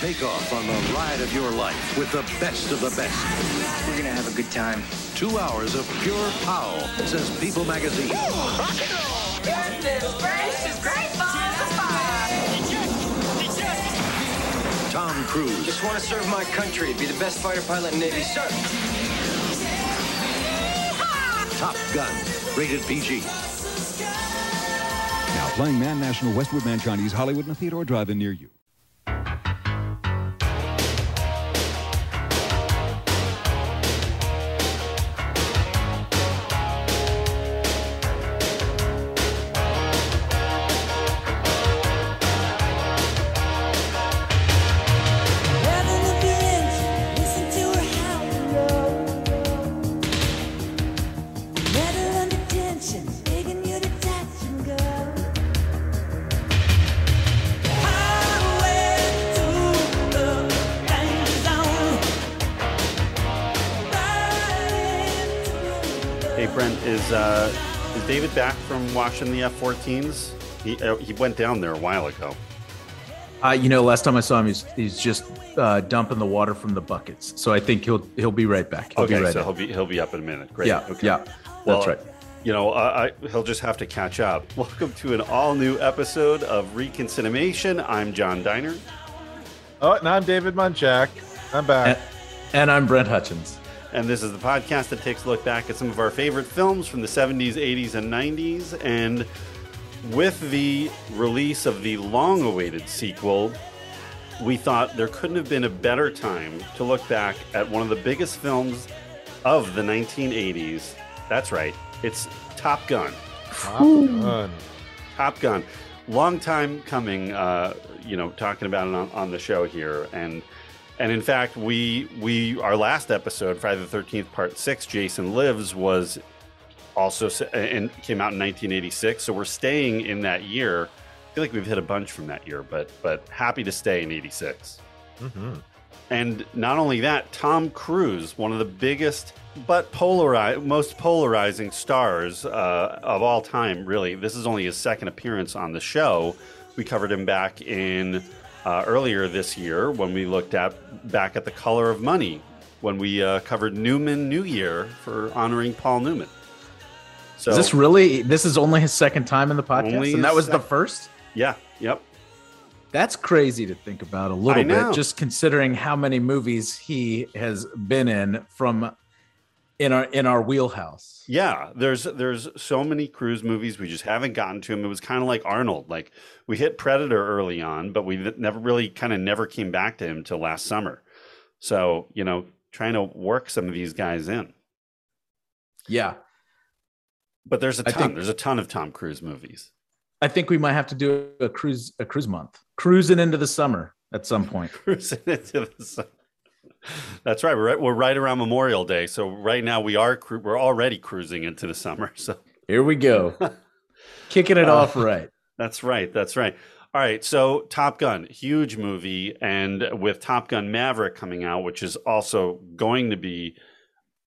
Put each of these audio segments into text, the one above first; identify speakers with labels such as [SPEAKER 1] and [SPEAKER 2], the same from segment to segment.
[SPEAKER 1] Take off on the ride of your life with the best of the best.
[SPEAKER 2] We're gonna have a good time.
[SPEAKER 1] Two hours of pure pow, says People Magazine.
[SPEAKER 3] Goodness gracious, great balls of fire!
[SPEAKER 1] Tom Cruise,
[SPEAKER 2] Just want to serve my country, be the best fighter pilot in Navy, sir.
[SPEAKER 1] Top Gun, rated PG.
[SPEAKER 4] Now playing Mann National Westwood Mann Chinese Hollywood and a Theodore Drive-In near you.
[SPEAKER 5] From watching the F-14s? He uh, he went down there a while ago.
[SPEAKER 6] Uh, you know, last time I saw him, he's he's just uh, dumping the water from the buckets. So I think he'll he'll be right back. He'll
[SPEAKER 5] okay,
[SPEAKER 6] be right
[SPEAKER 5] so
[SPEAKER 6] in.
[SPEAKER 5] he'll be he'll be up in a minute. Great.
[SPEAKER 6] Yeah,
[SPEAKER 5] Okay.
[SPEAKER 6] yeah,
[SPEAKER 5] Well,
[SPEAKER 6] that's right.
[SPEAKER 5] You know, uh, I, he'll just have to catch up. Welcome to an all new episode of Reconcinimation. I'm John Diner.
[SPEAKER 7] Oh, and I'm David Munchak. I'm back.
[SPEAKER 6] And, and I'm Brent Hutchins.
[SPEAKER 5] And this is the podcast that takes a look back at some of our favorite films from the 70s, 80s, and 90s. And with the release of the long awaited sequel, we thought there couldn't have been a better time to look back at one of the biggest films of the 1980s. That's right, it's Top Gun.
[SPEAKER 7] Top Gun.
[SPEAKER 5] Top Gun. Long time coming, uh, you know, talking about it on, on the show here. And and in fact, we we our last episode, Friday the Thirteenth Part Six, Jason Lives, was also and came out in 1986. So we're staying in that year. I feel like we've hit a bunch from that year, but but happy to stay in '86.
[SPEAKER 7] hmm
[SPEAKER 5] And not only that, Tom Cruise, one of the biggest but polari- most polarizing stars uh, of all time, really. This is only his second appearance on the show. We covered him back in uh, earlier this year when we looked at back at the color of money when we uh, covered Newman New Year for honoring Paul Newman. So
[SPEAKER 6] Is this really? This is only his second time in the podcast, and that was the first.
[SPEAKER 5] yeah, yep.
[SPEAKER 6] That's crazy to think about a little bit, just considering how many movies he has been in from in our in our wheelhouse.
[SPEAKER 5] Yeah, there's there's so many cruise movies we just haven't gotten to him. It was kind of like Arnold. Like we hit Predator early on, but we never really kind of never came back to him till last summer. So you know, trying to work some of these guys in.
[SPEAKER 6] Yeah,
[SPEAKER 5] But there's a ton.
[SPEAKER 6] think-
[SPEAKER 5] there's a ton of Tom Cruise movies.
[SPEAKER 6] I think we might have to do a cruise a cruise month, cruising into the summer at some point.
[SPEAKER 5] Cruising into the sun. That's right. We're right, we're right around Memorial Day, so right now we are cru- we're already cruising into the summer. So
[SPEAKER 6] Here we go, kicking it
[SPEAKER 5] Uh,
[SPEAKER 6] off right.
[SPEAKER 5] That's right. That's right. All right. So Top Gun, huge movie, and with Top Gun Maverick coming out, which is also going to be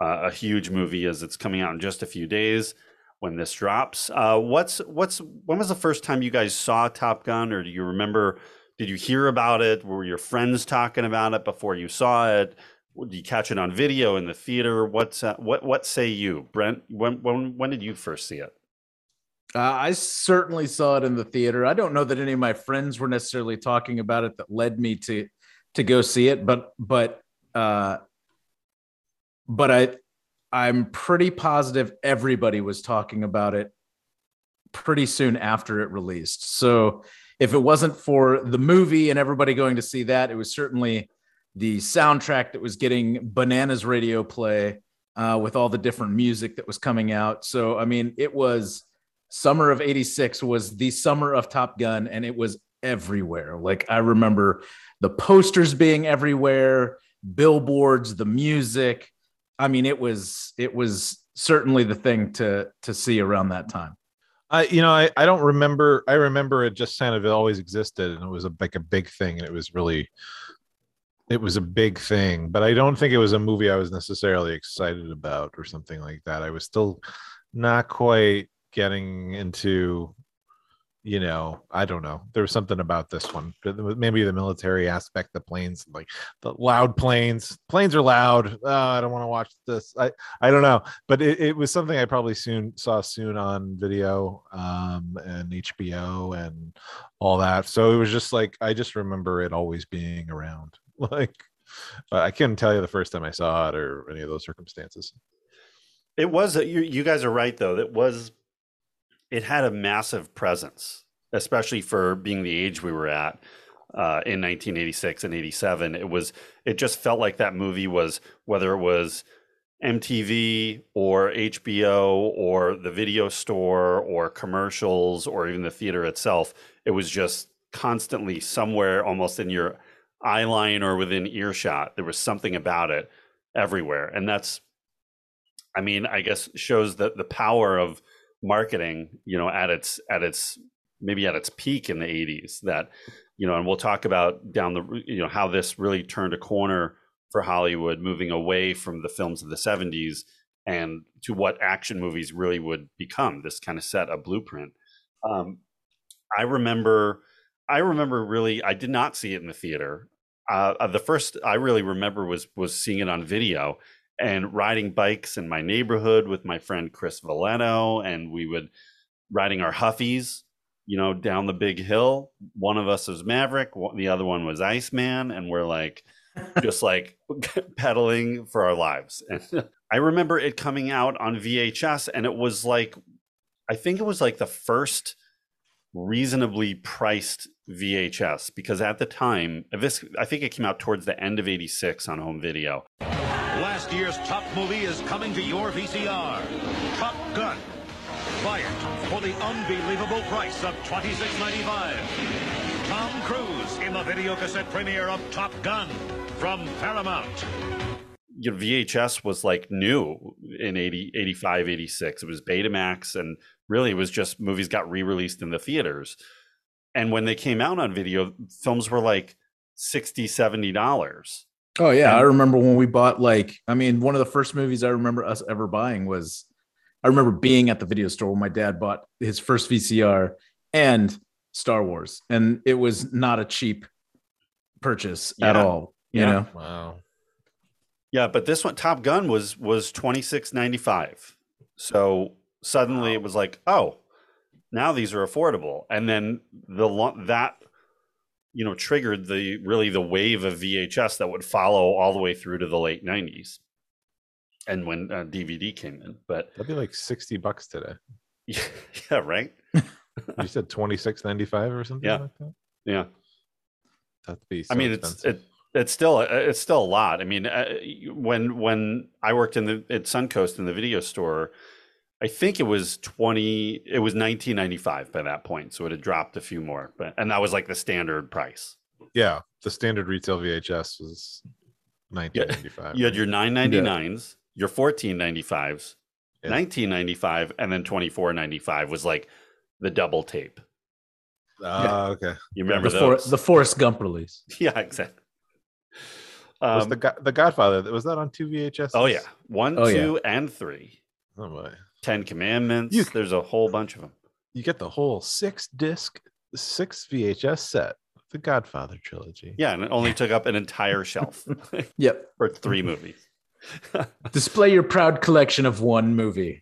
[SPEAKER 5] uh, a huge movie as it's coming out in just a few days when this drops. Uh, what's what's when was the first time you guys saw Top Gun, or do you remember? Did you hear about it? Were your friends talking about it before you saw it? Did you catch it on video in the theater? What's uh, what what say you, Brent? When when when did you first see it?
[SPEAKER 6] Uh, I certainly saw it in the theater. I don't know that any of my friends were necessarily talking about it that led me to to go see it, but but uh, but I I'm pretty positive everybody was talking about it pretty soon after it released. So if it wasn't for the movie and everybody going to see that, it was certainly the soundtrack that was getting bananas radio play uh, with all the different music that was coming out. So I mean, it was summer of 86 was the summer of Top Gun and it was everywhere. Like I remember the posters being everywhere, billboards, the music. I mean, it was it was certainly the thing to to see around that time.
[SPEAKER 7] I, you know, I, I don't remember. I remember it just kind of always existed, and it was a, like a big thing, and it was really, it was a big thing. But I don't think it was a movie I was necessarily excited about or something like that. I was still not quite getting into you know, I don't know. There was something about this one. Maybe the military aspect, the planes, like the loud planes. Planes are loud. Oh, I don't want to watch this. I I don't know, but it, it was something I probably soon saw soon on video um, and HBO and all that. So it was just like I just remember it always being around. Like I couldn't tell you the first time I saw it or any of those circumstances.
[SPEAKER 5] It was you. You guys are right though. It was it had a massive presence, especially for being the age we were at uh, in 1986 and 87. It was it just felt like that movie was whether it was MTV or HBO or the video store or commercials or even the theater itself. It was just constantly somewhere almost in your eye line or within earshot. There was something about it everywhere. And that's I mean, I guess shows that the power of marketing, you know, at its at its maybe at its peak in the 80s that you know, and we'll talk about down the you know how this really turned a corner for Hollywood moving away from the films of the 70s and to what action movies really would become. This kind of set a blueprint. Um, I remember I remember really I did not see it in the theater. Uh, the first I really remember was was seeing it on video and riding bikes in my neighborhood with my friend Chris Valeno, and we would riding our Huffies, you know, down the big hill. One of us was Maverick, the other one was Iceman, and we're like just like pedaling for our lives. And I remember it coming out on VHS, and it was like, I think it was like the first reasonably priced VHS because at the time, this I think it came out towards the end of '86 on home video.
[SPEAKER 1] Last year's top movie is coming to your VCR. Top Gun. Buy it for the unbelievable price of $26.95. Tom Cruise in the video cassette premiere of Top Gun from Paramount.
[SPEAKER 5] Your VHS was like new in 80, 85, 86. It was Betamax, and really it was just movies got re released in the theaters. And when they came out on video, films were like 60 $70.
[SPEAKER 6] Oh yeah, and, I remember when we bought like I mean one of the first movies I remember us ever buying was I remember being at the video store when my dad bought his first VCR and Star Wars and it was not a cheap purchase yeah. at all, you yeah. know.
[SPEAKER 7] Wow.
[SPEAKER 5] Yeah, but this one Top Gun was was 26.95. So suddenly wow. it was like, "Oh, now these are affordable." And then the that you know triggered the really the wave of VHS that would follow all the way through to the late 90s and when uh, DVD came in but
[SPEAKER 7] that'd be like 60 bucks today.
[SPEAKER 5] Yeah, yeah right?
[SPEAKER 7] You said 26.95 or something
[SPEAKER 5] yeah.
[SPEAKER 7] like that?
[SPEAKER 5] Yeah.
[SPEAKER 7] That'd be
[SPEAKER 5] so I mean expensive. it's it it's still uh, it's still a lot. I mean uh, when when I worked in the at Suncoast in the video store I think it was 20 it was 1995 by that point so it had dropped a few more but and that was like the standard price
[SPEAKER 7] yeah the standard retail VHS was 1995
[SPEAKER 5] you had your 999s yeah. your 1495s yeah. 1995 and then 2495 was like the double tape
[SPEAKER 7] oh uh, okay
[SPEAKER 5] you remember
[SPEAKER 6] the,
[SPEAKER 5] those?
[SPEAKER 6] For, the Forrest Gump release
[SPEAKER 5] yeah exactly
[SPEAKER 7] um, was the the Godfather was that on two VHS?
[SPEAKER 5] Oh yeah, one, oh, two, yeah. and three.
[SPEAKER 7] Oh my!
[SPEAKER 5] Ten Commandments. You, There's a whole bunch of them.
[SPEAKER 7] You get the whole six disc, six VHS set, the Godfather trilogy.
[SPEAKER 5] Yeah, and it only took up an entire shelf.
[SPEAKER 6] yep,
[SPEAKER 5] for three movies.
[SPEAKER 6] Display your proud collection of one movie.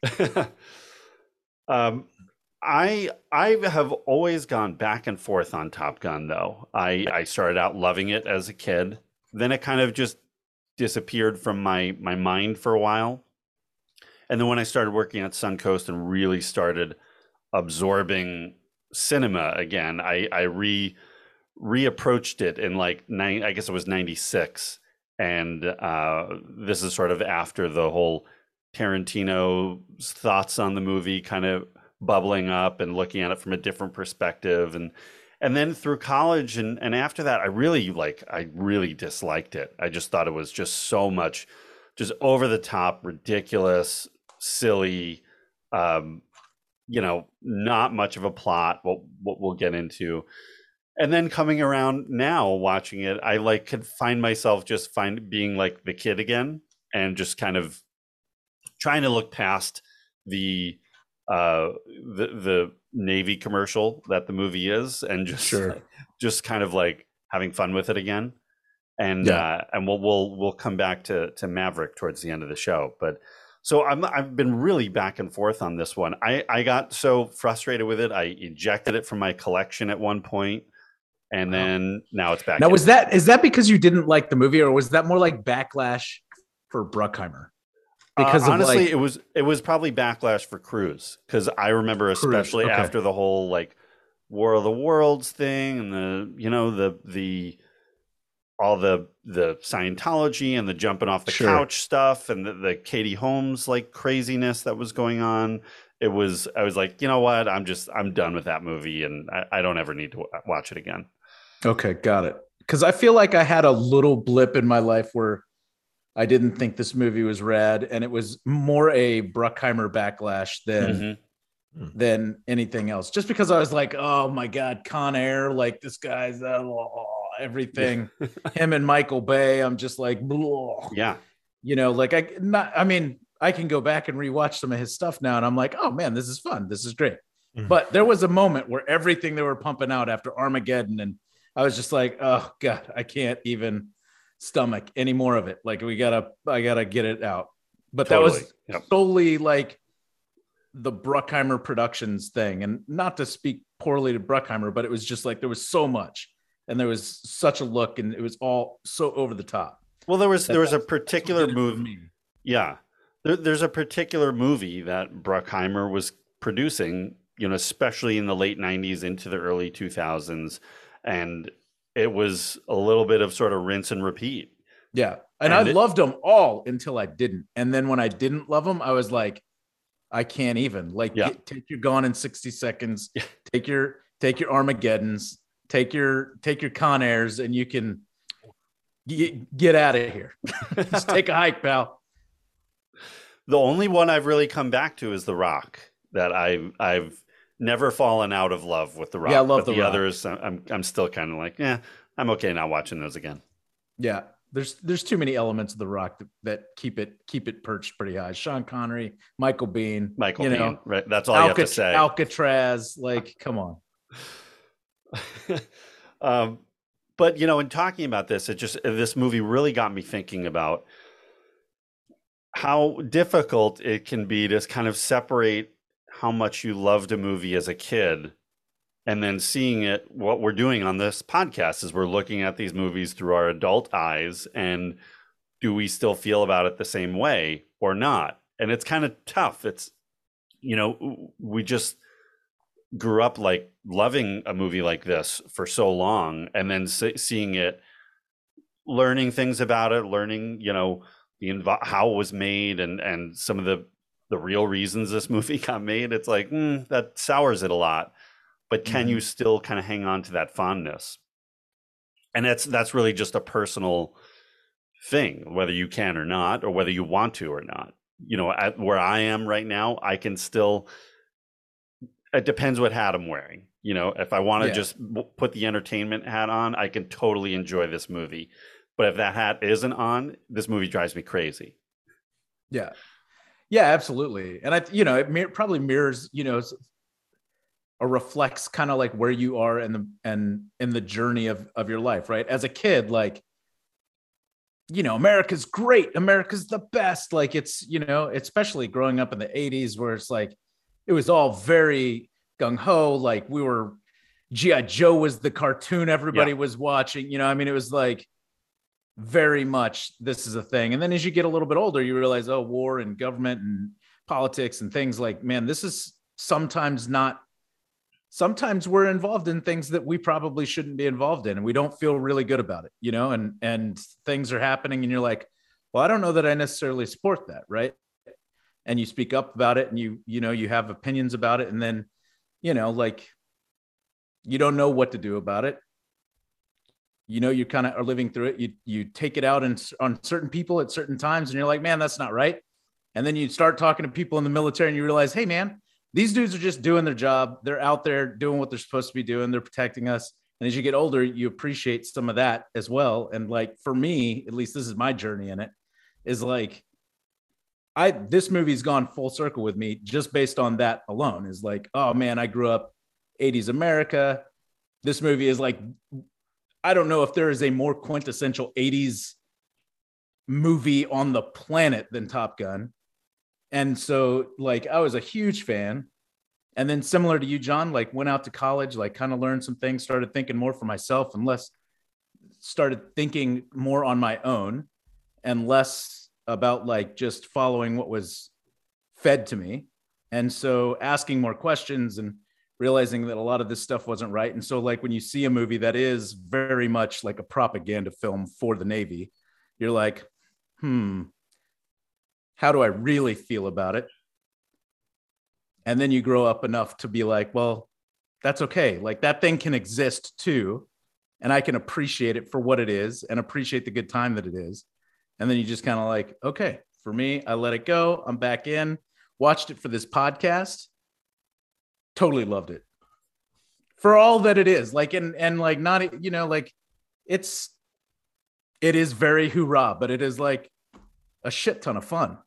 [SPEAKER 5] um, I I have always gone back and forth on Top Gun though. I I started out loving it as a kid. Then it kind of just disappeared from my my mind for a while. And then when I started working at Suncoast and really started absorbing cinema again, I, I re reapproached it in like nine, I guess it was 96. And uh, this is sort of after the whole Tarantino's thoughts on the movie kind of bubbling up and looking at it from a different perspective. And and then through college and, and after that, I really like I really disliked it. I just thought it was just so much just over the top, ridiculous, silly, um, you know, not much of a plot. What what we'll get into, and then coming around now, watching it, I like could find myself just find being like the kid again, and just kind of trying to look past the uh the the Navy commercial that the movie is, and just
[SPEAKER 6] Sure.
[SPEAKER 5] just kind of like having fun with it again. And
[SPEAKER 6] Yeah.
[SPEAKER 5] uh, and we'll we'll we'll come back to to Maverick towards the end of the show, but. So I'm I've been really back and forth on this one. I I got so frustrated with it. I ejected it from my collection at one point, and then now it's back.
[SPEAKER 6] Now
[SPEAKER 5] in.
[SPEAKER 6] was that is that because you didn't like the movie, or was that more like backlash for Bruckheimer? Because
[SPEAKER 5] Uh, honestly,
[SPEAKER 6] like,
[SPEAKER 5] it was it was probably backlash for Cruise because I remember especially
[SPEAKER 6] okay.
[SPEAKER 5] after the whole like War of the Worlds thing and the you know the the all the the Scientology and the jumping off the
[SPEAKER 6] Sure.
[SPEAKER 5] couch stuff and the, the Katie Holmes like craziness that was going on. It was I was like, you know what? I'm just I'm done with that movie and I, I don't ever need to wa- watch it again.
[SPEAKER 6] Okay, got it. Because I feel like I had a little blip in my life where I didn't think this movie was rad, and it was more a Bruckheimer backlash than
[SPEAKER 5] Mhm.
[SPEAKER 6] than anything else. Just because I was like, oh my god, Con Air, like this guy's uh, everything. Him and Michael Bay, I'm just like, "Blah."
[SPEAKER 5] Yeah.
[SPEAKER 6] you know, like I not. I mean, I can go back and rewatch some of his stuff now, and I'm like, oh man, this is fun. This is great.
[SPEAKER 7] Mhm.
[SPEAKER 6] But there was a moment where everything they were pumping out after Armageddon, and I was just like, oh god, I can't even stomach any more of it. Like we gotta, I gotta get it out. But that was
[SPEAKER 5] Yep.
[SPEAKER 6] solely like the Bruckheimer Productions thing, and not to speak poorly to Bruckheimer, but it was just like there was so much, and there was such a look, and it was all so over the top.
[SPEAKER 5] Well, there was
[SPEAKER 6] That-
[SPEAKER 5] there was a particular
[SPEAKER 6] Did it for
[SPEAKER 5] movie. Yeah. There, there's a particular movie that Bruckheimer was producing, you know, especially in the late 90s into the early 2000s. And it was a little bit of sort of rinse and repeat.
[SPEAKER 6] Yeah. And,
[SPEAKER 5] And
[SPEAKER 6] I
[SPEAKER 5] it-
[SPEAKER 6] loved them all until I didn't. And then when I didn't love them, I was like, I can't even. Like,
[SPEAKER 5] Yeah.
[SPEAKER 6] get- take your Gone in 60 Seconds, take your take your Armageddons, take your take your Con Airs, and you can get, get out of here. Just take a hike, pal.
[SPEAKER 5] The only one I've really come back to is The Rock, that I've, I've never fallen out of love with The Rock.
[SPEAKER 6] Yeah, I love
[SPEAKER 5] but
[SPEAKER 6] The
[SPEAKER 5] the
[SPEAKER 6] Rock.
[SPEAKER 5] others, uh, I'm, I'm still kind of like, yeah, I'm okay now watching those again.
[SPEAKER 6] Yeah. There's there's too many elements of the rock that, that keep it keep it perched pretty high. Sean Connery, Michael Biehn,
[SPEAKER 5] Michael
[SPEAKER 6] you
[SPEAKER 5] Biehn,
[SPEAKER 6] know,
[SPEAKER 5] right? That's all you have to say.
[SPEAKER 6] Alcatraz, like, come on.
[SPEAKER 5] um, but you know, in talking about this, it just this movie really got me thinking about how difficult it can be to kind of separate how much you loved a movie as a kid and then seeing it what we're doing on this podcast is we're looking at these movies through our adult eyes and do we still feel about it the same way or not? And it's kind of tough. It's you know we just grew up like loving a movie like this for so long and then se- seeing it learning things about it learning you know the inv- how it was made and and some of the the real reasons this movie got made it's like mm, that sours it a lot. But can you still kind of hang on to that fondness? And that's that's really just a personal thing whether you can or not or whether you want to or not. You know at where i am right now i can still it depends what hat i'm wearing you know if i want to
[SPEAKER 6] Yeah.
[SPEAKER 5] just put the entertainment hat on i can totally enjoy this movie but if that hat isn't on this movie drives me crazy
[SPEAKER 6] Yeah. Yeah, absolutely. And I, you know, it mir- probably mirrors, you know, or reflects kind of like where you are in the and in the journey of of your life, right? As a kid, like, you know, America's great, America's the best. Like, it's you know, especially growing up in the '80s, where it's like, it was all very gung ho. Like, we were GI Joe was the cartoon everybody was watching. You know, I mean, it was like very much this is a thing. And then as you get a little bit older, you realize, oh, war and government and politics and things like, man, this is sometimes not. Sometimes we're involved in things that we probably shouldn't be involved in, and we don't feel really good about it, you know. And and things are happening, and you're like, well, I don't know that I necessarily support that, right? And you speak up about it, and you you know you have opinions about it, and then you know like you don't know what to do about it. You know you kind of are living through it. You you take it out on certain people at certain times and you're like man that's not right. And then you start talking to people in the military and you realize hey man these dudes are just doing their job. They're out there doing what they're supposed to be doing. They're protecting us. And as you get older you appreciate some of that as well. And like for me at least this is my journey in it is like I this movie's gone full circle with me just based on that alone. Is like, oh man, I grew up 80s America. This movie is like, I don't know if there is a more quintessential 80s movie on the planet than Top Gun. And so, like, I was a huge fan. And then, similar to you, John, like, went out to college, like, kind of learned some things, started thinking more for myself and less, started thinking more on my own and less about like just following what was fed to me. And so, asking more questions and realizing that a lot of this stuff wasn't right. And so, like, when you see a movie that is very much like a propaganda film for the Navy, you're like, hmm, how do I really feel about it? And then you grow up enough to be like, well, that's okay. Like that thing can exist too. And I can appreciate it for what it is and appreciate the good time that it is. And then you just kind of like, okay, for me, I let it go. I'm back in, watched it for this podcast. Totally loved it for all that it is. Like, and, and like, not, you know, like it's, it is very hoorah, but it is like a shit ton of fun.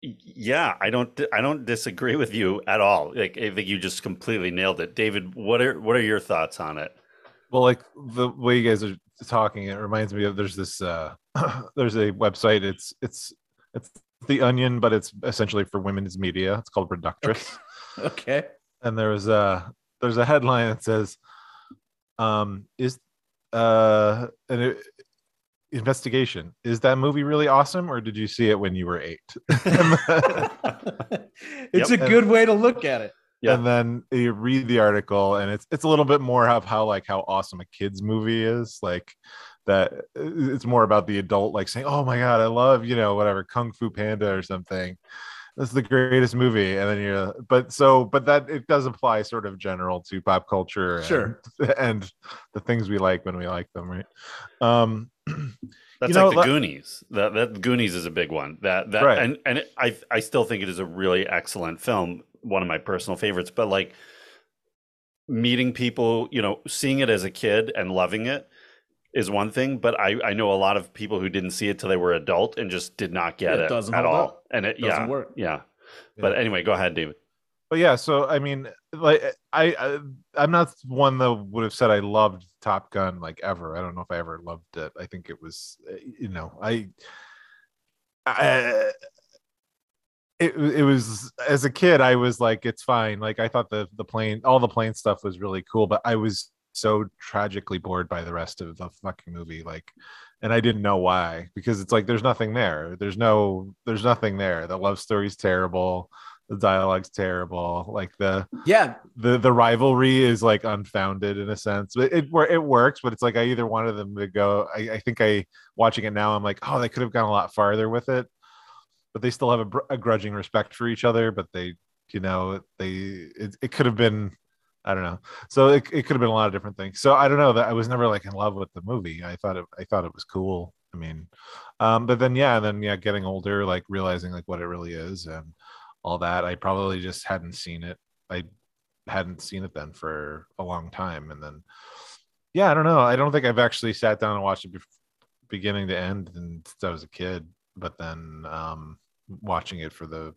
[SPEAKER 5] Yeah, I don't I don't disagree with you at all. Like I think you just completely nailed it. David, what are what are your thoughts on it?
[SPEAKER 7] Well, like the way you guys are talking, it reminds me of there's this uh there's a website. It's it's it's the Onion, but it's essentially for women's media. It's called Reductress.
[SPEAKER 6] Okay. okay.
[SPEAKER 7] And there's a there's a headline that says, um, is uh and it, investigation is that movie really awesome or did you see it when you were eight
[SPEAKER 6] it's yep. a good way to look at it
[SPEAKER 7] yeah. and then you read the article and it's it's a little bit more of how like how awesome a kids movie is like that it's more about the adult like saying oh my god i love you know whatever kung fu panda or something. That's the greatest movie. And then you're but so but that it does apply sort of general to pop culture
[SPEAKER 6] sure.
[SPEAKER 7] and, and the things we like when we like them right? Um
[SPEAKER 5] that's you like know, the Goonies. That that Goonies is a big one. That that right. and and it, I I still think it is a really excellent film. One of my personal favorites. But like meeting people, you know, seeing it as a kid and loving it is one thing. But I I know a lot of people who didn't see it till they were adult and just did not get it, it at all. Up. And it, it yeah, work. Yeah. yeah. But anyway, go ahead, David
[SPEAKER 7] but yeah so i mean like I, I i'm not one that would have said i loved top gun like ever. I don't know if i ever loved it. I think it was eh, you know i I, it, it was as a kid i was like it's fine. Like i thought the the plane all the plane stuff was really cool but i was so tragically bored by the rest of the fucking movie like and i didn't know why because it's like there's nothing there. There's no there's nothing there. The love story's terrible the dialogue's terrible. Like the
[SPEAKER 6] yeah.
[SPEAKER 7] the the rivalry is like unfounded in a sense but it it works but it's like i either wanted them to go i, I think i watching it now i'm like oh they could have gone a lot farther with it but they still have a, a grudging respect for each other but they you know they it, it could have been i don't know. So it, it could have been a lot of different things. So i don't know that i was never like in love with the movie. I thought it i thought it was cool. I mean um but then yeah then yeah getting older like realizing like what it really is and all that. I probably just hadn't seen it. I hadn't seen it then for a long time. And then, yeah, I don't know. I don't think I've actually sat down and watched it beginning to end since I was a kid. But then um, watching it for the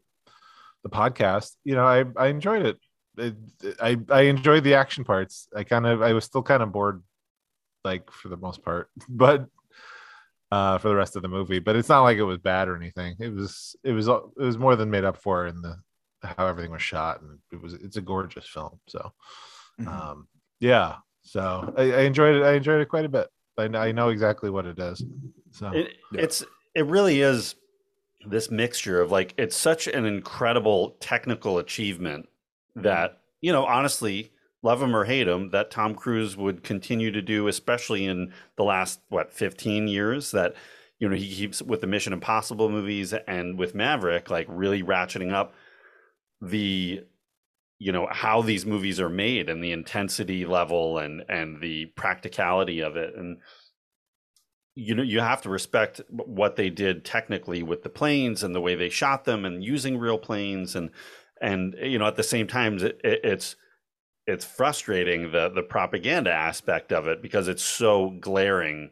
[SPEAKER 7] the podcast, you know, I I enjoyed it. it I I enjoyed the action parts. I kind of I was still kind of bored, like for the most part, but uh, for the rest of the movie. But it's not like it was bad or anything. It was it was it was more than made up for in the how everything was shot, and it was it's a gorgeous film. So, mm-hmm. um, yeah. So I, I, enjoyed it. I enjoyed it quite a bit. I, I know exactly what it is. So
[SPEAKER 5] it, yeah. it's it really is this mixture of like it's such an incredible technical achievement that you know honestly love him or hate him, that Tom Cruise would continue to do, especially in the last what 15 years. That you know he keeps with the Mission Impossible movies and with Maverick, like really ratcheting up the you know how these movies are made and the intensity level and and the practicality of it and you know you have to respect what they did technically with the planes and the way they shot them and using real planes and and you know at the same time it, it's it's frustrating the the propaganda aspect of it because it's so glaring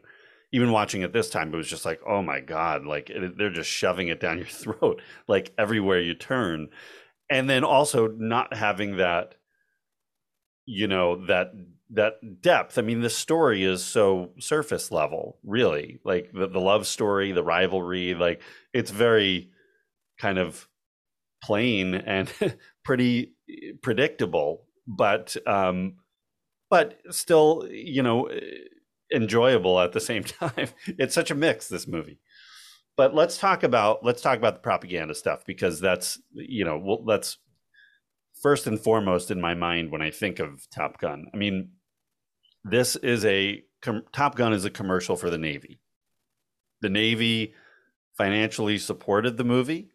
[SPEAKER 5] even watching it this time, it was just like, oh my god, like it, they're just shoving it down your throat, like everywhere you turn, and then also not having that, you know, that that depth. I mean, the story is so surface level, really. Like the, the love story, the rivalry, like it's very kind of plain and pretty predictable, but um, but still, you know, enjoyable at the same time. It's such a mix this movie. But let's talk about let's talk about the propaganda stuff because that's you know well, that's first and foremost in my mind when I think of Top Gun. I mean, this is a com- Top Gun is a commercial for the Navy. The Navy financially supported the movie,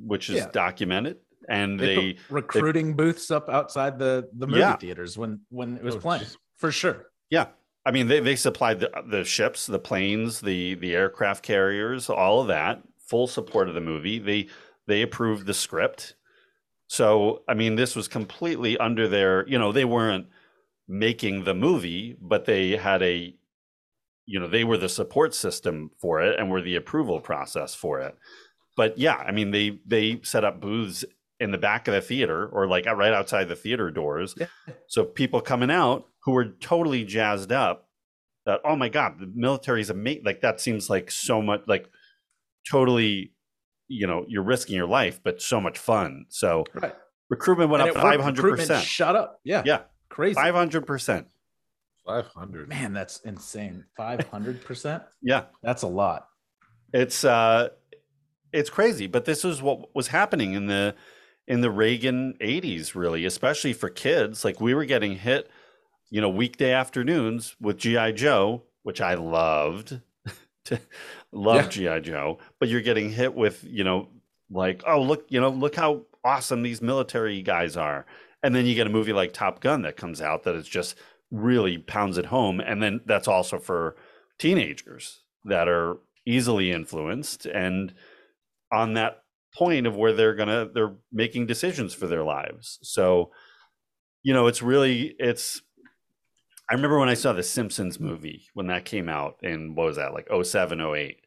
[SPEAKER 5] which is
[SPEAKER 6] Yeah.
[SPEAKER 5] documented, and
[SPEAKER 6] They,
[SPEAKER 5] they,
[SPEAKER 6] put recruiting booths up outside the the movie
[SPEAKER 5] Yeah.
[SPEAKER 6] theaters when when it was
[SPEAKER 7] Oh,
[SPEAKER 6] playing
[SPEAKER 7] jeez.
[SPEAKER 6] for sure.
[SPEAKER 5] yeah. I mean, they they supplied the the ships, the planes, the the aircraft carriers, all of that. Full support of the movie. They they approved the script. So, I mean, this was completely under their, you know, they weren't making the movie, but they had a, you know, they were the support system for it and were the approval process for it. But yeah, I mean, they they set up booths in the back of the theater or like right outside the theater doors.
[SPEAKER 6] Yeah.
[SPEAKER 5] So people coming out who were totally jazzed up that, oh my God, the military is amazing. Like that seems like so much like totally, you know, you're risking your life, but so much fun. So
[SPEAKER 6] Right.
[SPEAKER 5] recruitment went
[SPEAKER 6] And
[SPEAKER 5] up
[SPEAKER 6] it worked.
[SPEAKER 5] five hundred
[SPEAKER 6] Recruitment
[SPEAKER 5] percent.
[SPEAKER 6] Shut up. Yeah.
[SPEAKER 5] Yeah,
[SPEAKER 6] Crazy.
[SPEAKER 5] five hundred percent.
[SPEAKER 7] Five hundred.
[SPEAKER 6] Man, that's insane. Five hundred percent.
[SPEAKER 5] Yeah,
[SPEAKER 6] That's a lot.
[SPEAKER 5] it's uh, it's crazy. But this is what was happening in the in the Reagan '80s, really, especially for kids. Like we were getting hit, you know, weekday afternoons with GI Joe, which I loved. Love GI Joe, but you're getting hit with, you know, like, oh look, you know, look how awesome these military guys are, and then you get a movie like Top Gun that comes out that is just really pounds it home, and then that's also for teenagers that are easily influenced. And on that point of where they're gonna they're making decisions for their lives. So, you know, it's really it's I remember when I saw the Simpsons movie when that came out in what was that like 07, 08.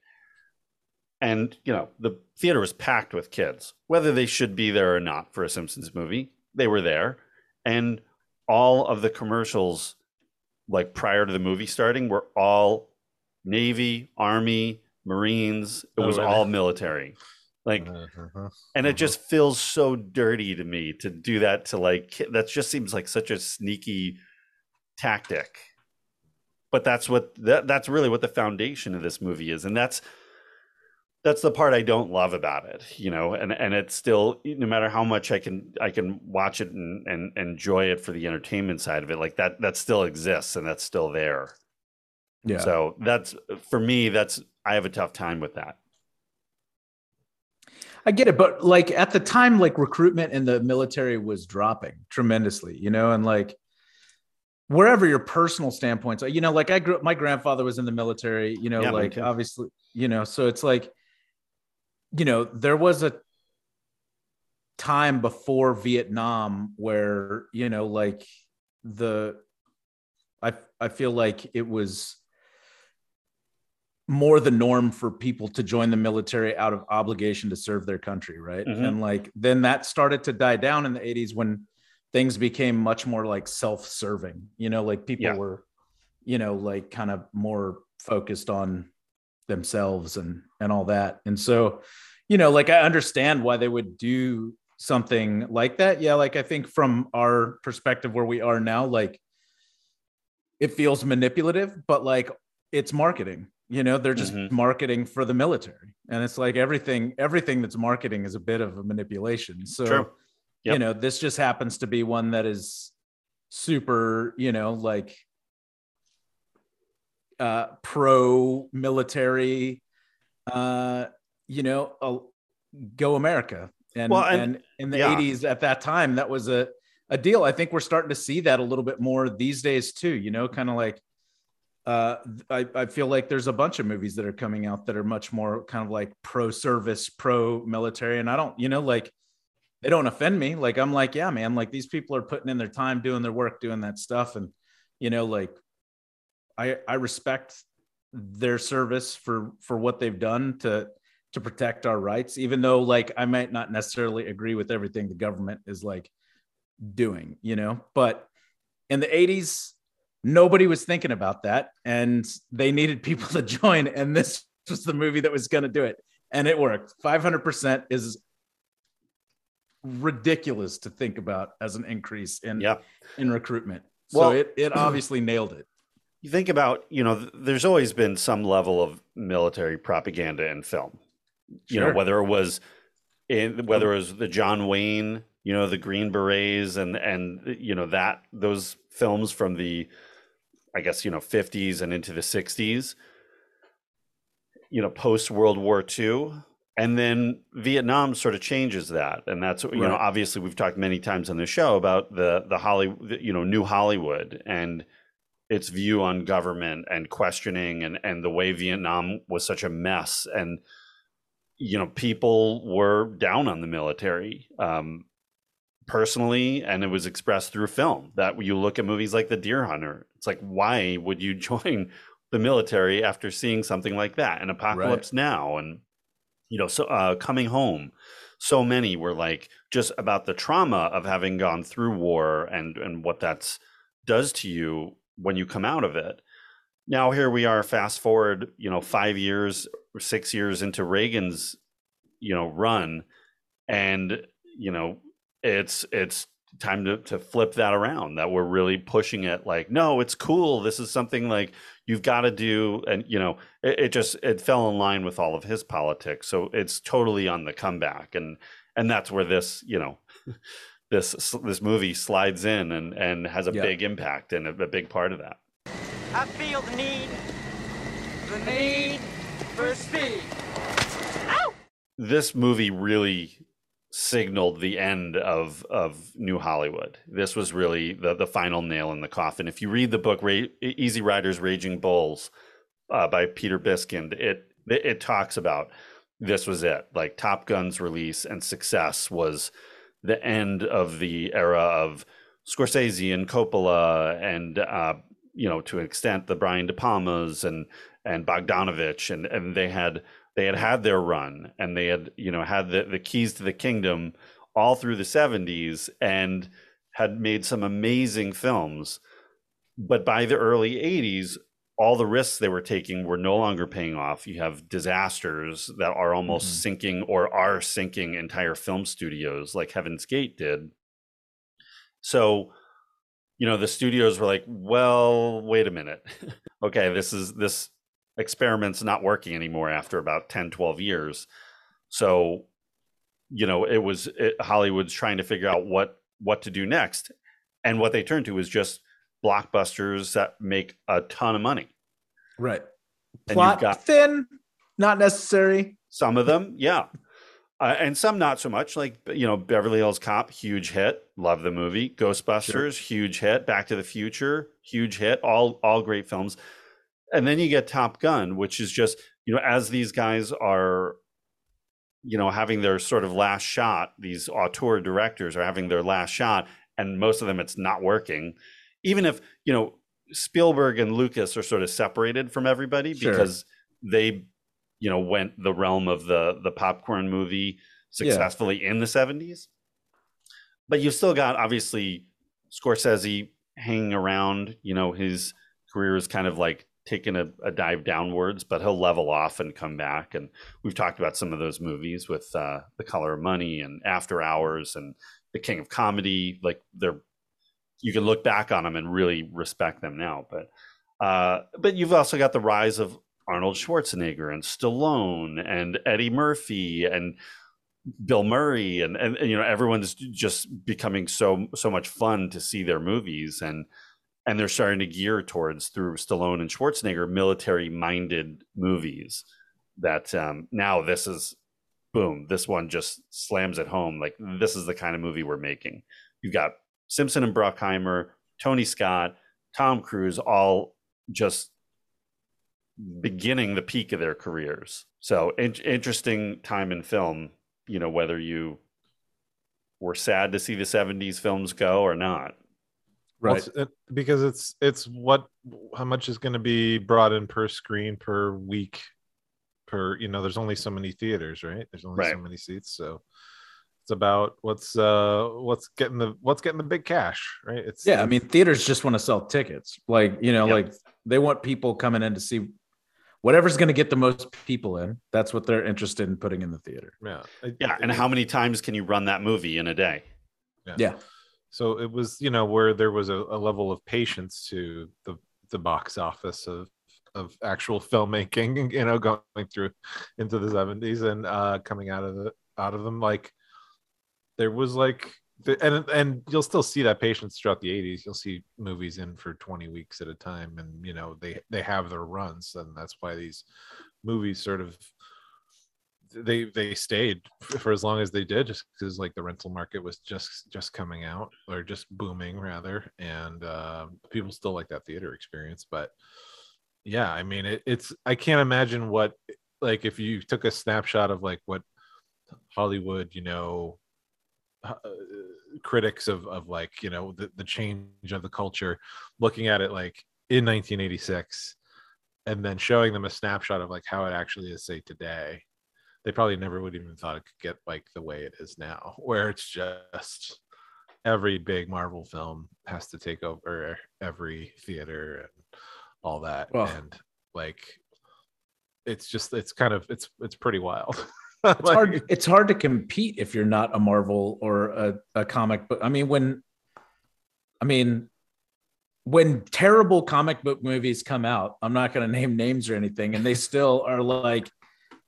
[SPEAKER 5] And you know, the theater was packed with kids, whether they should be there or not for a Simpsons movie. They were there. And all of the commercials like prior to the movie starting were all Navy, Army, Marines. It
[SPEAKER 7] Oh,
[SPEAKER 5] was
[SPEAKER 7] really?
[SPEAKER 5] all military. Like
[SPEAKER 7] Uh-huh.
[SPEAKER 5] and it
[SPEAKER 7] Mhm.
[SPEAKER 5] just feels so dirty to me to do that to like that just seems like such a sneaky tactic but that's what that, that's really what the foundation of this movie is and that's that's the part i don't love about it you know and and it's still no matter how much i can i can watch it and and enjoy it for the entertainment side of it like that that still exists and that's still there
[SPEAKER 6] Yeah.
[SPEAKER 5] so that's for me that's i have a tough time with that
[SPEAKER 6] I get it, but like at the time, like recruitment in the military was dropping tremendously, you know, and like wherever your personal standpoints are, you know, like I grew up, my grandfather was in the military, you know,
[SPEAKER 5] Yeah,
[SPEAKER 6] like obviously, you know, so it's like, you know, there was a time before Vietnam where, you know, like the, I, I feel like it was more the norm for people to join the military out of obligation to serve their country, right?
[SPEAKER 5] Mhm.
[SPEAKER 6] And like then that started to die down in the 80s when things became much more like self-serving. You know, like people
[SPEAKER 5] Yeah.
[SPEAKER 6] were, you know, like kind of more focused on themselves and and all that. And so, you know, like I understand why they would do something like that. Yeah, like I think from our perspective where we are now, like it feels manipulative, but like it's marketing. You know, they're just
[SPEAKER 5] Mhm.
[SPEAKER 6] marketing for the military. And it's like everything, everything that's marketing is a bit of a manipulation. So,
[SPEAKER 5] True.
[SPEAKER 6] you know, this just happens to be one that is super, you know, like uh pro military uh you know uh, go america and,
[SPEAKER 5] Well,
[SPEAKER 6] and
[SPEAKER 5] and-
[SPEAKER 6] in the
[SPEAKER 5] yeah.
[SPEAKER 6] 80s at that time that was a a deal i think we're starting to see that a little bit more these days too you know kind of like uh I, I feel like there's a bunch of movies that are coming out that are much more kind of like pro service pro military and i don't you know like they don't offend me. Like i'm like yeah man like these people are putting in their time doing their work doing that stuff and you know like i i respect their service for for what they've done to to protect our rights even though like i might not necessarily agree with everything the government is like doing you know? But in the 80s nobody was thinking about that and they needed people to join and this was the movie that was going to do it and it worked. 500% is ridiculous to think about as an increase in
[SPEAKER 5] Yeah.
[SPEAKER 6] in recruitment. So
[SPEAKER 5] Well-
[SPEAKER 6] it, it obviously nailed it.
[SPEAKER 5] You think about, you know, there's always been some level of military propaganda in film. You know, whether it was in whether it was the John Wayne, you know, the Green Berets and and you know that those films from the I guess, you know, 50s and into the 60s. You know, post World War II. And then Vietnam sort of changes that. And that's you know, obviously we've talked many times on the show about the the Hollywood, you know, new Hollywood and its view on government and questioning and and the way Vietnam was such a mess and you know people were down on the military um personally and it was expressed through film that you look at movies like The Deer Hunter. It's like why would you join the military after seeing something like that? And Apocalypse Now and you know so uh coming home. So many were like just about the trauma of having gone through war and and what that's does to you when you come out of it. Now here we are fast forward, you know, 5 years or 6 years into Reagan's you know run and you know it's it's time to to flip that around that we're really pushing it like no it's cool this is something like you've got to do and you know it, it just it fell in line with all of his politics so it's totally on the comeback and and that's where this you know this this movie slides in and and has a
[SPEAKER 6] Yeah.
[SPEAKER 5] big impact and a, a big part of that
[SPEAKER 3] I feel the need, the need for speed. Ow!
[SPEAKER 5] this movie really signaled the end of of New Hollywood. This was really the the final nail in the coffin. If you read the book Ra- Easy Riders Raging Bulls uh, by Peter Biskind, it, it talks about this was it. Like Top Gun's release and success was the end of the era of Scorsese and Coppola and uh, you know to an extent the Brian De Palmas and and Bogdanovich and and they had they had had their run and they had you know had the, the keys to the kingdom all through the 70s and had made some amazing films. But by the early 80s all the risks they were taking were no longer paying off. You have disasters that are almost
[SPEAKER 6] Mhm.
[SPEAKER 5] sinking or are sinking entire film studios like heaven's gate did. So you know the studios were like well wait a minute. Okay this is this experiment's not working anymore after about 10 12 years. So you know it was it, hollywood's trying to figure out what what to do next. And what they turned to is just blockbusters that make a ton of money.
[SPEAKER 6] Right.
[SPEAKER 5] And
[SPEAKER 6] plot
[SPEAKER 5] got-
[SPEAKER 6] thin not necessary.
[SPEAKER 5] Some of them yeah. Uh, and some not so much like you know beverly hills cop huge hit. Love the movie. Ghostbusters huge hit. Back to the future huge hit. All all great films and then you get top gun which is just you know as these guys are you know having their sort of last shot these auteur directors are having their last shot and most of them it's not working. Even if you know spielberg and lucas are sort of separated from everybody
[SPEAKER 6] Sure.
[SPEAKER 5] because they you know went the realm of the the popcorn movie successfully in the 70s but you've still got obviously scorsese hanging around you know his career is kind of like taking a, a dive downwards but he'll level off and come back. And we've talked about some of those movies with uh, the color of money and after hours and the king of comedy. Like they're you can look back on them and really respect them now. But uh, but you've also got the rise of Arnold Schwarzenegger and Stallone and Eddie Murphy and Bill Murray and, and, and, you know everyone's just becoming so so much fun to see their movies. And and they're starting to gear towards through Stallone and Schwarzenegger military minded movies that um, now this is boom this one just slams it home like this is the kind of movie we're making you've got Simpson and Bruckheimer Tony Scott Tom Cruise all just beginning the peak of their careers. So in- interesting time in film, you know, whether you were sad to see the 70s films go or not.
[SPEAKER 6] Right.
[SPEAKER 7] Well, it- because it's it's what how much is going to be brought in per screen per week per you know there's only so many theaters right there's only so many seats so it's about what's uh what's getting the what's getting the big cash right it's
[SPEAKER 6] Yeah, I mean, theaters just want to sell tickets. Like, you know,
[SPEAKER 5] Yep.
[SPEAKER 6] like they want people coming in to see whatever's going to get the most people in. That's what they're interested in putting in the theater.
[SPEAKER 7] yeah
[SPEAKER 5] Yeah, and how many times can you run that movie in a day?
[SPEAKER 6] Yeah.
[SPEAKER 7] So it was you know where there was a, a level of patience to the the box office of of actual filmmaking you know going through into the 70s and uh coming out of the out of them. Like there was like and and you'll still see that patience throughout the 80s you'll see movies in for 20 weeks at a time and you know they they have their runs and that's why these movies sort of they they stayed for as long as they did just because like the rental market was just just coming out or just booming rather and uh, people still like that theater experience but yeah i mean it, it's i can't imagine what like if you took a snapshot of like what hollywood you know uh, critics of of like you know the, the change of the culture looking at it like in 1986 and then showing them a snapshot of like how it actually is say today they probably never would have even thought it could get like the way it is now where it's just every big marvel film has to take over every theater and all that
[SPEAKER 6] Well-
[SPEAKER 7] and like it's just it's kind of it's it's pretty wild
[SPEAKER 6] It's hard it's hard to compete if you're not a Marvel or a, a comic book. I mean, when I mean when terrible comic book movies come out, I'm not gonna name names or anything, and they still are like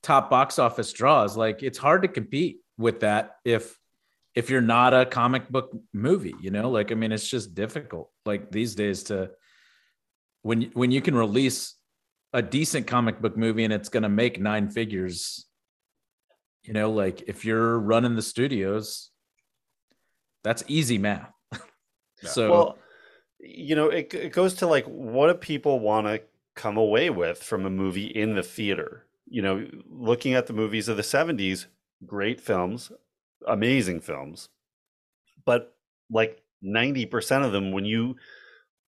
[SPEAKER 6] top box office draws. Like it's hard to compete with that if if you're not a comic book movie, you know, like I mean, it's just difficult like these days to when when you can release a decent comic book movie and it's gonna make nine figures you know like if you're running the studios that's easy math so
[SPEAKER 5] well, you know, it, it goes to like, what do people want to come away with from a movie in the theater? You know, looking at the movies of the 70s, great films, amazing films, but like 90% of them, when you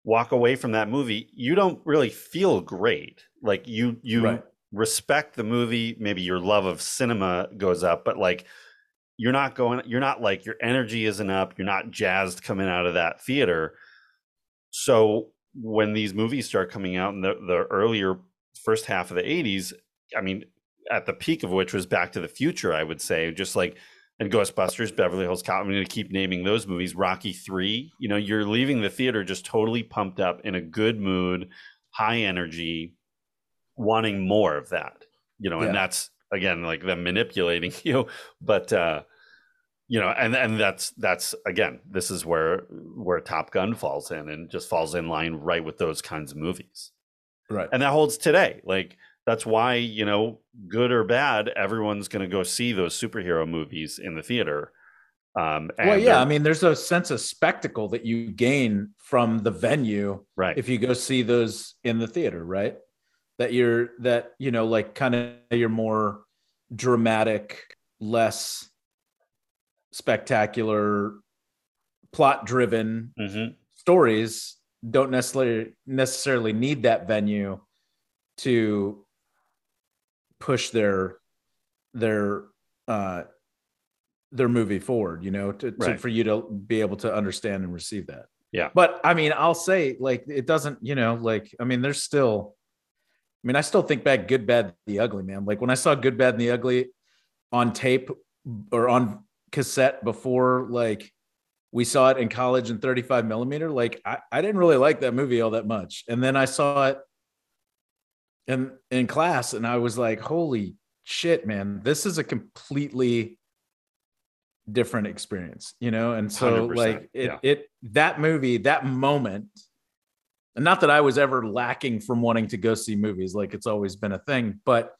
[SPEAKER 5] walk away from that movie, you don't really feel great. Like you, you
[SPEAKER 6] Right.
[SPEAKER 5] respect the movie, maybe your love of cinema goes up, but like, you're not going you're not like your energy isn't up you're not jazzed coming out of that theater so when these movies start coming out in the, the earlier first half of the 80s i mean at the peak of which was back to the future i would say just like and ghostbusters beverly hills cop i'm going to keep naming those movies rocky 3 you know you're leaving the theater just totally pumped up in a good mood high energy wanting more of that you know
[SPEAKER 6] Yeah.
[SPEAKER 5] and that's again like them manipulating you but uh you know and and that's that's again this is where where top gun falls in and just falls in line right with those kinds of movies
[SPEAKER 6] right
[SPEAKER 5] and that holds today like that's why you know good or bad everyone's going to go see those superhero movies in the theater um and
[SPEAKER 6] well yeah i mean there's a sense of spectacle that you gain from the venue
[SPEAKER 5] right
[SPEAKER 6] if you go see those in the theater right that you're that you know like kind of your more dramatic less spectacular plot driven
[SPEAKER 5] Mhm.
[SPEAKER 6] stories don't necessarily necessarily need that venue to push their their uh their movie forward you know to, to for you to be able to understand and receive that.
[SPEAKER 5] Yeah.
[SPEAKER 6] but i mean i'll say like it doesn't you know like i mean there's still i mean i still think back good bad the ugly man. Like when i saw good bad and the ugly on tape or on cassette before like we saw it in college in 35 millimeter like I, I didn't really like that movie all that much. And then i saw it in in class and i was like holy shit man this is a completely different experience you know? And so
[SPEAKER 5] 100%,
[SPEAKER 6] like it
[SPEAKER 5] yeah.
[SPEAKER 6] it that movie that moment and not that i was ever lacking from wanting to go see movies like it's always been a thing but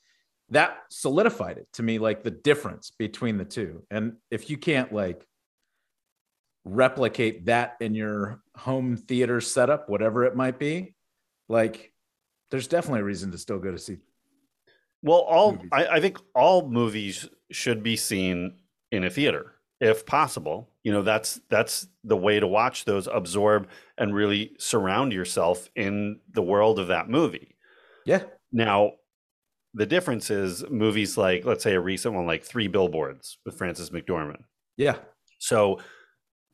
[SPEAKER 6] that solidified it to me like the difference between the two. And if you can't like replicate that in your home theater setup whatever it might be like there's definitely a reason to still go to see
[SPEAKER 5] well all. I, I think all movies should be seen in a theater if possible. You know, that's that's the way to watch those, absorb and really surround yourself in the world of that movie.
[SPEAKER 6] Yeah.
[SPEAKER 5] Now, the difference is movies like, let's say, a recent one like Three Billboards with Frances McDormand.
[SPEAKER 6] Yeah.
[SPEAKER 5] So,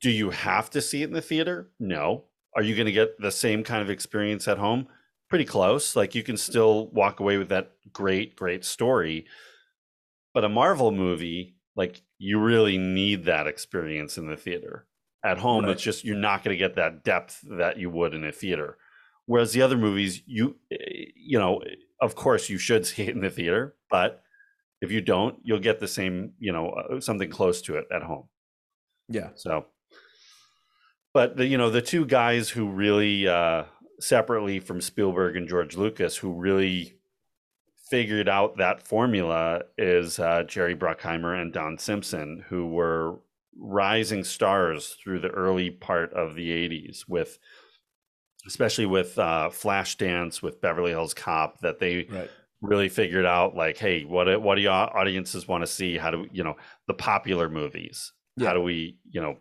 [SPEAKER 5] do you have to see it in the theater? No. Are you going to get the same kind of experience at home? Pretty close. Like you can still walk away with that great, great story. But a Marvel movie, like you really need that experience in the theater. At home,
[SPEAKER 6] Right.
[SPEAKER 5] it's just you're not going to get that depth that you would in a theater. Whereas the other movies, you eh, you know, of course you should see it in the theater, but if you don't, you'll get the same, you know, uh, something close to it at home.
[SPEAKER 6] Yeah.
[SPEAKER 5] So, but the, you know, the two guys who really, uh, separately from Spielberg and George Lucas, who really figured out that formula is uh, Jerry Bruckheimer and Don Simpson, who were rising stars through the early part of the 80s with especially with uh, Flashdance with Beverly Hills Cop that they
[SPEAKER 6] Right.
[SPEAKER 5] really figured out like hey what do- what do your audiences want to see how do you know the popular movies
[SPEAKER 6] Yeah.
[SPEAKER 5] how do we you know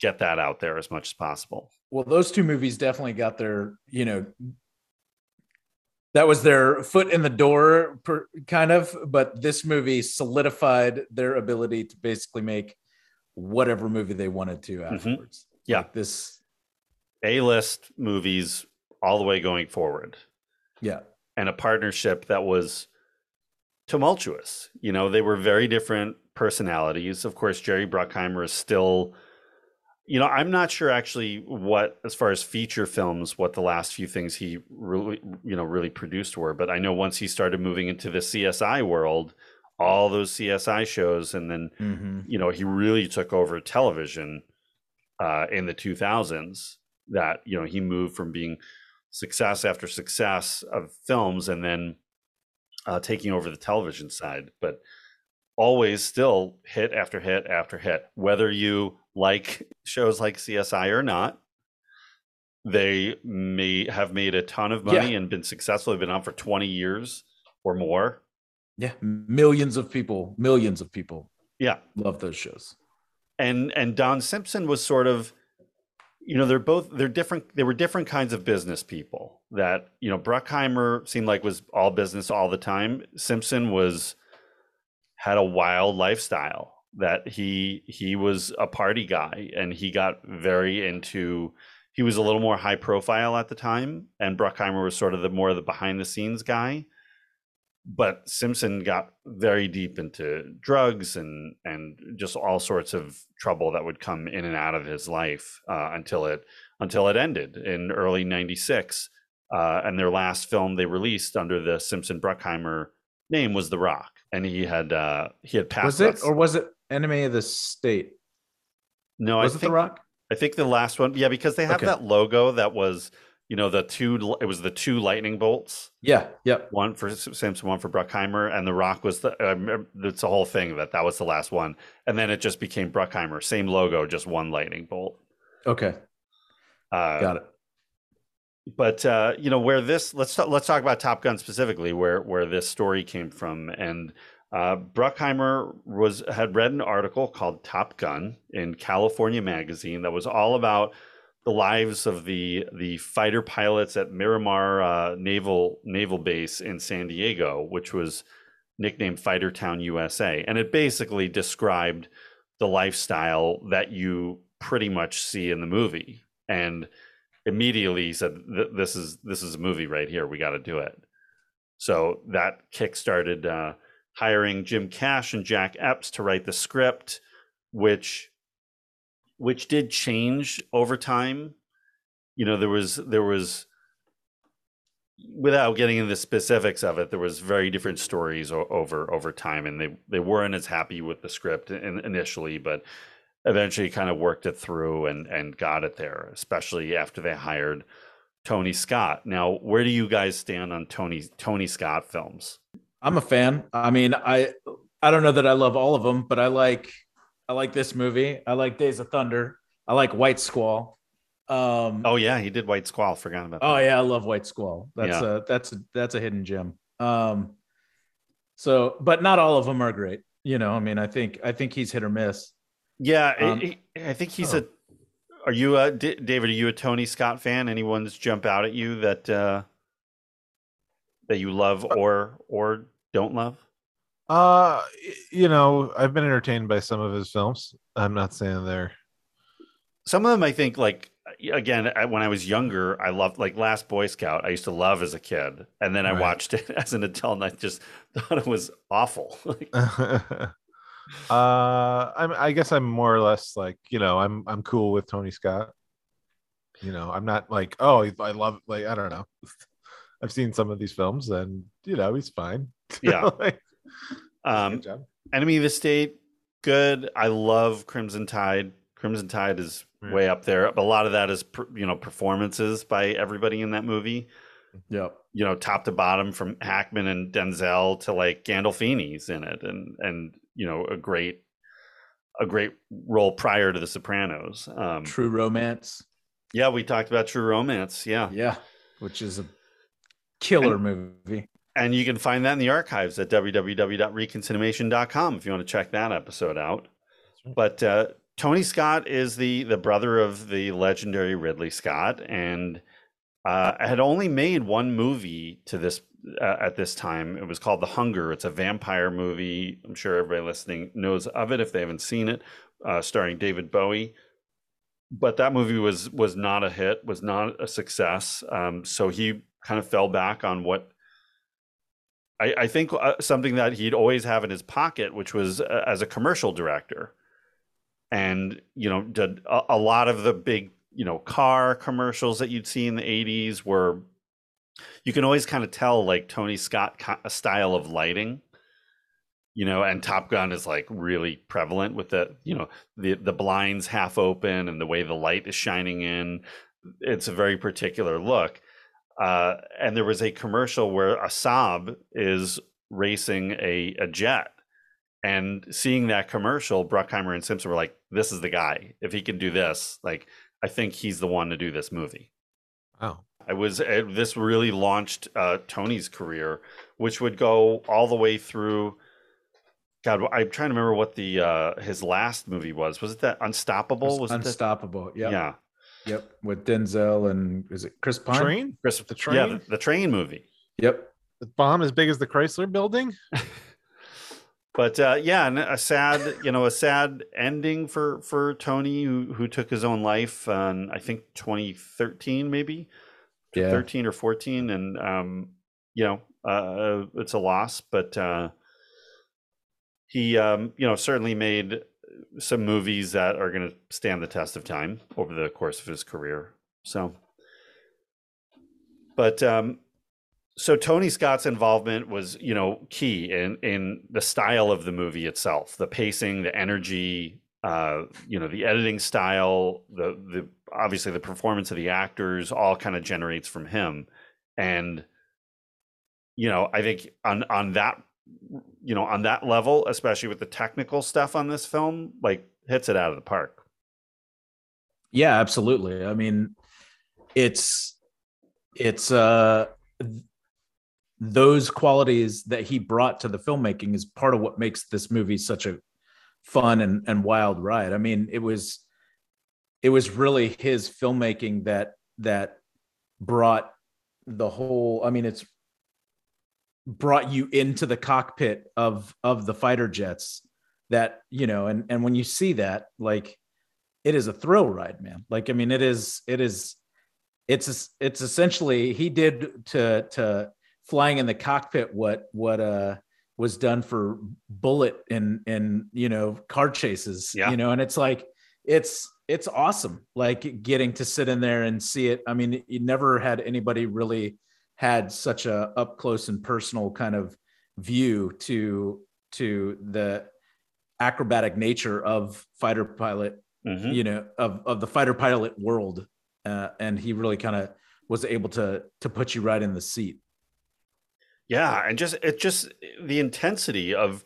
[SPEAKER 5] get that out there as much as possible
[SPEAKER 6] Well, those two movies definitely got their, you know, that was their foot in the door, per, kind of. But this movie solidified their ability to basically make whatever movie they wanted to mm-hmm. afterwards.
[SPEAKER 5] Yeah.
[SPEAKER 6] Like this,
[SPEAKER 5] a-list movies all the way going forward
[SPEAKER 6] yeah,
[SPEAKER 5] and a partnership that was tumultuous. You know, they were very different personalities. Of course, Jerry Bruckheimer is still, you know, I'm not sure actually what, as far as feature films, what the last few things he really, you know, really produced were. But I know once he started moving into the CSI world, all those CSI shows, and then
[SPEAKER 6] mm-hmm.
[SPEAKER 5] you know, he really took over television uh, in the 2000s. That you know, he moved from being success after success of films, and then uh, taking over the television side. But always still hit after hit after hit. Whether you like shows like CSI or not, they may have made a ton of money
[SPEAKER 6] Yeah.
[SPEAKER 5] and been successful. They've been on for 20 years or more.
[SPEAKER 6] yeah, millions of people, millions of people
[SPEAKER 5] Yeah.
[SPEAKER 6] love those shows.
[SPEAKER 5] and and Don Simpson was sort of you know they're both they're different they were different kinds of business people that you know Bruckheimer seemed like was all business all the time Simpson was had a wild lifestyle that he he was a party guy and he got very into he was a little more high profile at the time and Bruckheimer was sort of the more of the behind the scenes guy but Simpson got very deep into drugs and and just all sorts of trouble that would come in and out of his life uh, until it until it ended in early '96. Uh, and their last film they released under the Simpson Bruckheimer name was The Rock, and he had uh, he had passed.
[SPEAKER 6] Was it or was it Enemy of the State?
[SPEAKER 5] no?
[SPEAKER 6] Was
[SPEAKER 5] I
[SPEAKER 6] it
[SPEAKER 5] think
[SPEAKER 6] The Rock?
[SPEAKER 5] I think the last one, yeah, because they have
[SPEAKER 6] Okay.
[SPEAKER 5] that logo that was you know the two it was the two lightning bolts
[SPEAKER 6] Yeah. Yep.
[SPEAKER 5] one for S- Simpson, one for Bruckheimer, and The Rock was the. It's a whole thing that that was the last one, and then it just became Bruckheimer, same logo, just one lightning bolt.
[SPEAKER 6] Okay.
[SPEAKER 5] Uh,
[SPEAKER 6] Got it.
[SPEAKER 5] But uh, you know where this let's talk, let's talk about Top Gun specifically, where where this story came from, and uh, Bruckheimer was had read an article called Top Gun in California Magazine that was all about the lives of the the fighter pilots at Miramar uh, Naval Naval Base in San Diego, which was nicknamed Fighter Town USA, and it basically described the lifestyle that you pretty much see in the movie. And immediately said, "This is this is a movie right here. We got to do it." So that kickstarted uh, hiring Jim Cash and Jack Epps to write the script, which which did change over time. You know, there was there was without getting into the specifics of it, there was very different stories over over time, and they they weren't as happy with the script in, initially, but eventually kind of worked it through and and got it there, especially after they hired Tony Scott. Now, where do you guys stand on Tony Tony Scott films?
[SPEAKER 6] I'm a fan. I mean, I I don't know that I love all of them, but I like I like this movie. I like Days of Thunder. I like White Squall. Um,
[SPEAKER 5] Oh yeah, he did White Squall. Forgot about that.
[SPEAKER 6] Oh
[SPEAKER 5] that.
[SPEAKER 6] yeah, I love White Squall. That's
[SPEAKER 5] Yeah.
[SPEAKER 6] a that's a that's a hidden gem. Um so but not all of them are great. You know, I mean, I think I think he's hit or miss.
[SPEAKER 5] Yeah, I-
[SPEAKER 6] Um,
[SPEAKER 5] I, I think he's
[SPEAKER 7] oh.
[SPEAKER 5] a. Are you a D- David? Are you a Tony Scott fan? Anyone's jump out at you that uh, that you love or or don't love?
[SPEAKER 7] Uh, you know, I've been entertained by some of his films. I'm not saying they're.
[SPEAKER 5] Some of them, I think, like again, I, when I was younger, I loved like Last Boy Scout. I used to love as a kid, and then I
[SPEAKER 7] Right.
[SPEAKER 5] watched it as an adult, and I just thought it was awful.
[SPEAKER 7] Uh, I'm. I guess I'm more or less like you know. I'm. I'm cool with Tony Scott. You know, I'm not like oh I love like I don't know. I've seen some of these films, and you know he's fine.
[SPEAKER 5] Yeah.
[SPEAKER 7] Like,
[SPEAKER 5] um. Enemy of the State, good. I love Crimson Tide. Crimson Tide is
[SPEAKER 7] Right.
[SPEAKER 5] way up there. A lot of that is you know performances by everybody in that movie.
[SPEAKER 6] Yep.
[SPEAKER 5] You know, top to bottom, from Hackman and Denzel to like Gandolfini's in it, and and you know a great a great role prior to The Sopranos. Um,
[SPEAKER 6] True Romance.
[SPEAKER 5] yeah, we talked about True Romance. Yeah,
[SPEAKER 6] Yeah. Which is a killer movie.
[SPEAKER 5] and you can find that in the archives at www.reconcinimation.com if you want to check that episode out. But uh, Tony Scott is the the brother of the legendary Ridley Scott, and uh, had only made one movie to this uh, at this time. It was called The Hunger. It's a vampire movie. I'm sure everybody listening knows of it if they haven't seen it, uh, starring David Bowie. But that movie was was not a hit, was not a success. Um, so he kind of fell back on what I, I think uh, something that he'd always have in his pocket, which was uh, as a commercial director, and you know, did a, a lot of the big you know car commercials that you'd see in the '80s were. You can always kind of tell like Tony Scott a style of lighting, you know, and Top Gun is like really prevalent with the you know the the blinds half open and the way the light is shining in. It's a very particular look. Uh, and there was a commercial where a Saab is racing a, a jet. And seeing that commercial, Bruckheimer and Simpson were like, this is the guy. If he can do this, like, I think he's the one to do this movie.
[SPEAKER 7] Wow.
[SPEAKER 5] I was uh, this really launched uh, Tony's career, which would go all the way through. God, I'm trying to remember what the uh, his last movie was. Was it that Unstoppable? Was it that-
[SPEAKER 6] Unstoppable. Yep.
[SPEAKER 5] Yeah,
[SPEAKER 6] Yep. With Denzel and is it Chris Pine?
[SPEAKER 7] Train.
[SPEAKER 5] Chris,
[SPEAKER 7] The
[SPEAKER 5] Yeah,
[SPEAKER 7] train?
[SPEAKER 5] the, the train movie.
[SPEAKER 6] Yep.
[SPEAKER 7] The bomb as big as the Chrysler Building.
[SPEAKER 5] But uh, yeah, and a sad, you know, a sad ending for for Tony, who who took his own life on I think 2013, maybe
[SPEAKER 6] Yeah.
[SPEAKER 5] 13 or 14, and um, you know, uh, it's a loss. But uh, he, um, you know, certainly made some movies that are going to stand the test of time over the course of his career. So, but um, so Tony Scott's involvement was, you know, key in in the style of the movie itself, the pacing, the energy, uh, you know, the editing style, the the obviously the performance of the actors, all kind of generates from him, and you know, I think on on that, you know, on that level, especially with the technical stuff on this film, like hits it out of the park.
[SPEAKER 6] Yeah, absolutely. I mean, it's it's uh th- those qualities that he brought to the filmmaking is part of what makes this movie such a fun and, and wild ride. I mean, it was it was really his filmmaking that that brought the whole I mean, it's brought you into the cockpit of of the fighter jets that, you know, and and when you see that, like it is a thrill ride, man. Like, I mean, it is, it is, it's, it's essentially he did to to flying in the cockpit what what uh was done for Bullitt in in you know car chases,
[SPEAKER 5] Yeah.
[SPEAKER 6] you know, and it's like it's it's awesome, like getting to sit in there and see it. I mean, you never had anybody really had such a up close and personal kind of view to to the acrobatic nature of fighter pilot
[SPEAKER 5] Mhm.
[SPEAKER 6] you know of of the fighter pilot world uh, and he really kind of was able to to put you right in the seat
[SPEAKER 5] Yeah, and just it just the intensity of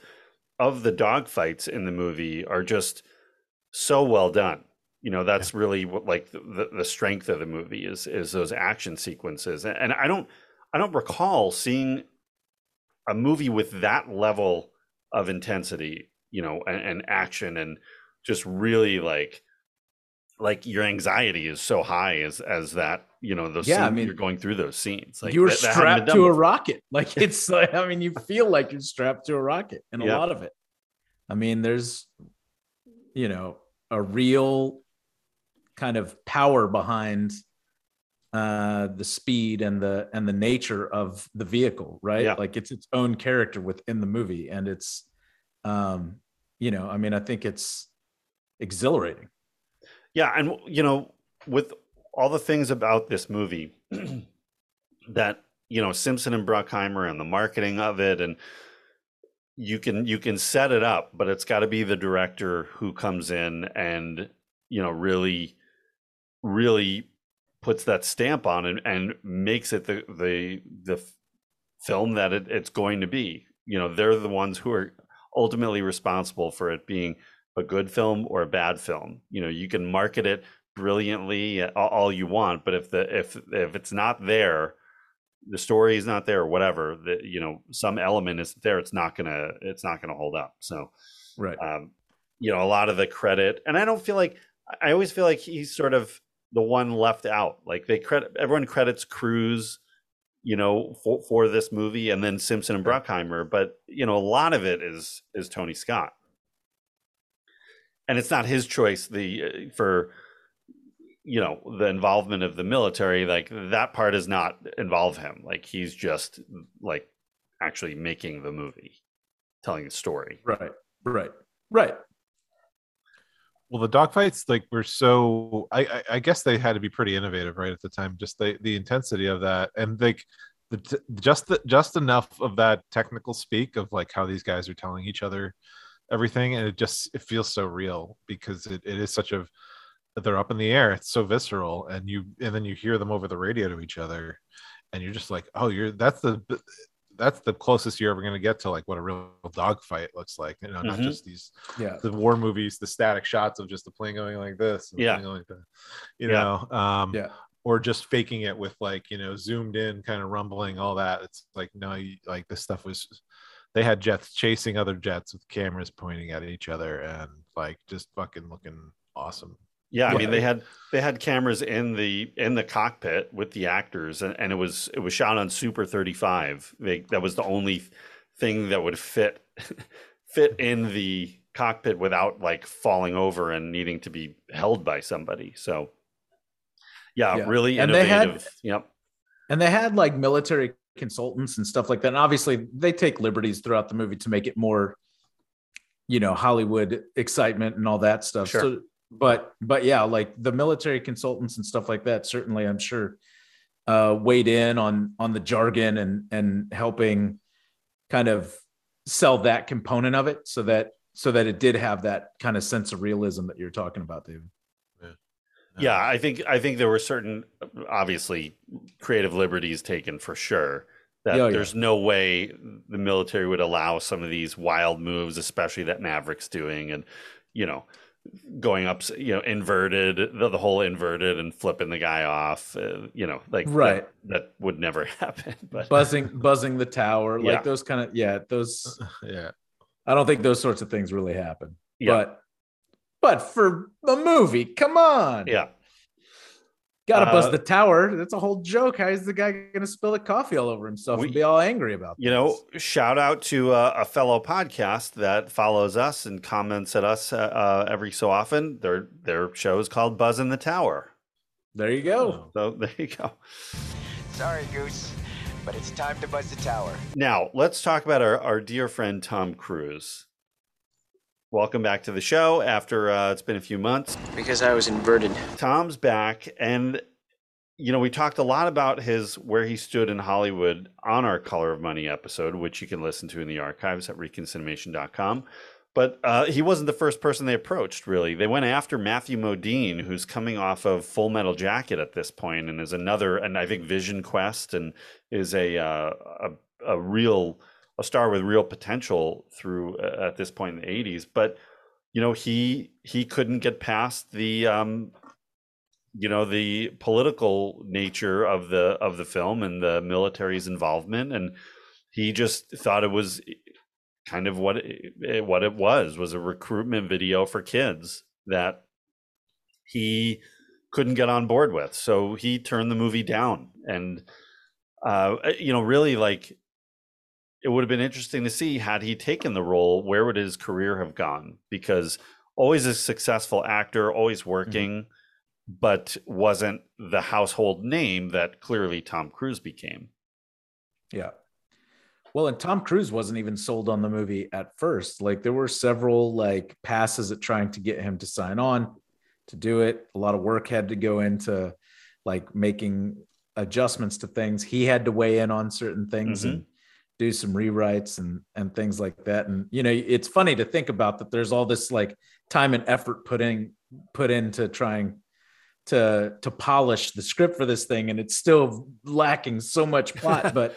[SPEAKER 5] of the dogfights in the movie are just so well done. You know, that's really what like the, the, strength of the movie is is those action sequences. And I don't I don't recall seeing a movie with that level of intensity, you know, and, and action and just really like like your anxiety is so high as as that you know those
[SPEAKER 6] Yeah, I mean,
[SPEAKER 5] you're going through those scenes like
[SPEAKER 6] you were
[SPEAKER 5] that- that
[SPEAKER 6] strapped to a rocket. Like it's like I mean, you feel like you're strapped to a rocket in a
[SPEAKER 5] Yeah.
[SPEAKER 6] lot of it. I mean, there's you know a real kind of power behind uh the speed and the and the nature of the vehicle right
[SPEAKER 5] Yeah.
[SPEAKER 6] like it's its own character within the movie and it's um you know i mean i think it's exhilarating
[SPEAKER 5] Yeah, and you know, with all the things about this movie that you know Simpson and Bruckheimer and the marketing of it, and you can you can set it up, but it's got to be the director who comes in and you know really, really puts that stamp on and and makes it the the the film that it, it's going to be. You know, they're the ones who are ultimately responsible for it being a good film or a bad film. You know, you can market it brilliantly uh, all, you want, but if the if if it's not there, the story is not there, or whatever, the you know some element isn't there, it's not gonna it's not gonna hold up. So,
[SPEAKER 6] right
[SPEAKER 5] um, you know, a lot of the credit, and I don't feel like I always feel like he's sort of the one left out. Like they credit everyone credits Cruise, you know, for for this movie, and then Simpson and Bruckheimer, but you know, a lot of it is is Tony Scott, and it's not his choice. The uh, for you know the involvement of the military, like that part does not involve him. Like he's just like actually making the movie, telling the story.
[SPEAKER 6] right right right
[SPEAKER 7] Well, the dogfights like were so. I, I I guess they had to be pretty innovative, right, at the time. Just the the intensity of that, and like the just the, just enough of that technical speak of like how these guys are telling each other everything, and it just it feels so real because it, it is such a they're up in the air. It's so visceral, and you and then you hear them over the radio to each other, and you're just like, oh, you're that's the that's the closest you're ever going to get to like what a real dogfight looks like. You know, not
[SPEAKER 5] Mhm.
[SPEAKER 7] just these
[SPEAKER 6] yeah
[SPEAKER 7] the war movies, the static shots of just the plane going like this,
[SPEAKER 5] Yeah.
[SPEAKER 7] like that, you
[SPEAKER 5] Yeah.
[SPEAKER 7] know, um,
[SPEAKER 6] Yeah.
[SPEAKER 7] or just faking it with like you know zoomed in, kind of rumbling, all that. It's like no, you, like this stuff was. They had jets chasing other jets with cameras pointing at each other, and like just fucking looking awesome.
[SPEAKER 5] Yeah, I mean they had they had cameras in the in the cockpit with the actors, and, and it was it was shot on Super 35. They that was the only thing that would fit fit in the cockpit without like falling over and needing to be held by somebody. So yeah,
[SPEAKER 6] Yeah.
[SPEAKER 5] really
[SPEAKER 6] And they had-
[SPEAKER 5] innovative. yep.
[SPEAKER 6] and they had like military consultants and stuff like that and obviously they take liberties throughout the movie to make it more you know hollywood excitement and all that stuff
[SPEAKER 5] Sure.
[SPEAKER 6] so but but yeah like the military consultants and stuff like that certainly i'm sure uh weighed in on on the jargon and and helping kind of sell that component of it so that so that it did have that kind of sense of realism that you're talking about david
[SPEAKER 5] Yeah, I think I think there were certain obviously creative liberties taken for sure. That
[SPEAKER 6] Yeah, yeah.
[SPEAKER 5] there's no way the military would allow some of these wild moves, especially that Maverick's doing, and you know, going up, you know, inverted the, the whole inverted and flipping the guy off. Uh, you know, like that-
[SPEAKER 6] Right.
[SPEAKER 5] that, would never happen. But
[SPEAKER 6] buzzing buzzing the tower
[SPEAKER 5] Yeah.
[SPEAKER 6] like those kind of yeah those
[SPEAKER 7] Yeah,
[SPEAKER 6] I don't think those sorts of things really happen.
[SPEAKER 5] Yeah.
[SPEAKER 6] But but for a movie, come on.
[SPEAKER 5] yeah,
[SPEAKER 6] Gotta buzz
[SPEAKER 5] Uh,
[SPEAKER 6] the tower. That's a whole joke. How is the guy gonna spill the coffee all over himself
[SPEAKER 5] We-
[SPEAKER 6] and be all angry about
[SPEAKER 5] you
[SPEAKER 6] this?
[SPEAKER 5] know, shout out to uh, a fellow podcast that follows us and comments at us uh, uh, every so often. Their their show is called Buzz in the Tower.
[SPEAKER 6] There you go.
[SPEAKER 5] So there you go.
[SPEAKER 3] Sorry, Goose, but it's time to buzz the tower.
[SPEAKER 5] Now, let's talk about our, our dear friend Tom Cruise. Welcome back to the show after uh, it's been a few months.
[SPEAKER 2] Because I was inverted.
[SPEAKER 5] Tom's back, and you know we talked a lot about his where he stood in Hollywood on our Color of Money episode, which you can listen to in the archives at reconcinimation.com. But uh, he wasn't the first person they approached. Really, they went after Matthew Modine, who's coming off of Full Metal Jacket at this point, and is another, and I think Vision Quest, and is a uh, a, a real a star with real potential through uh, at this point in the 80s but you know he he couldn't get past the um you know the political nature of the of the film and the military's involvement and he just thought it was kind of what it, what it was was a recruitment video for kids that he couldn't get on board with. So he turned the movie down. And, uh, you know, really like it would have been interesting to see had he taken the role, where would his career have gone? Because always a successful actor, always working, mm-hmm. but wasn't the household name that clearly Tom Cruise became.
[SPEAKER 6] Yeah. Well, and Tom Cruise wasn't even sold on the movie at first. Like there were several like passes at trying to get him to sign on to do it. A lot of work had to go into like making adjustments to things. He had to weigh in on certain things mm-hmm. and do some rewrites and and things like that. And you know, it's funny to think about that there's all this like time and effort putting put into trying to to polish the script for this thing and it's still lacking so much plot but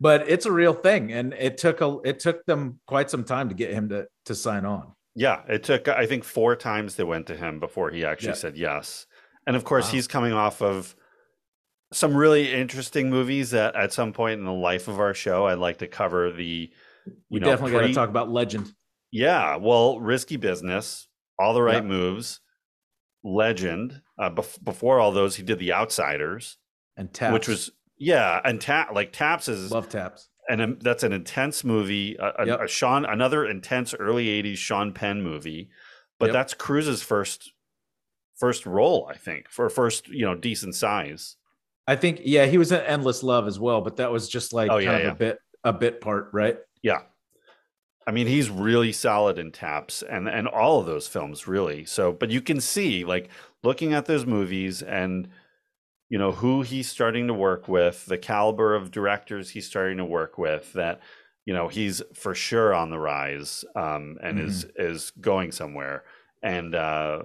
[SPEAKER 6] but it's a real thing and it took a it took them quite some time to get him to to sign on
[SPEAKER 5] yeah, it took I think four times they went to him before he actually yeah. said yes. And of course, wow. he's coming off of some really interesting movies that at some point in the life of our show, I'd like to cover the.
[SPEAKER 6] We know, definitely pre- got to talk about Legend.
[SPEAKER 5] Yeah, well, Risky Business, All the Right yep. Moves, Legend. Uh, bef- before all those, he did The Outsiders,
[SPEAKER 6] and Taps,
[SPEAKER 5] which was yeah, and tap like Taps is
[SPEAKER 6] love Taps
[SPEAKER 5] and um, that's an intense movie. A, a, yep. a, Sean, another intense early '80s Sean Penn movie, but yep. that's Cruise's first first role, I think, for first you know decent size.
[SPEAKER 6] I think, yeah, he was in Endless Love as well, but that was just like oh, yeah, yeah. a bit a bit part, right?
[SPEAKER 5] Yeah, I mean, he's really solid in Taps and and all of those films, really. So, but you can see, like, looking at those movies and you know who he's starting to work with the caliber of directors he's starting to work with that you know he's for sure on the rise um, and mm-hmm. is is going somewhere and uh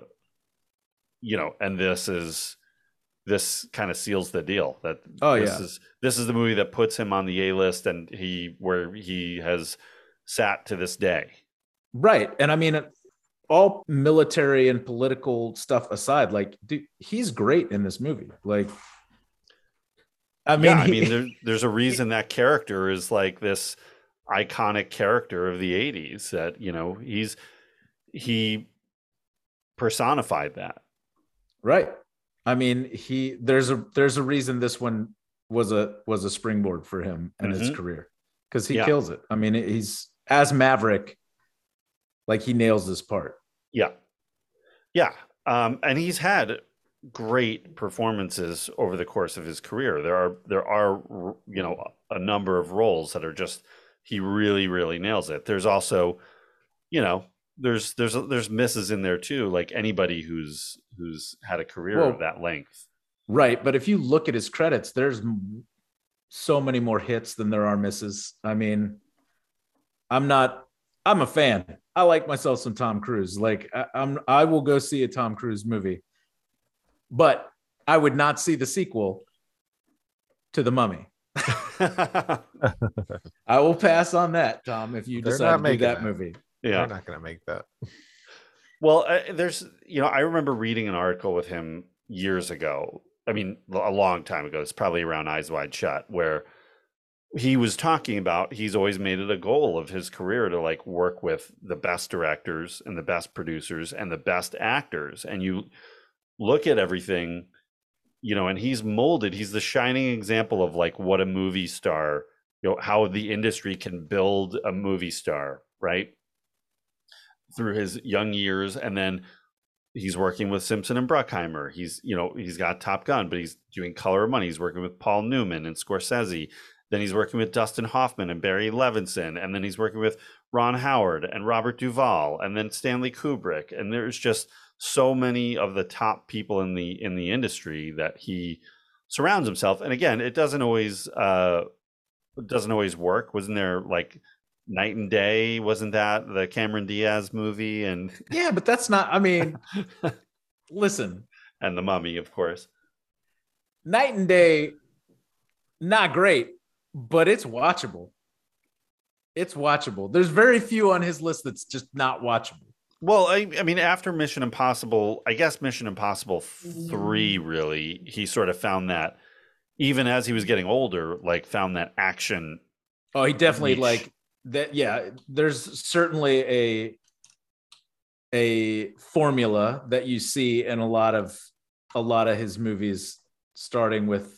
[SPEAKER 5] you know and this is this kind of seals the deal that
[SPEAKER 6] oh
[SPEAKER 5] this
[SPEAKER 6] yeah
[SPEAKER 5] is this is the movie that puts him on the a list and he where he has sat to this day
[SPEAKER 6] right and i mean all military and political stuff aside, like dude, he's great in this movie. Like,
[SPEAKER 5] I mean, yeah, I mean, there, there's a reason that character is like this iconic character of the '80s. That you know, he's he personified that.
[SPEAKER 6] Right. I mean, he there's a there's a reason this one was a was a springboard for him and mm-hmm. his career because he yeah. kills it. I mean, he's as Maverick, like he nails this part.
[SPEAKER 5] Yeah. Yeah. Um, and he's had great performances over the course of his career. There are there are you know a number of roles that are just he really really nails it. There's also you know there's there's there's misses in there too like anybody who's who's had a career well, of that length.
[SPEAKER 6] Right, but if you look at his credits there's so many more hits than there are misses. I mean I'm not I'm a fan. I like myself some Tom Cruise. Like I, I'm, I will go see a Tom Cruise movie, but I would not see the sequel to The Mummy. I will pass on that, Tom. If you They're decide to make that, that movie,
[SPEAKER 7] yeah, they're not going to make that.
[SPEAKER 5] Well, uh, there's, you know, I remember reading an article with him years ago. I mean, a long time ago. It's probably around Eyes Wide Shut, where he was talking about he's always made it a goal of his career to like work with the best directors and the best producers and the best actors and you look at everything you know and he's molded he's the shining example of like what a movie star you know how the industry can build a movie star right through his young years and then he's working with Simpson and Bruckheimer. He's, you know, he's got Top Gun, but he's doing Color of Money. He's working with Paul Newman and Scorsese. Then he's working with Dustin Hoffman and Barry Levinson, and then he's working with Ron Howard and Robert Duvall, and then Stanley Kubrick. And there's just so many of the top people in the in the industry that he surrounds himself. And again, it doesn't always uh, doesn't always work. Wasn't there like Knight and Day? Wasn't that the Cameron Diaz movie? And
[SPEAKER 6] yeah, but that's not. I mean, listen.
[SPEAKER 5] And the Mummy, of course.
[SPEAKER 6] Knight and Day, not great but it's watchable. It's watchable. There's very few on his list that's just not watchable.
[SPEAKER 5] Well, I, I mean, after Mission Impossible, I guess Mission Impossible 3, mm. really, he sort of found that, even as he was getting older, like found that action.
[SPEAKER 6] Oh, he definitely, reach. like, that yeah, there's certainly a a formula that you see in a lot of a lot of his movies, starting with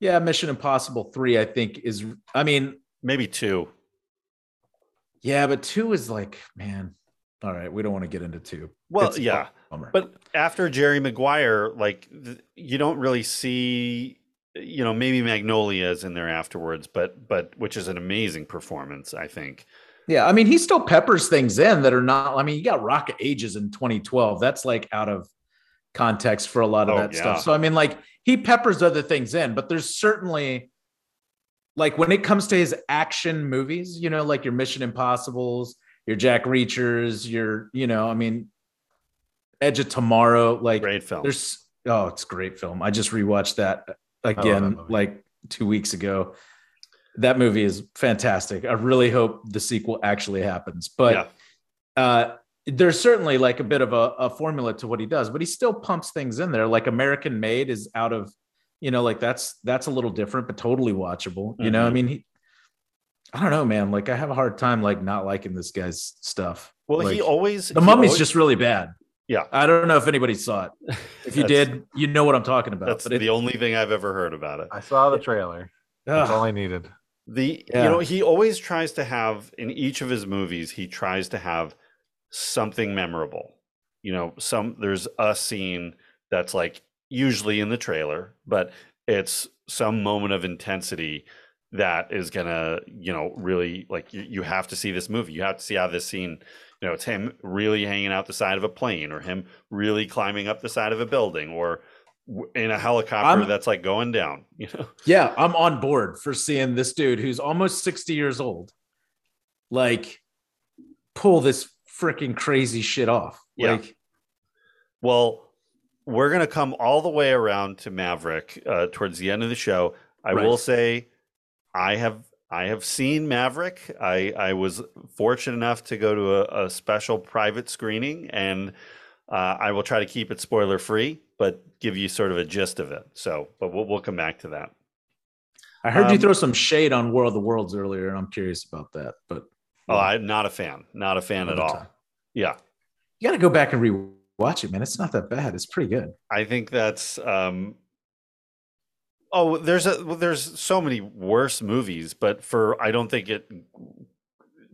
[SPEAKER 6] yeah, Mission Impossible three. I think is I mean
[SPEAKER 5] Maybe two.
[SPEAKER 6] yeah, but two is like man. All right, we don't want to get into two.
[SPEAKER 5] Well,
[SPEAKER 6] It's
[SPEAKER 5] yeah, but after Jerry Maguire, like you don't really see, you know, maybe Magnolia is in there afterwards, but but which is an amazing performance, I think.
[SPEAKER 6] Yeah, I mean, he still peppers things in that are not. I mean, you got Rock of Ages in 2012. That's like out of context for a lot of
[SPEAKER 5] Oh,
[SPEAKER 6] that
[SPEAKER 5] yeah.
[SPEAKER 6] stuff. So I mean, like he peppers other things in, but there's certainly like when it comes to his action movies, you know, like your Mission Impossibles, your Jack Reachers, your, you know, I mean, Edge of Tomorrow, like
[SPEAKER 5] Great film.
[SPEAKER 6] there's oh, it's a great film. I just rewatched that again like two weeks ago. That movie is fantastic. I really hope the sequel actually happens. But
[SPEAKER 5] yeah,
[SPEAKER 6] uh, there's certainly like a bit of a, a formula to what he does, but he still pumps things in there. Like American Made is out of, you know, like that's that's a little different, but totally watchable. You know, I
[SPEAKER 5] Mhm.
[SPEAKER 6] mean, he, I don't know, man. Like I have a hard time like not liking this guy's stuff.
[SPEAKER 5] well,
[SPEAKER 6] Like,
[SPEAKER 5] he always
[SPEAKER 6] the
[SPEAKER 5] he
[SPEAKER 6] Mummy's
[SPEAKER 5] always-
[SPEAKER 6] just really bad.
[SPEAKER 5] Yeah.
[SPEAKER 6] I don't know if anybody saw it. If you did, you know what I'm talking about.
[SPEAKER 5] That's
[SPEAKER 6] but it,
[SPEAKER 5] the only thing I've ever heard about it.
[SPEAKER 7] I saw the trailer. That's
[SPEAKER 6] ugh,
[SPEAKER 7] all I needed.
[SPEAKER 5] The
[SPEAKER 6] Yeah.
[SPEAKER 5] you know he always tries to have in each of his movies he tries to have something memorable. You know, some there's a scene that's like usually in the trailer, but it's some moment of intensity that is gonna you know really like you, you have to see this movie. You have to see how this scene. You know, it's him really hanging out the side of a plane, or him really climbing up the side of a building, or in a helicopter
[SPEAKER 6] I'm-
[SPEAKER 5] that's like going down. You know,
[SPEAKER 6] yeah, I'm on board for seeing this dude who's almost 60 years old, like pull this freaking crazy shit off.
[SPEAKER 5] Yeah.
[SPEAKER 6] Like,
[SPEAKER 5] Well, we're going to come all the way around to Maverick uh, towards the end of the show. I
[SPEAKER 6] Right.
[SPEAKER 5] will say, I have I have seen Maverick. I I was fortunate enough to go to a, a special private screening, and uh, I will try to keep it spoiler free, but give you sort of a gist of it. So, but we'll we'll come back to that.
[SPEAKER 6] I heard you
[SPEAKER 5] Um,
[SPEAKER 6] throw some shade on War of the Worlds earlier, and I'm curious about that. But
[SPEAKER 5] Oh, I'm not a fan. Not a fan at all.
[SPEAKER 6] time.
[SPEAKER 5] Yeah.
[SPEAKER 6] you got to go back and rewatch it, man. It's not that bad. It's pretty good.
[SPEAKER 5] I think that's um oh there's a well, there's so many worse movies, but for I don't think it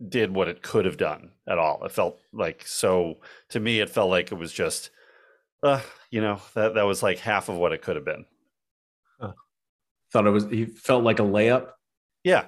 [SPEAKER 5] did what it could have done at all. It felt like so to me it felt like it was just uh you know that that was like half of what it could have been.
[SPEAKER 6] Thought it was. He felt like a layup.
[SPEAKER 5] Yeah.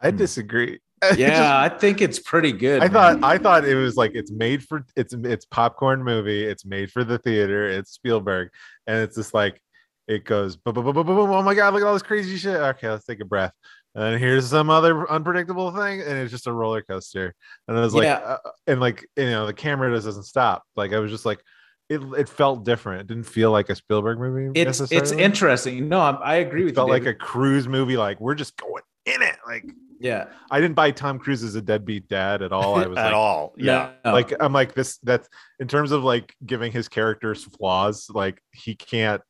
[SPEAKER 7] I
[SPEAKER 6] Hmm.
[SPEAKER 7] disagree.
[SPEAKER 6] Yeah, I think it's pretty good.
[SPEAKER 7] I
[SPEAKER 6] man.
[SPEAKER 7] thought I thought it was like it's made for it's it's popcorn movie. It's made for the theater. It's Spielberg, and it's just like it goes boom, boom, boom, boom, boom. Oh my god! Look at all this crazy shit. Okay, let's take a breath. And here's some other unpredictable thing, and it's just a roller coaster. And I was like,
[SPEAKER 6] Yeah.
[SPEAKER 7] uh, and like you know, the camera just doesn't stop. Like I was just like, it it felt different. It didn't feel like a Spielberg movie.
[SPEAKER 6] it's it's interesting. No, I'm, I agree
[SPEAKER 7] It
[SPEAKER 6] with
[SPEAKER 7] felt
[SPEAKER 6] you.
[SPEAKER 7] like a cruise movie. Like we're just going in it. Like
[SPEAKER 6] yeah.
[SPEAKER 7] I didn't buy Tom Cruise as a deadbeat dad at all. I was
[SPEAKER 5] at
[SPEAKER 7] like,
[SPEAKER 5] all. Yeah.
[SPEAKER 6] No.
[SPEAKER 7] like I'm like this. That's in terms of like giving his characters flaws. Like he can't.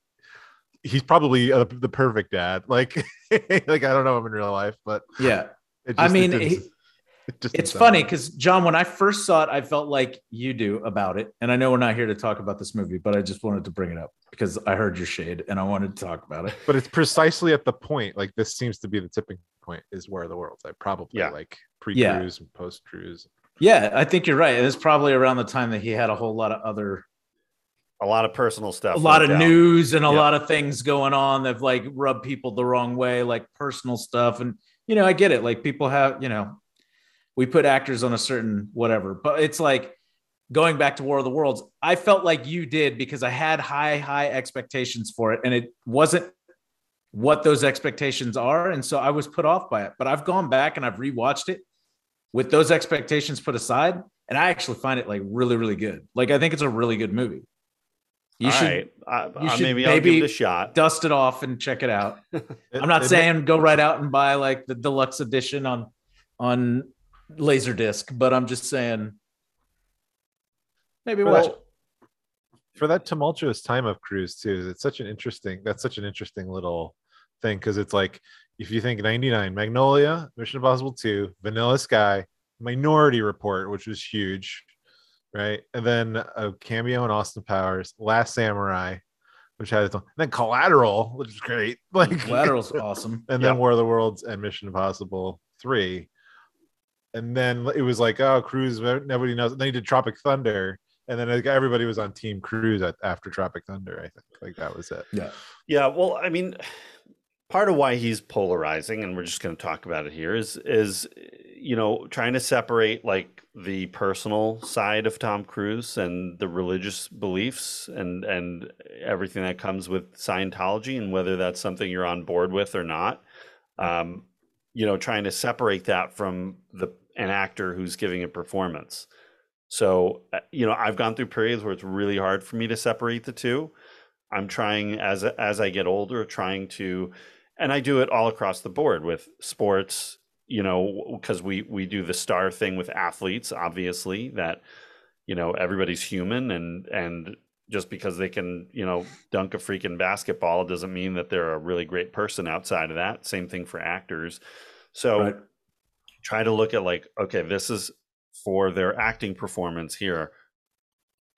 [SPEAKER 7] He's probably uh, the perfect dad. Like, like I don't know him in real life, but
[SPEAKER 6] yeah.
[SPEAKER 7] it just,
[SPEAKER 6] I mean,
[SPEAKER 7] it
[SPEAKER 6] he-
[SPEAKER 7] it just
[SPEAKER 6] It's funny because John, when I first saw it, I felt like you do about it. And I know we're not here to talk about this movie, but I just wanted to bring it up because I heard your shade and I wanted to talk about it.
[SPEAKER 7] but it's precisely at the point. Like this seems to be the tipping point. Is where the world's. I probably
[SPEAKER 5] Yeah.
[SPEAKER 7] like pre
[SPEAKER 6] Yeah.
[SPEAKER 7] cruise and post cruise.
[SPEAKER 6] Yeah, I think you're right. And it's probably around the time that he had a whole lot of other
[SPEAKER 5] A lot of personal stuff.
[SPEAKER 6] a lot of
[SPEAKER 5] down.
[SPEAKER 6] news and a
[SPEAKER 5] Yeah.
[SPEAKER 6] lot of things going on that like rub people the wrong way, like personal stuff. And you know, I get it. Like people have, you know, we put actors on a certain whatever, but it's like going back to War of the Worlds. I felt like you did because I had high, high expectations for it, and it wasn't what those expectations are. And so I was put off by it. But I've gone back and I've rewatched it with those expectations put aside, and I actually find it like really, really good. Like I think it's a really good movie. You
[SPEAKER 5] All
[SPEAKER 6] should
[SPEAKER 5] right. I,
[SPEAKER 6] you
[SPEAKER 5] I-
[SPEAKER 6] should
[SPEAKER 5] maybe, I'll give
[SPEAKER 6] maybe
[SPEAKER 5] it a shot.
[SPEAKER 6] dust it off and check it out. I'm not saying go right out and buy like the deluxe edition on on Laserdisc, but I'm just saying maybe
[SPEAKER 7] for
[SPEAKER 6] watch
[SPEAKER 7] that,
[SPEAKER 6] it.
[SPEAKER 7] for that tumultuous time of cruise too it's such an interesting that's such an interesting little thing because it's like if you think 99, Magnolia, Mission Impossible 2, Vanilla Sky, Minority Report, which was huge, right? And then a cameo in Austin Powers, Last Samurai, which had its own, then Collateral, which is great. Like
[SPEAKER 6] Collateral's awesome.
[SPEAKER 7] and then
[SPEAKER 5] Yep.
[SPEAKER 7] War of the Worlds and Mission Impossible 3. And then it was like, oh, Cruise, nobody knows. And then he did Tropic Thunder. And then like, everybody was on Team Cruise at, after Tropic Thunder, I think. Like that was it.
[SPEAKER 6] Yeah.
[SPEAKER 5] Yeah, well, I mean, part of why he's polarizing, and we're just going to talk about it here, is is you know trying to separate like the personal side of Tom Cruise and the religious beliefs and and everything that comes with Scientology, and whether that's something you're on board with or not. Um, you know, trying to separate that from the an actor who's giving a performance. So, uh, you know, I've gone through periods where it's really hard for me to separate the two. I'm trying as as I get older, trying to, and I do it all across the board with sports. You know, because we we do the star thing with athletes, obviously that you know everybody's human, and and just because they can you know dunk a freaking basketball doesn't mean that they're a really great person outside of that. Same thing for actors. So
[SPEAKER 6] Right.
[SPEAKER 5] try to look at like, okay, this is for their acting performance here.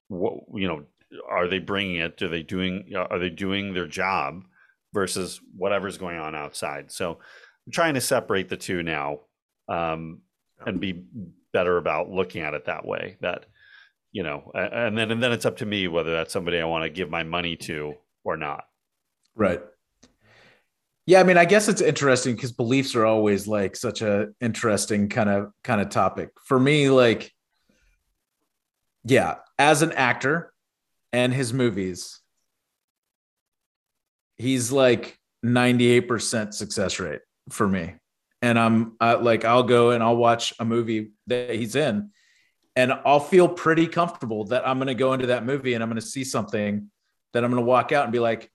[SPEAKER 5] What you know, are they bringing it? Are they doing? Are they doing their job versus whatever's going on outside? So I'm trying to separate the two now, um, and be better about looking at it that way. That you know, and then and then it's up to me whether that's somebody I want to give my money to or not.
[SPEAKER 6] Right. Yeah, I mean, I guess it's interesting because beliefs are always like such a interesting kind of kind of topic. For me, like, yeah, as an actor and his movies, he's like 98% success rate for me. And I'm uh, like, I'll go and I'll watch a movie that he's in, and I'll feel pretty comfortable that I'm going to go into that movie and I'm going to see something that I'm going to walk out and be like,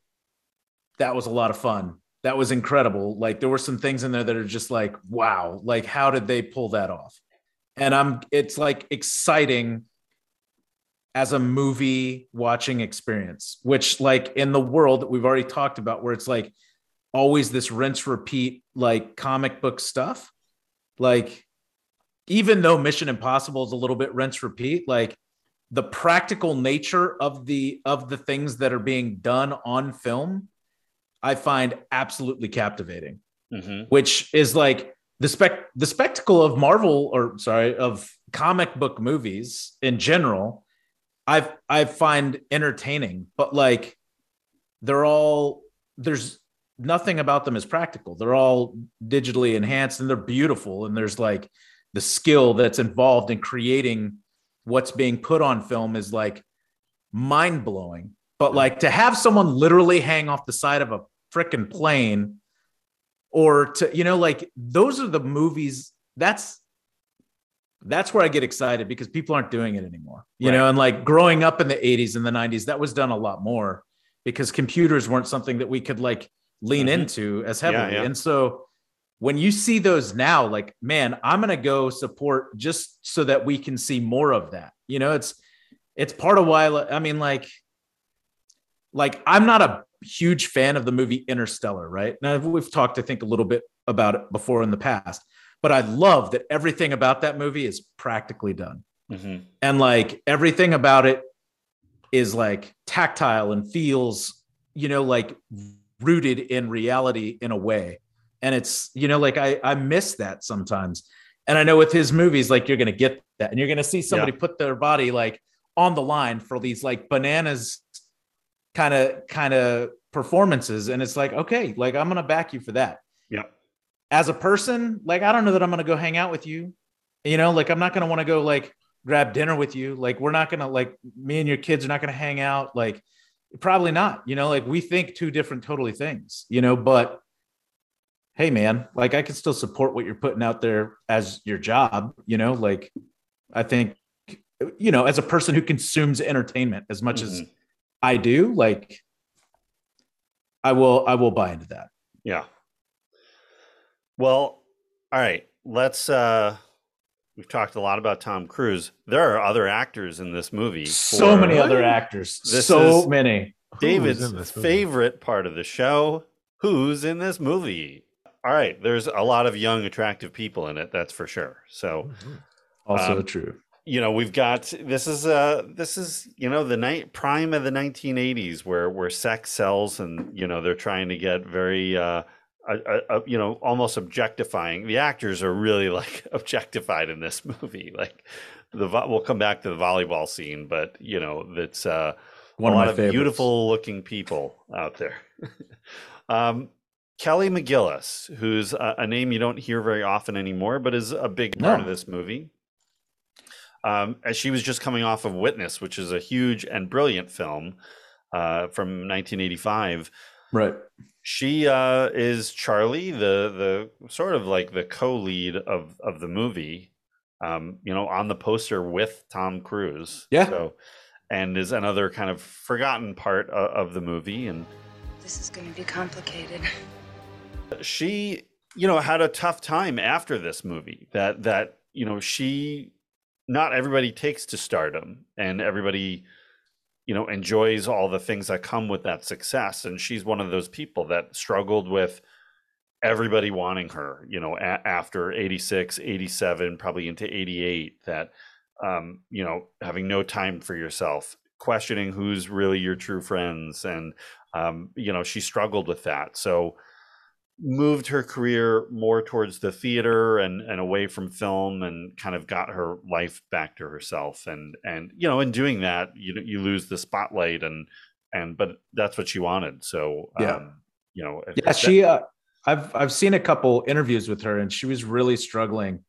[SPEAKER 6] that was a lot of fun. That was incredible. Like there were some things in there that are just like, wow, like how did they pull that off? And I'm it's like exciting as a movie watching experience, which like in the world that we've already talked about, where it's like always this rinse repeat, like comic book stuff. Like, even though Mission Impossible is a little bit rinse repeat, like the practical nature of the of the things that are being done on film I find absolutely captivating,
[SPEAKER 5] hmm
[SPEAKER 6] which is like the spec the spectacle of Marvel or sorry of comic book movies in general. I I find entertaining, but like they're all there's nothing about them is practical. They're all digitally enhanced and they're beautiful, and there's like the skill that's involved in creating what's being put on film is like mind blowing. But like to have someone literally hang off the side of a freaking plane or to, you know, like those are the movies that's that's where I get excited because people aren't doing it anymore. You know, and like growing up in the 80s and the 90s, that was done a lot more because computers weren't something that we could like lean
[SPEAKER 5] Mhm.
[SPEAKER 6] into as heavily.
[SPEAKER 5] yeah.
[SPEAKER 6] And so when you see those now, like, man, I'm gonna go support just so that we can see more of that. You know, it's it's part of why I mean, like, like I'm not a huge fan of the movie Interstellar, right? Now we've talked, I think, a little bit about it before in the past, but I love that everything about that movie is practically done
[SPEAKER 5] hmm
[SPEAKER 6] and like everything about it is like tactile and feels you know like rooted in reality in a way. And it's you know like i i miss that sometimes. And i know with his movies like you're gonna get that. And you're gonna see somebody put their body like on the line for these like bananas kind of kind of performances. And it's like okay like i'm gonna back you for that.
[SPEAKER 5] Yep.
[SPEAKER 6] as a person like i don't know that i'm gonna go hang out with you. You know like i'm not gonna want to go like grab dinner with you. Like we're not gonna like me and your kids are not gonna hang out. Like probably not you know like we think two different totally things you know but hey man like i can still support what you're putting out there as your job you know like i think you know as a person who consumes entertainment as much as
[SPEAKER 5] Mhm.
[SPEAKER 6] i do like i will i will buy into that
[SPEAKER 5] Yeah. Well, all right. Let's uh we've talked a lot about Tom Cruise. There are other actors in this movie.
[SPEAKER 6] so
[SPEAKER 5] for
[SPEAKER 6] many other actors
[SPEAKER 5] This
[SPEAKER 6] so
[SPEAKER 5] is-
[SPEAKER 6] many
[SPEAKER 5] David's
[SPEAKER 7] in this movie?
[SPEAKER 5] favorite part of the show. Who's in this movie? all right, there's a lot of young, attractive people in it. That's for sure. So,
[SPEAKER 6] Also
[SPEAKER 5] Um,
[SPEAKER 6] true.
[SPEAKER 5] you know, we've got this is uh this is you know the night prime of the 1980s where where sex sells, and you know they're trying to get very uh, uh, uh, you know almost objectifying. The actors are really like objectified in this movie. Like the we'll come back to the volleyball scene, but you know that's uh
[SPEAKER 6] One
[SPEAKER 5] a
[SPEAKER 6] of
[SPEAKER 5] lot
[SPEAKER 6] my
[SPEAKER 5] of
[SPEAKER 6] favorites.
[SPEAKER 5] beautiful looking people out there. um, Kelly McGillis, who's a, a name you don't hear very often anymore, but is a big part of this movie. Um, as she was just coming off of Witness, which is a huge and brilliant film uh, from 1985.
[SPEAKER 6] Right.
[SPEAKER 5] She uh, is Charlie, the the sort of like the co-lead of of the movie. Um, you know, on the poster with Tom Cruise.
[SPEAKER 6] Yeah.
[SPEAKER 5] So, and is another kind of forgotten part of, of the movie, and
[SPEAKER 8] This is going to be complicated.
[SPEAKER 5] she you know had a tough time after this movie that that you know she not everybody takes to stardom and everybody you know enjoys all the things that come with that success and she's one of those people that struggled with everybody wanting her you know a- after 86 87 probably into 88 that um you know having no time for yourself questioning who's really your true friends and um you know she struggled with that. So moved her career more towards the theater and and away from film and kind of got her life back to herself and and you know in doing that you you lose the spotlight and and but that's what she wanted so
[SPEAKER 6] Yeah.
[SPEAKER 5] um, you know
[SPEAKER 6] Yeah,
[SPEAKER 5] that-
[SPEAKER 6] she. Uh, I've I've seen a couple interviews with her, and she was really struggling.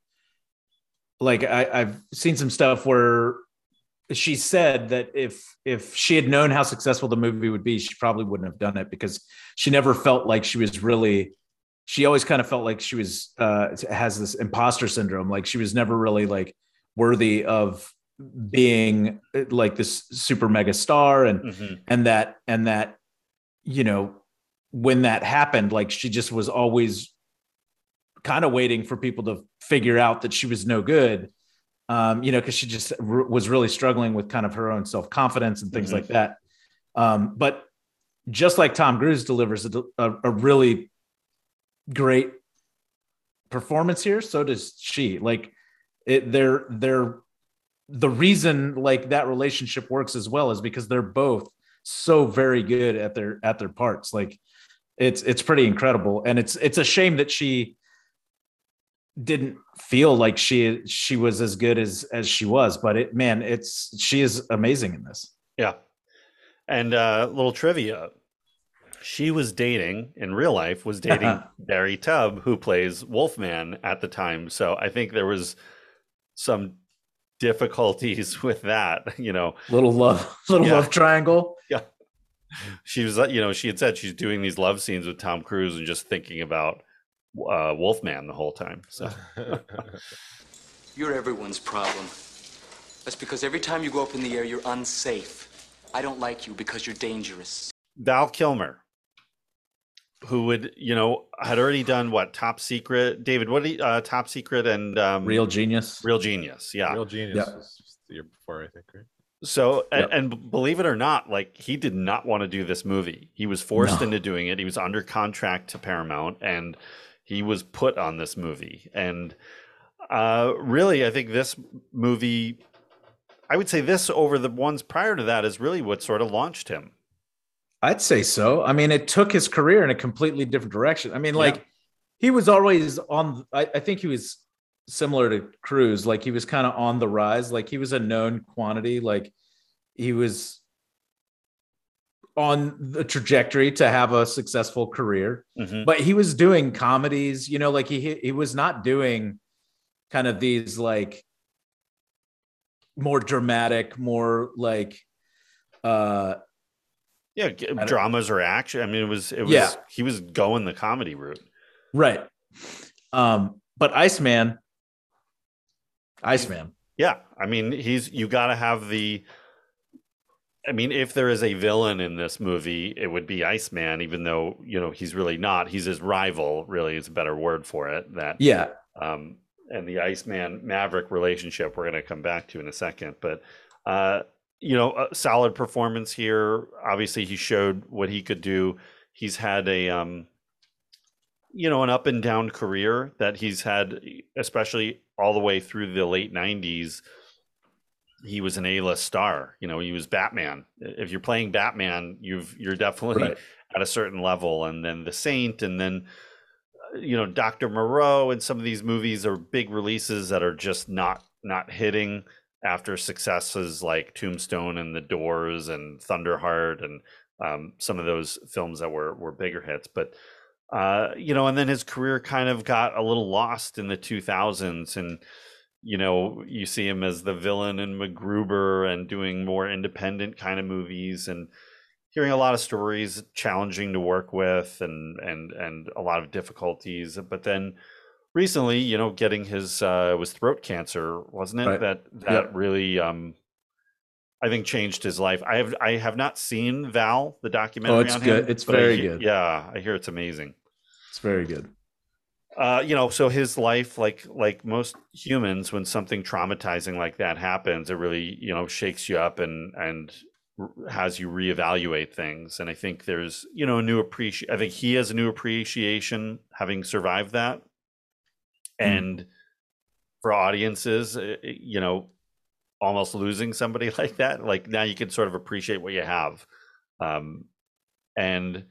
[SPEAKER 6] Like I, I've seen some stuff where she said that if if she had known how successful the movie would be, she probably wouldn't have done it because she never felt like she was really. She always kind of felt like she was uh, has this imposter syndrome. Like she was never really like worthy of being uh, like this super mega star and
[SPEAKER 5] Mhm.
[SPEAKER 6] and that and that you know when that happened like she just was always kind of waiting for people to figure out that she was no good um you know because she just r- was really struggling with kind of her own self-confidence and things
[SPEAKER 5] Mhm.
[SPEAKER 6] like that. Um but just like tom cruise delivers a, a, a really great performance here so does she. Like it they're they're the reason like that relationship works as well is because they're both so very good at their at their parts. Like it's it's pretty incredible. And it's it's a shame that she didn't feel like she she was as good as as she was but it man it's she is amazing in this.
[SPEAKER 5] Yeah. And uh little trivia. She was dating in real life was dating barry tubb who plays wolfman at the time. So i think there was some difficulties with that you know.
[SPEAKER 6] Little love little
[SPEAKER 5] Yeah.
[SPEAKER 6] love triangle.
[SPEAKER 5] Yeah. She was you know she had said she's doing these love scenes with tom cruise and just thinking about uh wolfman the whole time so
[SPEAKER 2] You're everyone's problem. That's because every time you go up in the air, you're unsafe. I don't like you because you're dangerous.
[SPEAKER 5] val kilmer who would you know had already done what top secret david what did he uh top secret and um
[SPEAKER 6] real genius
[SPEAKER 5] real genius yeah
[SPEAKER 7] Real genius
[SPEAKER 6] Yeah.
[SPEAKER 7] was the year before, I think, right?
[SPEAKER 5] So, and,
[SPEAKER 6] Yep.
[SPEAKER 5] and believe it or not, like he did not want to do this movie. He was forced
[SPEAKER 6] No.
[SPEAKER 5] into doing it. He was under contract to Paramount and he was put on this movie. And uh, really, I think this movie, I would say this over the ones prior to that is really what sort of launched him.
[SPEAKER 6] I'd say so. I mean, it took his career in a completely different direction. I mean, like
[SPEAKER 5] Yeah.
[SPEAKER 6] he was always on. I, I think he was similar to Cruise. Like he was kind of on the rise. Like he was a known quantity. Like he was on the trajectory to have a successful career.
[SPEAKER 5] Mhm.
[SPEAKER 6] But he was doing comedies. You know, like he he was not doing kind of these like more dramatic, more like uh
[SPEAKER 5] Yeah, dramas or action. I mean, it was, it was,
[SPEAKER 6] Yeah.
[SPEAKER 5] he was going the comedy route.
[SPEAKER 6] Right. Um, but Iceman, Iceman.
[SPEAKER 5] Yeah, I mean, he's you got to have the. I mean, if there is a villain in this movie, it would be Iceman, even though you know he's really not. He's his rival. Really, is a better word for it. That
[SPEAKER 6] Yeah.
[SPEAKER 5] um, and the Iceman Maverick relationship we're going to come back to in a second. But uh, you know, a solid performance here. Obviously, he showed what he could do. He's had a um, you know, an up and down career that he's had, especially all the way through the late '90s. He was an A-list star. You know, he was Batman. If you're playing Batman, you've you're definitely
[SPEAKER 6] Right.
[SPEAKER 5] at a certain level, and then the Saint, and then uh, you know Doctor Moreau, and some of these movies are big releases that are just not not hitting after successes like Tombstone and The Doors and Thunderheart and um, some of those films that were were bigger hits. But uh, you know, and then his career kind of got a little lost in the 2000s, and you know, you see him as the villain in MacGruber and doing more independent kind of movies and hearing a lot of stories challenging to work with and and and a lot of difficulties but then recently you know getting his uh was throat cancer wasn't it
[SPEAKER 6] Right.
[SPEAKER 5] that that
[SPEAKER 6] Yep.
[SPEAKER 5] really um I think changed his life. I have I have not seen Val the documentary.
[SPEAKER 6] Oh, it's
[SPEAKER 5] on
[SPEAKER 6] good.
[SPEAKER 5] him,
[SPEAKER 6] It's
[SPEAKER 5] but I
[SPEAKER 6] very good.
[SPEAKER 5] Yeah, I hear it's amazing
[SPEAKER 6] It's very good.
[SPEAKER 5] Uh, you know, so his life, like like most humans, when something traumatizing like that happens, it really you know shakes you up and and has you reevaluate things. And I think there's you know a new appreciation. I think he has a new appreciation having survived that, and for audiences, uh, you know, almost losing somebody like that, like now you can sort of appreciate what you have. Um, and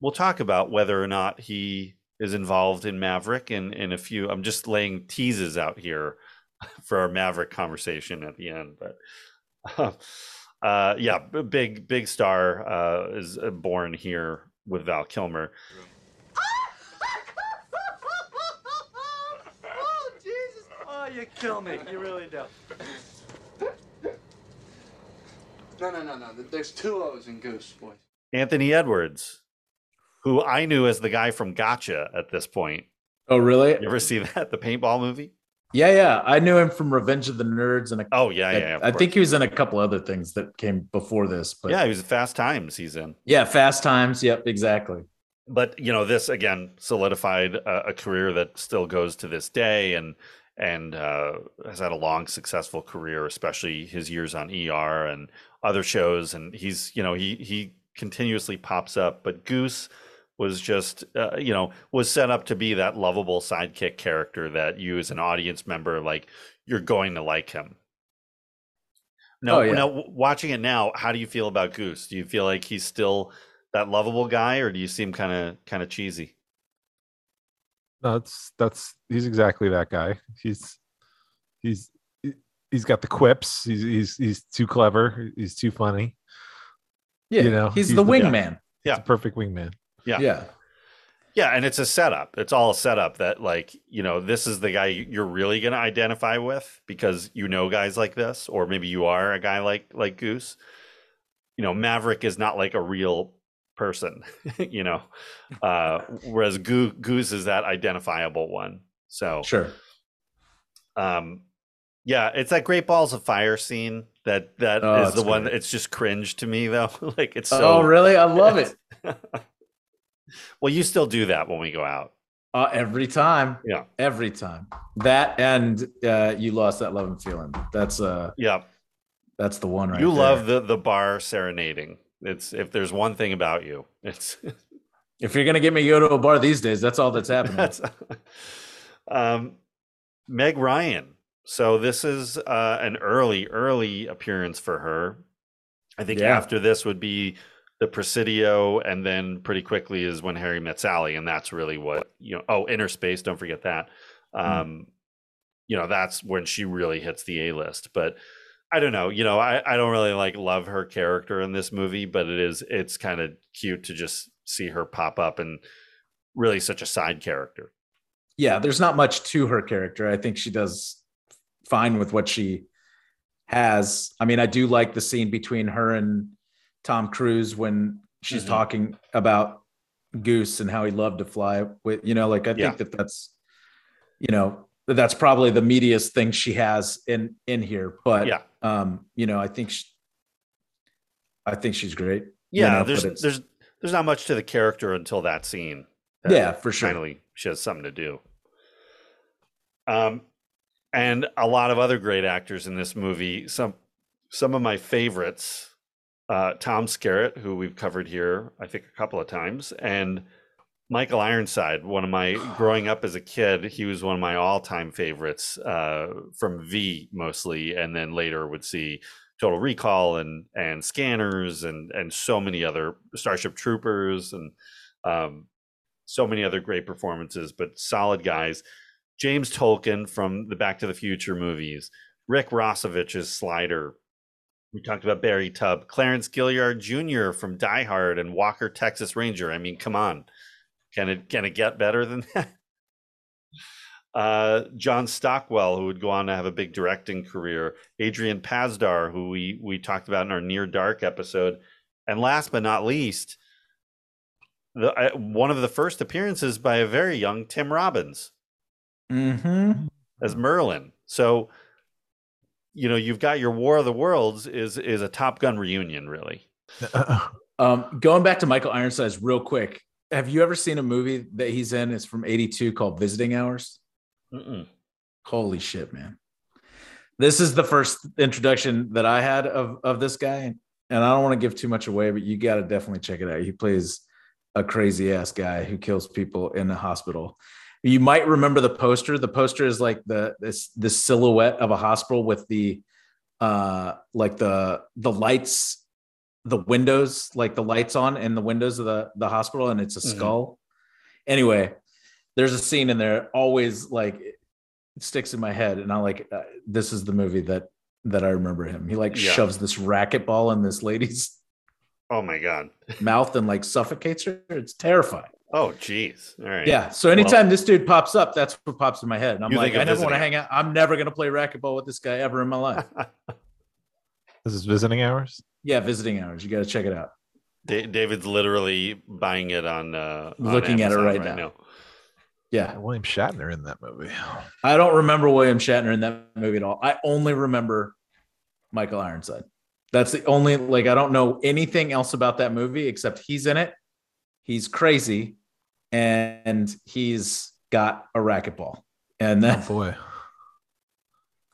[SPEAKER 5] we'll talk about whether or not he is involved in Maverick and in a few. I'm just laying teases out here for our Maverick conversation at the end, but uh, yeah, big big star uh, is uh, born here with Val Kilmer.
[SPEAKER 3] Oh, Jesus. Oh, you kill me. You really do.
[SPEAKER 9] No, no, no, no. There's two O's in Goose, boys.
[SPEAKER 5] Anthony Edwards, who I knew as the guy from Gotcha at this point.
[SPEAKER 6] Oh, really?
[SPEAKER 5] You ever see that the paintball movie?
[SPEAKER 6] Yeah, yeah. I knew him from Revenge of the Nerds, and a,
[SPEAKER 5] Oh yeah,
[SPEAKER 6] I-
[SPEAKER 5] yeah. of
[SPEAKER 6] I, think he was in a couple other things that came before this. But
[SPEAKER 5] yeah, he was Fast Times. He's in.
[SPEAKER 6] yeah, Fast Times. Yep, exactly.
[SPEAKER 5] but you know this again solidified a, a career that still goes to this day and and uh, has had a long successful career especially his years on er and other shows and he's you know he he continuously pops up but goose was just uh, you know was set up to be that lovable sidekick character that you as an audience member like you're going to like him no
[SPEAKER 6] Oh, yeah.
[SPEAKER 5] now watching it now how do you feel about goose do you feel like he's still that lovable guy or do you seem kind of kind of cheesy
[SPEAKER 7] that's that's he's exactly that guy. He's he's he- he's got the quips. He's he's he's too clever. He's too funny.
[SPEAKER 6] Yeah,
[SPEAKER 7] You know,
[SPEAKER 6] he's,
[SPEAKER 7] he's
[SPEAKER 6] the
[SPEAKER 7] the-
[SPEAKER 6] wingman.
[SPEAKER 5] Yeah.
[SPEAKER 7] He's the perfect wingman.
[SPEAKER 5] Yeah
[SPEAKER 6] Yeah.
[SPEAKER 5] yeah and it's a setup it's all a setup that like you know this is the guy you're really going to identify with because you know guys like this or maybe you are a guy like like goose you know maverick is not like a real person you know uh whereas Goo- goose is that identifiable one so
[SPEAKER 6] Sure.
[SPEAKER 5] um yeah it's that great balls of fire scene that that is
[SPEAKER 6] Oh,
[SPEAKER 5] the
[SPEAKER 6] it's
[SPEAKER 5] one
[SPEAKER 6] great.
[SPEAKER 5] it's just cringe to me though like it's so
[SPEAKER 6] oh, really? I love it.
[SPEAKER 5] well you still do that when we go out
[SPEAKER 6] Uh, every time.
[SPEAKER 5] Yeah.
[SPEAKER 6] Every time. That and uh, you lost that love and feeling. That's uh
[SPEAKER 5] yeah
[SPEAKER 6] that's the one right
[SPEAKER 5] you
[SPEAKER 6] there.
[SPEAKER 5] love the the bar serenading it's if there's one thing about you it's
[SPEAKER 6] If you're gonna get me to go to a bar these days, that's all that's happening.
[SPEAKER 5] that's um meg ryan so this is uh an early early appearance for her i think
[SPEAKER 6] Yeah.
[SPEAKER 5] after this would be the presidio and then pretty quickly is when harry met sally and that's really what you know oh inner space don't forget that um you know that's when she really hits the a list but I don't know. You know, I, I don't really like love her character in this movie, but it is it's kind of cute to just see her pop up and really such a side character.
[SPEAKER 6] yeah, there's not much to her character. I think she does fine with what she has. I mean, I do like the scene between her and Tom Cruise when she's
[SPEAKER 5] Mhm.
[SPEAKER 6] talking about Goose and how he loved to fly with, you know, like I
[SPEAKER 5] Yeah.
[SPEAKER 6] think that that's, you know, that that's probably the meatiest thing she has in in here. But
[SPEAKER 5] Yeah.
[SPEAKER 6] um, you know, I think she, I think she's great. you
[SPEAKER 5] Yeah,
[SPEAKER 6] know,
[SPEAKER 5] there's there's there's not much to the character until that scene.
[SPEAKER 6] Yeah, for sure.
[SPEAKER 5] Finally, she has something to do. Um, and a lot of other great actors in this movie. Some some of my favorites, uh, Tom Skerritt, who we've covered here, I think a couple of times, and Michael Ironside, one of my growing up as a kid, he was one of my all-time favorites uh, from V mostly, and then later would see Total Recall and and Scanners and and so many other Starship Troopers and um, so many other great performances, but solid guys. James Tolkan from the Back to the Future movies, Rick Rossovich's Slider. We talked about Barry Tubb, Clarence Gilyard Jr. from Die Hard and Walker Texas Ranger. I mean, come on, can it can it get better than that? Uh, John Stockwell, who would go on to have a big directing career, Adrian Pasdar, who we we talked about in our Near Dark episode, and last but not least, the uh, one of the first appearances by a very young Tim Robbins
[SPEAKER 6] Mm-hmm.
[SPEAKER 5] as Merlin. So, you know, you've got your War of the Worlds is is a Top Gun reunion, really.
[SPEAKER 6] Um, going back to Michael Ironsides real quick. Have you ever seen a movie that he's in? It's from '82 called Visiting Hours.
[SPEAKER 5] Mm-mm.
[SPEAKER 6] Holy shit, man! This is the first introduction that I had of of this guy, and I don't want to give too much away, but you got to definitely check it out. He plays a crazy ass guy who kills people in a hospital. You might remember the poster. The poster is like the this the silhouette of a hospital with the uh like the the lights the windows like the lights on in the windows of the the hospital and it's a
[SPEAKER 5] Mhm.
[SPEAKER 6] skull anyway there's a scene in there always like it sticks in my head and i like uh, this is the movie that that i remember him he like
[SPEAKER 5] Yeah.
[SPEAKER 6] shoves this racquetball in this lady's
[SPEAKER 5] Oh my god.
[SPEAKER 6] mouth and like suffocates her it's terrifying
[SPEAKER 5] Oh geez. All right.
[SPEAKER 6] yeah so anytime this dude pops up that's what pops in my head and i'm like i
[SPEAKER 5] of
[SPEAKER 6] never want to hang out i'm never going to play racquetball with this guy ever in my life
[SPEAKER 7] This is visiting hours.
[SPEAKER 6] yeah visiting hours you got to check it out
[SPEAKER 5] Da- David's literally buying it on uh on
[SPEAKER 6] Looking at it
[SPEAKER 5] Amazon
[SPEAKER 6] right now. yeah
[SPEAKER 7] William Shatner in that movie.
[SPEAKER 6] I don't remember William Shatner in that movie at all. I only remember Michael Ironside. That's the only like I don't know anything else about that movie except he's in it. He's crazy and he's got a racquetball. And
[SPEAKER 7] Oh boy.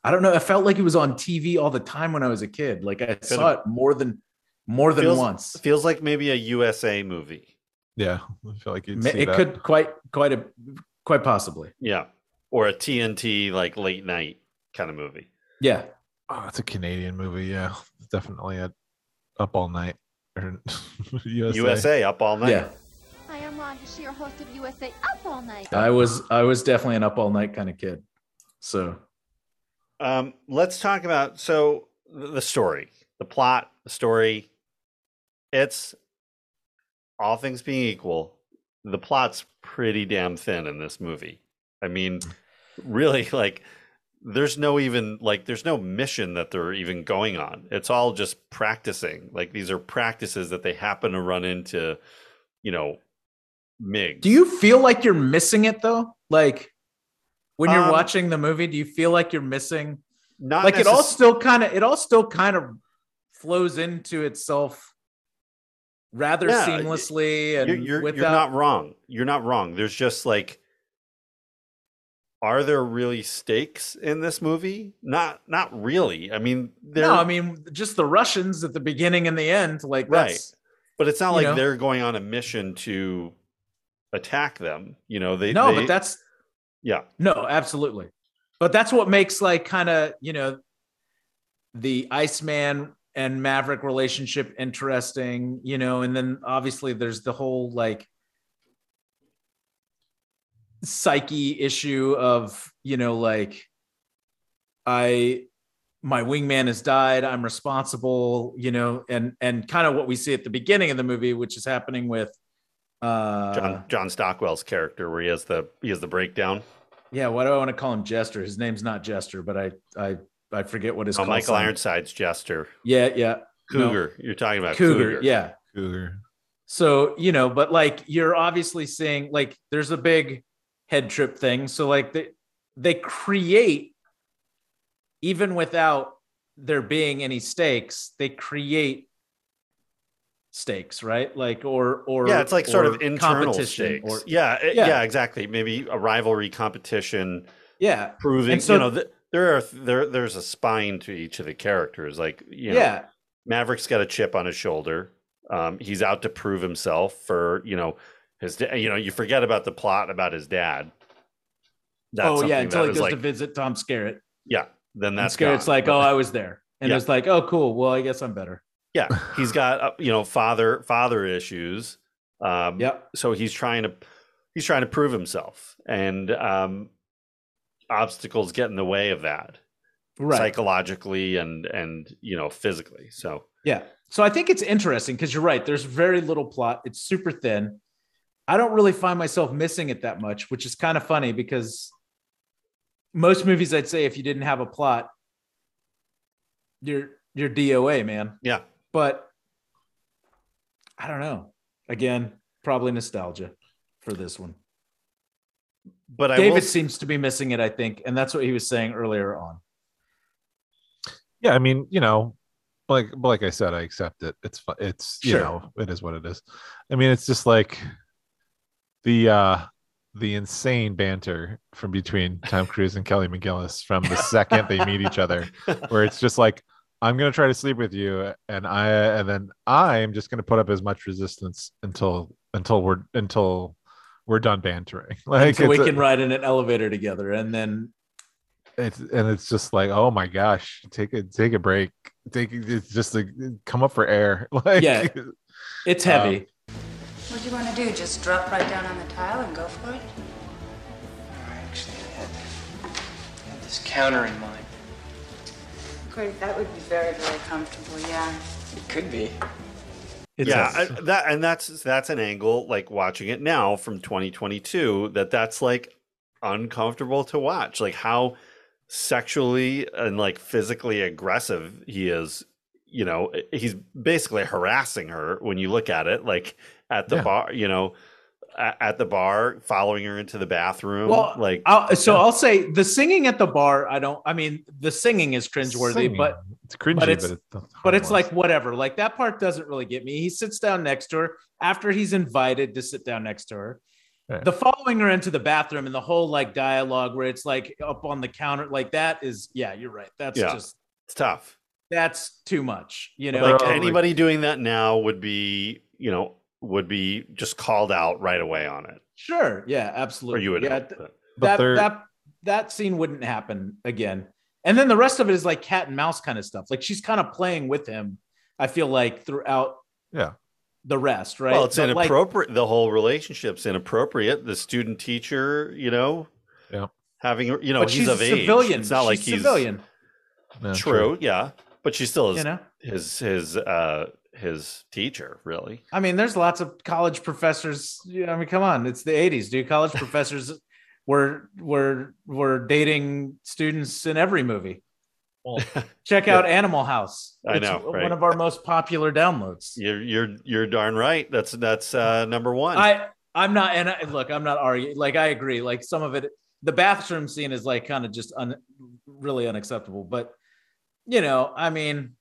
[SPEAKER 6] I don't know, I felt like he was on TV all the time when I was a kid. Like I saw it more than more than
[SPEAKER 5] Feels-
[SPEAKER 6] once.
[SPEAKER 5] Feels like maybe a USA movie.
[SPEAKER 7] Yeah, I feel like you'd see
[SPEAKER 6] It
[SPEAKER 7] that.
[SPEAKER 6] could quite quite a quite possibly.
[SPEAKER 5] Yeah. Or a TNT like late night kind of movie.
[SPEAKER 6] Yeah.
[SPEAKER 7] Oh, it's a Canadian movie. Yeah, definitely at Up All Night USA.
[SPEAKER 5] USA up all night.
[SPEAKER 6] Yeah.
[SPEAKER 10] Hi, I'm Rhonda Shear, host of USA Up All Night.
[SPEAKER 6] I was I was definitely an up all night kind of kid. So
[SPEAKER 5] Um, let's talk about so the story, the plot, the story. It's all things being equal, the plot's pretty damn thin in this movie. I mean, really, like there's no even like there's no mission that they're even going on. It's all just practicing. Like these are practices that they happen to run into, you know, MiGs.
[SPEAKER 6] Do you feel like you're missing it though? Like when you're
[SPEAKER 5] Um,
[SPEAKER 6] watching the movie, do you feel like you're missing
[SPEAKER 5] not
[SPEAKER 6] like it all still kind of it all still kind of flows into itself rather
[SPEAKER 5] Yeah,
[SPEAKER 6] seamlessly and
[SPEAKER 5] you're, you're,
[SPEAKER 6] without
[SPEAKER 5] you're not wrong. You're not wrong. There's just like, are there really stakes in this movie? Not, not really. I mean.
[SPEAKER 6] No, I mean just the Russians at the beginning and the end like
[SPEAKER 5] Right. but it's not like
[SPEAKER 6] know.
[SPEAKER 5] they're going on a mission to attack them. You know, they.
[SPEAKER 6] No,
[SPEAKER 5] they-
[SPEAKER 6] but that's
[SPEAKER 5] yeah.
[SPEAKER 6] No, absolutely. But that's what makes like kind of, you know, the Iceman and Maverick relationship interesting, you know, and then obviously there's the whole like psyche issue of, you know, like I my wingman has died, I'm responsible, you know, and and kind of what we see at the beginning of the movie which is happening with uh
[SPEAKER 5] John John Stockwell's character, where he has the he has the breakdown.
[SPEAKER 6] Yeah, why do I want to call him Jester? His name's not Jester, but I I I forget what his
[SPEAKER 5] Oh,
[SPEAKER 6] call
[SPEAKER 5] Michael
[SPEAKER 6] sign-
[SPEAKER 5] Ironside's Jester.
[SPEAKER 6] Yeah, yeah. No,
[SPEAKER 5] Cougar. You're talking about
[SPEAKER 6] Cougar,
[SPEAKER 5] Cougar.
[SPEAKER 6] yeah.
[SPEAKER 7] Cougar.
[SPEAKER 6] So, you know, but like you're obviously seeing like there's a big head trip thing. So like they they create even without there being any stakes, they create stakes, right? Like or or
[SPEAKER 5] yeah, it's like sort of internal stakes.
[SPEAKER 6] or
[SPEAKER 5] yeah,
[SPEAKER 6] Yeah.
[SPEAKER 5] yeah, exactly. Maybe a rivalry competition.
[SPEAKER 6] yeah.
[SPEAKER 5] proving
[SPEAKER 6] And so-
[SPEAKER 5] you know th- there are there there's a spine to each of the characters like you know
[SPEAKER 6] Yeah.
[SPEAKER 5] maverick's got a chip on his shoulder um he's out to prove himself for you know his you know you forget about the plot about his dad. That's
[SPEAKER 6] oh yeah, until he goes
[SPEAKER 5] like
[SPEAKER 6] to visit Tom Skerritt.
[SPEAKER 5] yeah. Then that's
[SPEAKER 6] Skerritt's
[SPEAKER 5] gone.
[SPEAKER 6] like, oh, I was there, and
[SPEAKER 5] Yeah.
[SPEAKER 6] it's like, oh, cool. Well, I guess I'm better.
[SPEAKER 5] Yeah, he's got uh, you know father father issues. Um,
[SPEAKER 6] Yep.
[SPEAKER 5] So he's trying to he's trying to prove himself, and um, obstacles get in the way of that
[SPEAKER 6] Right.
[SPEAKER 5] psychologically and and you know physically. So
[SPEAKER 6] Yeah. So I think it's interesting because you're right. There's very little plot. It's super thin. I don't really find myself missing it that much, which is kind of funny because most movies I'd say if you didn't have a plot, you're you're DOA, man.
[SPEAKER 5] yeah,
[SPEAKER 6] But I don't know. Again, probably nostalgia for this one.
[SPEAKER 5] but I
[SPEAKER 6] David
[SPEAKER 5] will,
[SPEAKER 6] seems to be missing it, I think, and that's what he was saying earlier on.
[SPEAKER 7] Yeah, I mean, you know, like like I said, I accept it. It's fu- it's you
[SPEAKER 6] Sure.
[SPEAKER 7] know, it is what it is. I mean, it's just like the uh the insane banter from between Tom Cruise and Kelly McGillis from the second they meet each other, where it's just like, I'm gonna try to sleep with you, and I and then I am just gonna put up as much resistance until until we're until we're done bantering. Like
[SPEAKER 6] Until we
[SPEAKER 7] it's a-
[SPEAKER 6] can ride in an elevator together, and then
[SPEAKER 7] it's and it's just like oh my gosh take a take a break take it's just like come up for air like
[SPEAKER 6] Yeah. it's um, heavy.
[SPEAKER 8] What do you want to do? Just drop right down on the tile and go for it?
[SPEAKER 3] Actually, I had, I had this counter in mind.
[SPEAKER 8] Great, that would be very, very comfortable, yeah.
[SPEAKER 3] It could be.
[SPEAKER 6] It's
[SPEAKER 5] yeah,
[SPEAKER 6] a-
[SPEAKER 5] I- that and that's that's an angle like watching it now from 2022 that that's like uncomfortable to watch. Like how sexually and like physically aggressive he is. You know, he's basically harassing her when you look at it, like at the
[SPEAKER 7] Yeah.
[SPEAKER 5] bar. You know, at, at the bar, following her into the bathroom.
[SPEAKER 6] Well,
[SPEAKER 5] like
[SPEAKER 6] I'll, so I'll say the singing at the bar. I don't. I mean, the singing is cringeworthy,
[SPEAKER 7] Singing.
[SPEAKER 6] but
[SPEAKER 7] it's cringy
[SPEAKER 6] but
[SPEAKER 7] but
[SPEAKER 6] it's-
[SPEAKER 7] it's,
[SPEAKER 6] but it's like whatever. Like that part doesn't really get me. He sits down next to her after he's invited to sit down next to her.
[SPEAKER 7] Right.
[SPEAKER 6] The following her into the bathroom and the whole like dialogue where it's like up on the counter, like that is yeah, you're right. That's
[SPEAKER 5] Yeah.
[SPEAKER 6] just
[SPEAKER 5] it's tough.
[SPEAKER 6] that's too much. You know,
[SPEAKER 5] like anybody doing that now would be, you know, would be just called out right away on it,
[SPEAKER 6] sure, yeah,
[SPEAKER 5] or
[SPEAKER 6] absolutely.
[SPEAKER 5] you would.
[SPEAKER 6] yeah,
[SPEAKER 5] hope,
[SPEAKER 6] th-
[SPEAKER 5] but-
[SPEAKER 7] But
[SPEAKER 6] that
[SPEAKER 7] they're-
[SPEAKER 6] that that scene wouldn't happen again. And then the rest of it is like cat and mouse kind of stuff. Like she's kind of playing with him. I feel like throughout
[SPEAKER 7] yeah
[SPEAKER 6] the rest, right?
[SPEAKER 5] Well, it's
[SPEAKER 6] But, like,
[SPEAKER 5] inappropriate. the whole relationship's inappropriate. The student teacher, you know,
[SPEAKER 7] Yeah.
[SPEAKER 5] having you know
[SPEAKER 6] but
[SPEAKER 5] he's
[SPEAKER 6] she's
[SPEAKER 5] of
[SPEAKER 6] a
[SPEAKER 5] age.
[SPEAKER 6] civilian.
[SPEAKER 5] It's not like he's
[SPEAKER 6] civilian.
[SPEAKER 7] Yeah,
[SPEAKER 5] True, yeah, but she still is
[SPEAKER 6] You know,
[SPEAKER 5] his his uh his teacher. Really,
[SPEAKER 6] I mean, there's lots of college professors. You know, I mean, come on, it's the '80s, dude. College professors were were were dating students in every movie.
[SPEAKER 7] Well,
[SPEAKER 6] Check out Animal House.
[SPEAKER 5] I
[SPEAKER 6] It's
[SPEAKER 5] know, right?
[SPEAKER 6] one of our most popular downloads.
[SPEAKER 5] you're you're you're darn right. That's that's uh number one.
[SPEAKER 6] I I'm not and I, look, I'm not arguing. Like I agree. Like some of it, the bathroom scene is like kind of just un, really unacceptable. But you know, I mean,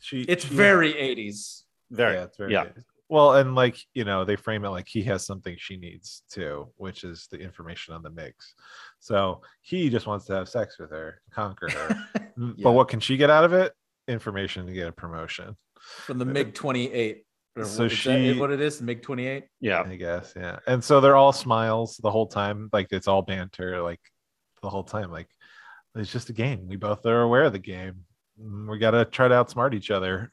[SPEAKER 7] she
[SPEAKER 6] it's
[SPEAKER 7] she-
[SPEAKER 6] very 80s.
[SPEAKER 5] Very,
[SPEAKER 7] yeah, it's very
[SPEAKER 5] yeah.
[SPEAKER 7] good. well and like you know they frame it like he has something she needs too which is the information on the MiGs so he just wants to have sex with her conquer her mm,
[SPEAKER 6] Yeah.
[SPEAKER 7] but what can she get out of it information to get a promotion
[SPEAKER 6] From the MiG 28. Or
[SPEAKER 7] So
[SPEAKER 6] what, is that
[SPEAKER 7] she-
[SPEAKER 6] what it is? MiG 28.
[SPEAKER 5] yeah.
[SPEAKER 7] i guess yeah and so they're all smiles the whole time like it's all banter like the whole time like it's just a game we both are aware of the game We gotta try to outsmart each other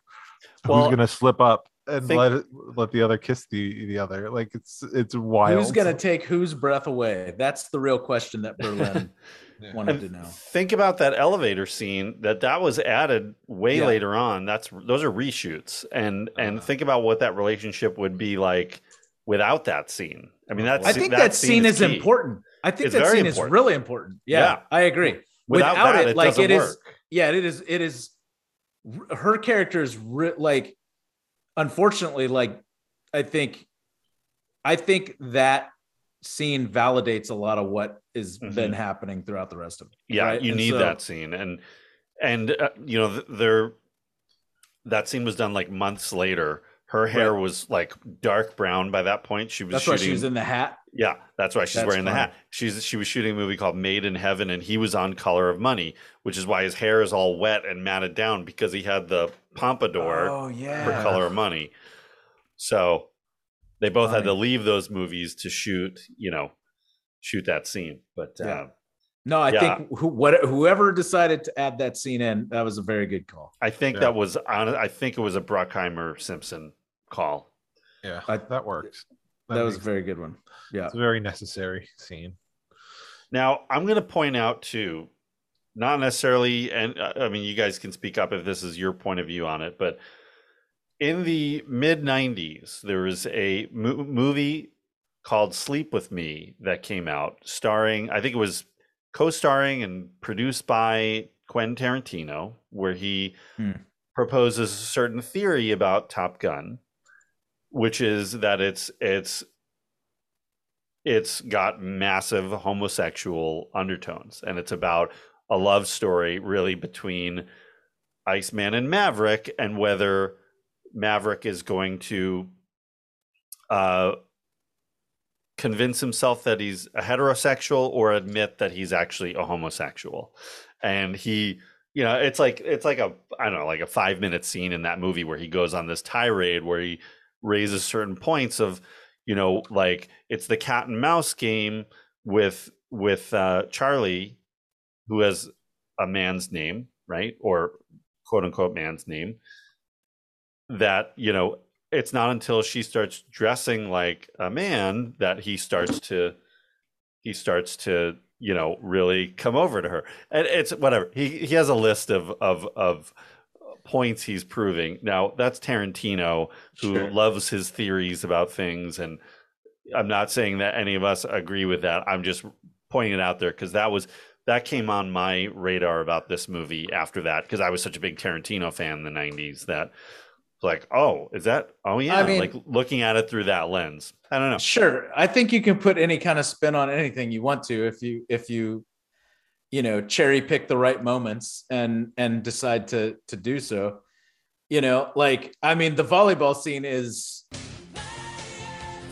[SPEAKER 5] Well,
[SPEAKER 7] who's gonna slip up and
[SPEAKER 5] think-
[SPEAKER 7] let let the other kiss the the other like it's it's wild
[SPEAKER 6] Who's gonna take whose breath away? That's the real question that Berlin wanted to know.
[SPEAKER 5] Think about that elevator scene that that was added way
[SPEAKER 6] Yeah.
[SPEAKER 5] later on. That's those are reshoots, and and
[SPEAKER 7] Uh-huh.
[SPEAKER 5] think about what that relationship would be like without that scene. I mean, that's
[SPEAKER 6] I think that, scene is
[SPEAKER 5] key.
[SPEAKER 6] important. I think
[SPEAKER 5] It's
[SPEAKER 6] that scene
[SPEAKER 5] important.
[SPEAKER 6] is really important. Yeah,
[SPEAKER 5] Yeah.
[SPEAKER 6] I agree.
[SPEAKER 5] Without
[SPEAKER 6] Without,
[SPEAKER 5] that,
[SPEAKER 6] it,
[SPEAKER 5] it
[SPEAKER 6] like
[SPEAKER 5] doesn't
[SPEAKER 6] it is. Yeah, it is. It is. Her character is re- like, unfortunately, like I think, I think that scene validates a lot of what has been happening throughout the rest of it.
[SPEAKER 5] Mm-hmm. Yeah,
[SPEAKER 6] right?
[SPEAKER 5] you
[SPEAKER 6] And
[SPEAKER 5] need
[SPEAKER 6] so-
[SPEAKER 5] that scene, and and uh, you know th- there that scene was done like months later. Her hair
[SPEAKER 6] Right.
[SPEAKER 5] was like dark brown by that point. She was
[SPEAKER 6] That's
[SPEAKER 5] shooting.
[SPEAKER 6] why she was in the hat.
[SPEAKER 5] Yeah, that's why she's
[SPEAKER 6] That's
[SPEAKER 5] wearing the hat. She's she was shooting a movie called Made in Heaven, and he was on Color of Money, which is why his hair is all wet and matted down because he had the pompadour
[SPEAKER 6] Oh yeah. for.
[SPEAKER 5] Color of Money. So, they both had to leave those movies to shoot, you know, shoot that scene. But
[SPEAKER 6] Yeah.
[SPEAKER 5] uh,
[SPEAKER 6] No, I
[SPEAKER 5] Yeah.
[SPEAKER 6] think who, what, whoever decided to add that scene in, that was a very good call.
[SPEAKER 5] I think
[SPEAKER 7] Yeah.
[SPEAKER 5] that was on. I think it was a Bruckheimer Simpson call.
[SPEAKER 7] Yeah,
[SPEAKER 6] I-
[SPEAKER 7] that works.
[SPEAKER 6] That, was a very good one. Yeah.
[SPEAKER 7] It's a very necessary scene.
[SPEAKER 5] Now, I'm going to point out too, not necessarily, and uh, I mean, you guys can speak up if this is your point of view on it, but in the mid 90s, there was a mo- movie called Sleep with Me that came out, starring, I think it was co starring and produced by Quentin Tarantino, where he
[SPEAKER 6] Hmm.
[SPEAKER 5] proposes a certain theory about Top Gun, which is that it's, it's, it's got massive homosexual undertones and it's about a love story really between Iceman and Maverick and whether Maverick is going to uh convince himself that he's a heterosexual or admit that he's actually a homosexual. And he you know, it's like it's like a I don't know, like a 5 minute scene in that movie where he goes on this tirade where he raises certain points of you know like it's the cat and mouse game with with uh charlie who has a man's name right? Or quote unquote man's name. That you know it's not until she starts dressing like a man that he starts to he starts to you know really come over to her. And it's whatever. He he has a list of of of points he's proving now that's tarantino who
[SPEAKER 6] Sure.
[SPEAKER 5] loves his theories about things and i'm not saying that any of us agree with that i'm just pointing it out there because that was that came on my radar about this movie after that because i was such a big tarantino fan in the 90s that like oh is that oh yeah
[SPEAKER 6] I mean-
[SPEAKER 5] like looking at it through that lens i don't know
[SPEAKER 6] Sure. I think you can put any kind of spin on anything you want to if you if you you know cherry pick the right moments and and decide to to do so. You know, like I mean the volleyball scene is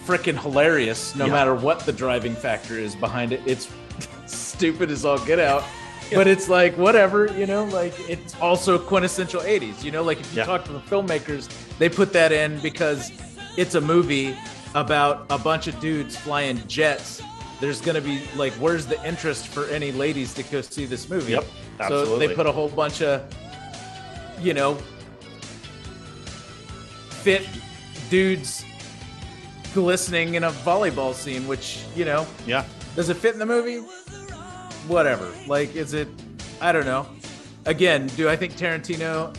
[SPEAKER 6] freaking hilarious no
[SPEAKER 5] Yeah.
[SPEAKER 6] matter what the driving factor is behind it. It's stupid as all get out. But it's like whatever, you know, like it's also quintessential 80s. You know, like if you
[SPEAKER 5] Yeah.
[SPEAKER 6] talk to the filmmakers, they put that in because it's a movie about a bunch of dudes flying jets. There's gonna be like, where's the interest for any ladies to go see this movie?
[SPEAKER 5] Yep, absolutely.
[SPEAKER 6] So they put a whole bunch of, you know, fit dudes glistening in a volleyball scene, which you know,
[SPEAKER 5] yeah
[SPEAKER 6] does it fit in the movie? Whatever. Like, is it? I don't know. Again, do I think Tarantino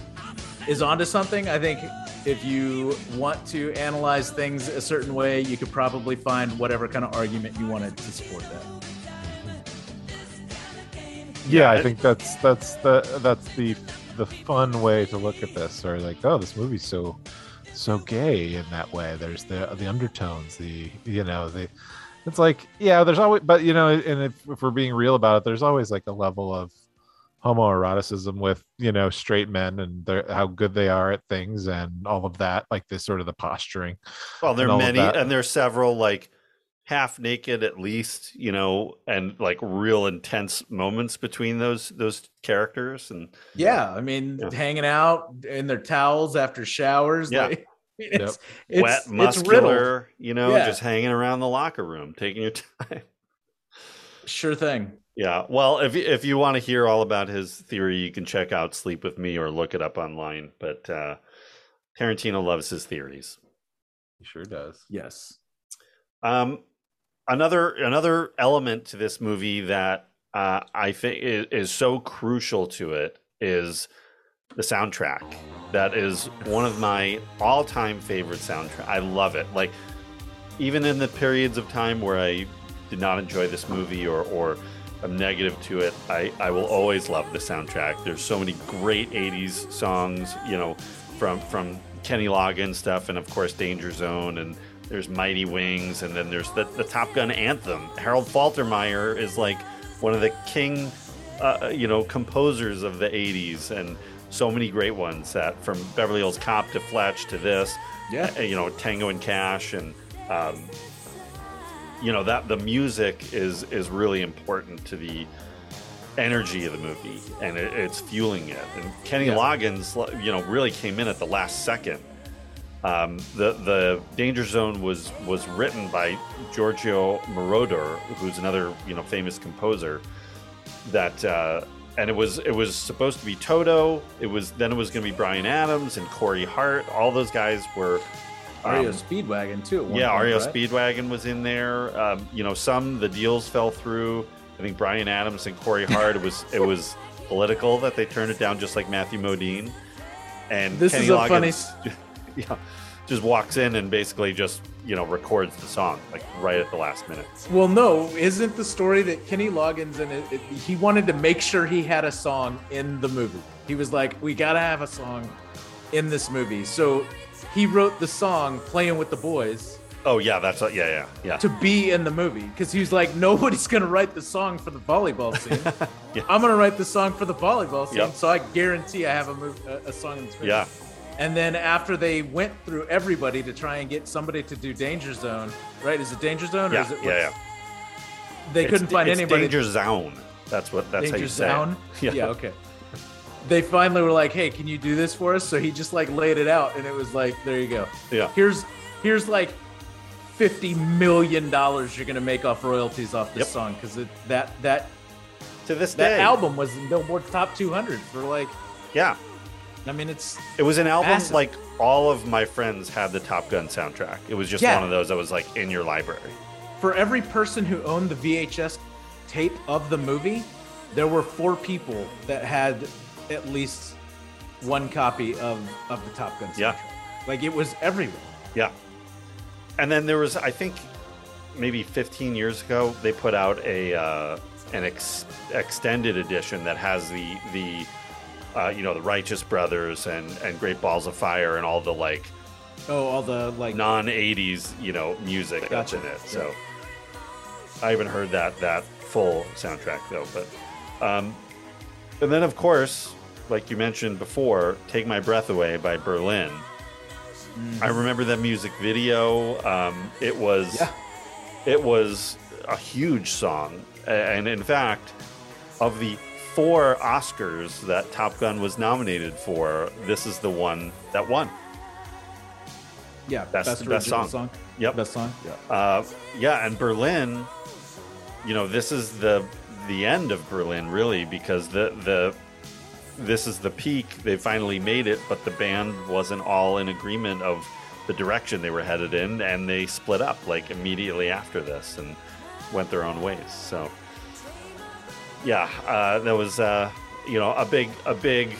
[SPEAKER 6] is onto something? I think if you want to analyze things a certain way, you could probably find whatever kind of argument you wanted to support that.
[SPEAKER 7] Yeah, I think that's that's the that's the the fun way to look at this. Or like, oh, this movie's so so gay in that way. There's the the undertones, the you know the. It's like yeah, there's always, but you know, and if, if we're being real about it, there's always like a level of homoeroticism with you know straight men and their, how good they are at things and all of that, like this sort of the posturing.
[SPEAKER 5] Well, there are many,
[SPEAKER 7] that.
[SPEAKER 5] and there's several like half naked at least, you know, and like real intense moments between those those characters. And
[SPEAKER 6] Yeah, I mean,
[SPEAKER 5] Yeah.
[SPEAKER 6] hanging out in their towels after showers.
[SPEAKER 5] Yeah.
[SPEAKER 6] Like, it's, it's,
[SPEAKER 5] wet,
[SPEAKER 6] it's riddled.
[SPEAKER 5] muscular, you know,
[SPEAKER 6] Yeah.
[SPEAKER 5] just hanging around the locker room, taking your time.
[SPEAKER 6] Sure thing.
[SPEAKER 5] Yeah. Well, if you- if you want to hear all about his theory, you can check out Sleep with Me or look it up online. But uh, Tarantino loves his theories.
[SPEAKER 7] He sure does.
[SPEAKER 6] Yes.
[SPEAKER 5] Um, another another element to this movie that uh, I think is, is so crucial to it is the soundtrack. That is one of my all-time favorite soundtrack. I love it. Like even in the periods of time where I did not enjoy this movie or or I'm negative to it, I, I will always love the soundtrack. There's so many great 80s songs, you know, from from Kenny Loggins stuff and of course Danger Zone and there's Mighty Wings and then there's the, the Top Gun anthem. Harold Faltermeyer is like one of the king uh, you know composers of the 80s and so many great ones that from Beverly Hills Cop to Fletch to this
[SPEAKER 6] Yeah.
[SPEAKER 5] uh, you know Tango and Cash and um, you know that the music is is really important to the energy of the movie and it, it's fueling it and Kenny
[SPEAKER 6] Yeah.
[SPEAKER 5] Loggins you know really came in at the last second Um, the the Danger Zone was was written by Giorgio Moroder, who's another you know famous composer. That uh, and it was it was supposed to be Toto. It was then it was going to be Bryan Adams and Corey Hart. All those guys were.
[SPEAKER 6] REO
[SPEAKER 5] um,
[SPEAKER 6] Speedwagon too.
[SPEAKER 5] yeah,
[SPEAKER 6] point,
[SPEAKER 5] REO
[SPEAKER 6] right?
[SPEAKER 5] Speedwagon was in there. Um, you know, some the deals fell through. I think Bryan Adams and Corey Hart. It was it was political that they turned it down, just like Matthew Modine. And
[SPEAKER 6] This
[SPEAKER 5] Kenny
[SPEAKER 6] is a funny-
[SPEAKER 5] Loggins, yeah, just walks in and basically just you know records the song like right at the last minute.
[SPEAKER 6] Well, no, isn't the story that Kenny Loggins and it, it, he wanted to make sure he had a song in the movie. He was like, "We gotta have a song in this movie," so he wrote the song "Playing with the Boys"
[SPEAKER 5] Oh yeah, that's uh, yeah yeah yeah.
[SPEAKER 6] to be in the movie because he was like, "Nobody's gonna write the song for the volleyball scene.
[SPEAKER 5] Yeah.
[SPEAKER 6] I'm gonna write the song for the volleyball scene,
[SPEAKER 5] Yep.
[SPEAKER 6] so I guarantee I have a, mov- a, a song in this movie."
[SPEAKER 5] Yeah.
[SPEAKER 6] And then after they went through everybody to try and get somebody to do Danger Zone, right? Is it Danger Zone? Or
[SPEAKER 5] Yeah,
[SPEAKER 6] is it
[SPEAKER 5] yeah, yeah.
[SPEAKER 6] They
[SPEAKER 5] It's-
[SPEAKER 6] couldn't find
[SPEAKER 5] it's
[SPEAKER 6] anybody.
[SPEAKER 5] Danger Zone. That's what that's how
[SPEAKER 6] Danger
[SPEAKER 5] you say. it.
[SPEAKER 6] Zone? Yeah. okay. They finally were like, "Hey, can you do this for us?" So he just like laid it out, and it was like, "There you go.
[SPEAKER 5] Yeah.
[SPEAKER 6] Here's here's like fifty million dollars you're gonna make off royalties off this
[SPEAKER 5] Yep.
[SPEAKER 6] song because that that
[SPEAKER 5] To this
[SPEAKER 6] that
[SPEAKER 5] day,
[SPEAKER 6] album was in Billboard Top 200 for like.
[SPEAKER 5] yeah,
[SPEAKER 6] I mean, it's
[SPEAKER 5] It was an album
[SPEAKER 6] Massive.
[SPEAKER 5] like all of my friends had the Top Gun soundtrack. It was just
[SPEAKER 6] Yeah.
[SPEAKER 5] one of those that was like in your library.
[SPEAKER 6] for every person who owned the VHS tape of the movie, there were four people that had at least one copy of of the Top Gun soundtrack.
[SPEAKER 5] Yeah.
[SPEAKER 6] Like it was everywhere.
[SPEAKER 5] Yeah. And then there was, I think, maybe 15 years ago, they put out a uh, an ex- extended edition that has the the uh, you know the Righteous Brothers and and Great Balls of Fire and all the like
[SPEAKER 6] Oh, all the like
[SPEAKER 5] non 80s you know music that's in it. So I haven't heard that that full soundtrack though, but um, and then of course, like you mentioned before, "Take My Breath Away" by Berlin. I remember that music video. Um, it was
[SPEAKER 6] Yeah.
[SPEAKER 5] it was a huge song, and in fact, of the four Oscars that Top Gun was nominated for, this is the one that won.
[SPEAKER 6] yeah,
[SPEAKER 5] Best-
[SPEAKER 6] best,
[SPEAKER 5] best song.
[SPEAKER 6] song.
[SPEAKER 5] Yep.
[SPEAKER 6] Best song. Yeah.
[SPEAKER 5] Uh, yeah, and Berlin, you know, this is the the end of Berlin, really, because the the this is the peak. They finally made it, but the band wasn't all in agreement of the direction they were headed in, and they split up like immediately after this and went their own ways. So, yeah, uh, that was uh, you know a big a big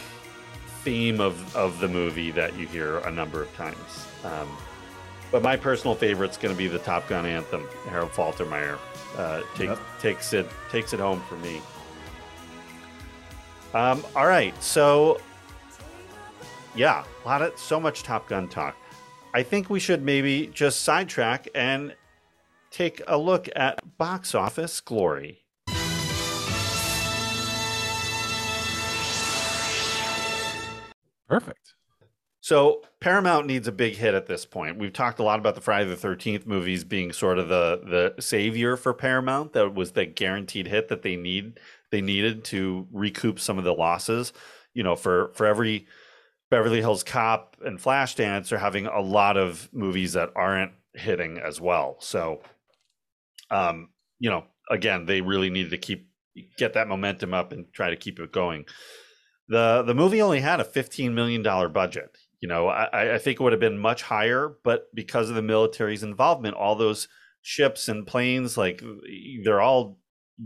[SPEAKER 5] theme of of the movie that you hear a number of times. Um, but my personal favorite's going to be the Top Gun anthem. Harold Faltermeyer uh, take,
[SPEAKER 6] Yep.
[SPEAKER 5] takes it takes it home for me. Um, all right, so yeah, a lot of so much Top Gun talk. I think we should maybe just sidetrack and take a look at box office glory.
[SPEAKER 7] Perfect.
[SPEAKER 5] So Paramount needs a big hit at this point. We've talked a lot about the Friday the Thirteenth movies being sort of the the savior for Paramount. That was the guaranteed hit that they need they needed to recoup some of the losses. You know, for for every Beverly Hills Cop and Flashdance are having a lot of movies that aren't hitting as well. So, um, you know, again, they really needed to keep get that momentum up and try to keep it going the the movie only had a fifteen million dollar budget. You know, I, I think it would have been much higher, but because of the military's involvement, all those ships and planes, like they're all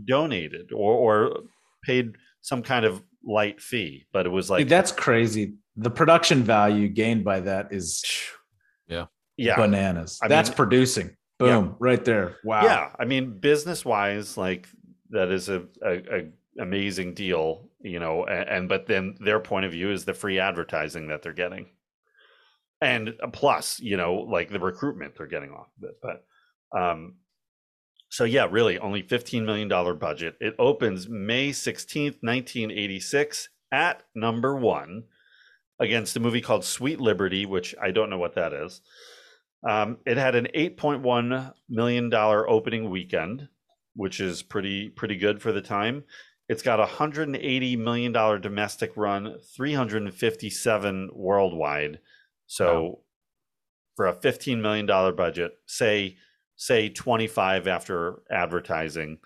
[SPEAKER 5] donated or, or paid some kind of light fee. But it was like,
[SPEAKER 6] Dude, that's crazy. The production value gained by that is
[SPEAKER 7] Yeah.
[SPEAKER 5] yeah,
[SPEAKER 6] bananas.
[SPEAKER 5] I
[SPEAKER 6] that's
[SPEAKER 5] mean-
[SPEAKER 6] producing. Boom, right there. Wow.
[SPEAKER 5] Yeah, I mean, business wise, like that is a, a, a amazing deal, you know. And, and but then their point of view is the free advertising that they're getting, and uh, plus, you know, like the recruitment they're getting off of it. But um, so yeah, really, only fifteen million dollar budget. It opens May sixteenth, nineteen eighty six, at number one against a movie called Sweet Liberty, which I don't know what that is. Um, it had an eight point one million dollar opening weekend, which is pretty pretty good for the time. It's got a hundred and eighty million dollar domestic run, three hundred and fifty seven worldwide. So for a fifteen million dollar budget, say say twenty five after advertising,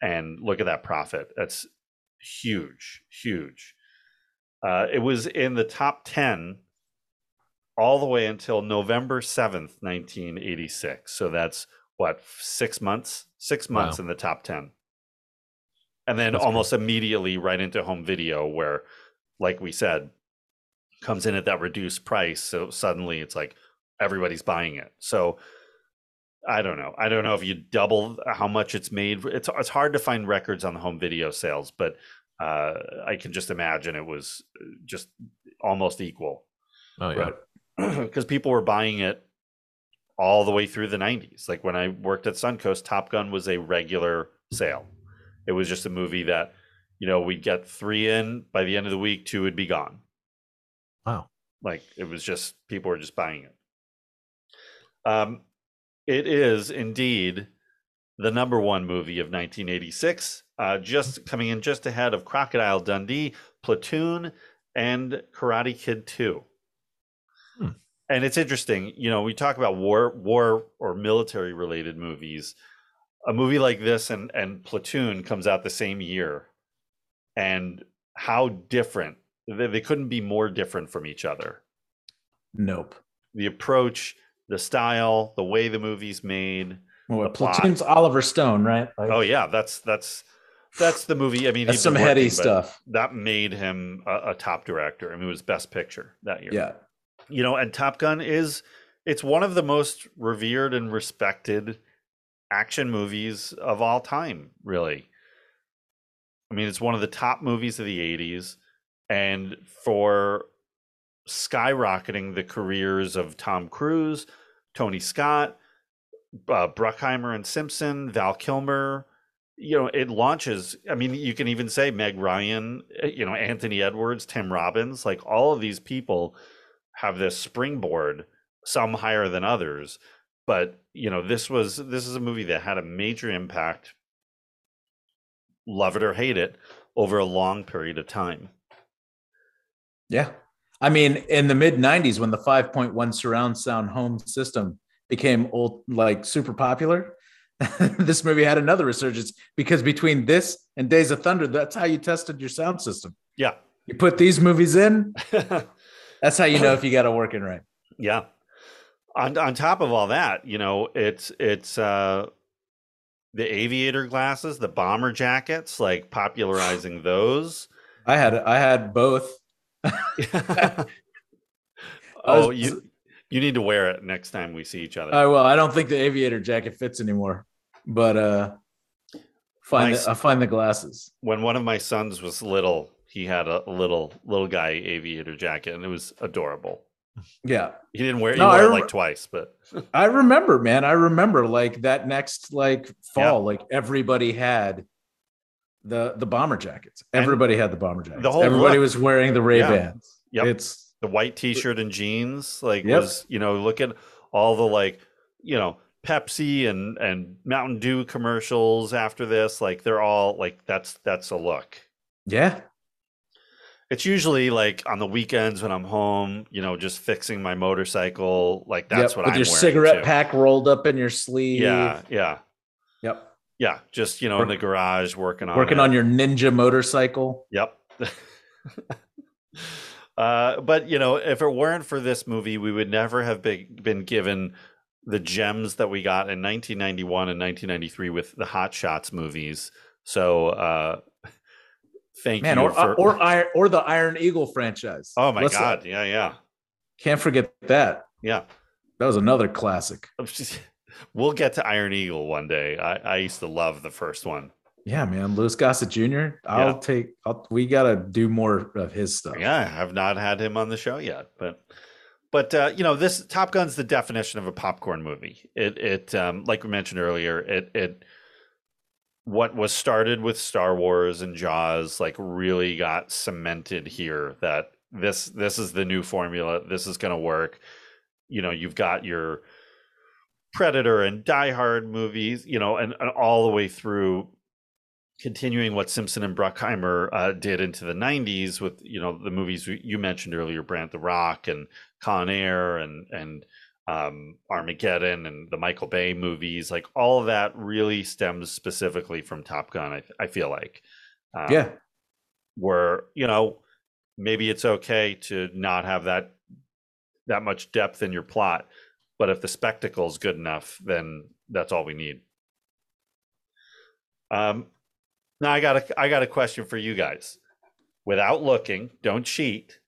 [SPEAKER 5] and look at that profit. That's huge, huge. Uh, it was in the top ten all the way until November seventh, nineteen eighty six. So that's what six months, six months
[SPEAKER 7] Wow.
[SPEAKER 5] in the top ten, and then
[SPEAKER 7] That's
[SPEAKER 5] almost immediately right into home video, where, like we said, comes in at that reduced price. So suddenly it's like everybody's buying it. So I don't know. I don't know if you double how much it's made. It's it's hard to find records on the home video sales, but uh, I can just imagine it was uh, just almost equal
[SPEAKER 7] Oh yeah.
[SPEAKER 5] because people were buying it all the way through the 90s. Like when I worked at Suncoast, Top Gun was a regular sale. It was just a movie that, you know, we'd get three in by the end of the week, two would be gone.
[SPEAKER 7] Wow.
[SPEAKER 5] Like it was just people were just buying it. Um, it is indeed the number one movie of 1986, uh, just coming in just ahead of Crocodile Dundee, Platoon, and Karate Kid 2. And it's interesting, you know, we talk about war, war or military related movies. A movie like this and and Platoon comes out the same year, and how different they, they couldn't be more different from each other
[SPEAKER 6] Nope.
[SPEAKER 5] the approach, the style, the way the movie's made.
[SPEAKER 6] Well,
[SPEAKER 5] the plot.
[SPEAKER 6] Platoon's Oliver Stone, right? Like,
[SPEAKER 5] Oh yeah, that's that's that's the movie. I mean,
[SPEAKER 6] That's some
[SPEAKER 5] been
[SPEAKER 6] heady
[SPEAKER 5] working,
[SPEAKER 6] stuff.
[SPEAKER 5] That made him a, a top director. I mean, it was Best Picture that year.
[SPEAKER 6] yeah.
[SPEAKER 5] you know, and Top Gun is it's one of the most revered and respected action movies of all time. Really, I mean, it's one of the top movies of the '80s, and for skyrocketing the careers of Tom Cruise, Tony Scott, uh, Bruckheimer and Simpson, Val Kilmer. You know, it launches. I mean, you can even say Meg Ryan, uh, you know, Anthony Edwards, Tim Robbins, like all of these people have this springboard, some higher than others. But you know, this was this is a movie that had a major impact, love it or hate it, over a long period of time.
[SPEAKER 6] Yeah. I mean, in the mid 90s, when the 5.1 surround sound home system became old, like super popular, this movie had another resurgence because between this and Days of Thunder, that's how you tested your sound system.
[SPEAKER 5] Yeah.
[SPEAKER 6] You put these movies in, that's how you know if you got it working right.
[SPEAKER 5] Yeah. On on top of all that, you know, it's it's uh the aviator glasses, the bomber jackets, like popularizing those.
[SPEAKER 6] I had I had both.
[SPEAKER 5] oh, you you need to wear it next time we see each other.
[SPEAKER 6] I will. I don't think the aviator jacket fits anymore, but uh, find the, I find the glasses.
[SPEAKER 5] when one of my sons was little, he had a little little guy aviator jacket, and it was adorable.
[SPEAKER 6] Yeah,
[SPEAKER 5] He didn't wear. He
[SPEAKER 6] No, I
[SPEAKER 5] wore it like twice, but
[SPEAKER 6] I remember, man. I remember like that next like fall,
[SPEAKER 5] Yeah.
[SPEAKER 6] like everybody had the the bomber jackets.
[SPEAKER 5] And
[SPEAKER 6] Everybody had the bomber jackets.
[SPEAKER 5] whole
[SPEAKER 6] everybody
[SPEAKER 5] look-
[SPEAKER 6] was wearing the Ray Bans.
[SPEAKER 5] Yep.
[SPEAKER 6] It's
[SPEAKER 5] the white T-shirt and jeans, like
[SPEAKER 6] Yep.
[SPEAKER 5] was you know look at all the like you know Pepsi and and Mountain Dew commercials after this, like they're all like that's that's a look.
[SPEAKER 6] yeah,
[SPEAKER 5] It's usually like on the weekends when I'm home, you know, just fixing my motorcycle. Like that's
[SPEAKER 6] Yep,
[SPEAKER 5] what
[SPEAKER 6] with
[SPEAKER 5] I'm
[SPEAKER 6] your cigarette
[SPEAKER 5] too.
[SPEAKER 6] pack rolled up in your sleeve.
[SPEAKER 5] Yeah, yeah,
[SPEAKER 6] Yep.
[SPEAKER 5] Yeah. Just you know, in the garage working on
[SPEAKER 6] Working
[SPEAKER 5] it.
[SPEAKER 6] on your ninja motorcycle.
[SPEAKER 5] Yep. uh, but you know, if it weren't for this movie, we would never have been, been given the gems that we got in 1991 and 1993 with the Hot Shots movies. So, uh, thank
[SPEAKER 6] Man,
[SPEAKER 5] you
[SPEAKER 6] or
[SPEAKER 5] for.
[SPEAKER 6] or or the Iron Eagle franchise.
[SPEAKER 5] oh my
[SPEAKER 6] Let's-
[SPEAKER 5] God! Yeah, yeah,
[SPEAKER 6] Can't forget that.
[SPEAKER 5] yeah.
[SPEAKER 6] That was another classic.
[SPEAKER 5] We'll get to Iron Eagle one day. I, I used to love the first one.
[SPEAKER 6] Yeah, man. Louis Gossett Jr. I'll
[SPEAKER 5] Yeah.
[SPEAKER 6] take I'll, we gotta do more of his stuff.
[SPEAKER 5] Yeah, I have not had him on the show yet, but but uh, you know, this Top Gun's the definition of a popcorn movie. It it um, like we mentioned earlier, it it what was started with Star Wars and Jaws like really got cemented here that this this is the new formula. This is going to work. You know, you've got your Predator and Die Hard movies, you know, and, and all the way through continuing what Simpson and Bruckheimer uh, did into the 90s with, you know, the movies you mentioned earlier, Brent the Rock and Con Air and, and um, Armageddon and the Michael Bay movies. Like all of that really stems specifically from Top Gun. I, I feel like, um,
[SPEAKER 6] yeah,
[SPEAKER 5] where you know maybe it's okay to not have that that much depth in your plot, but if the spectacle is good enough, then that's all we need. Um, now I got a I got a question for you guys. Without looking, don't cheat.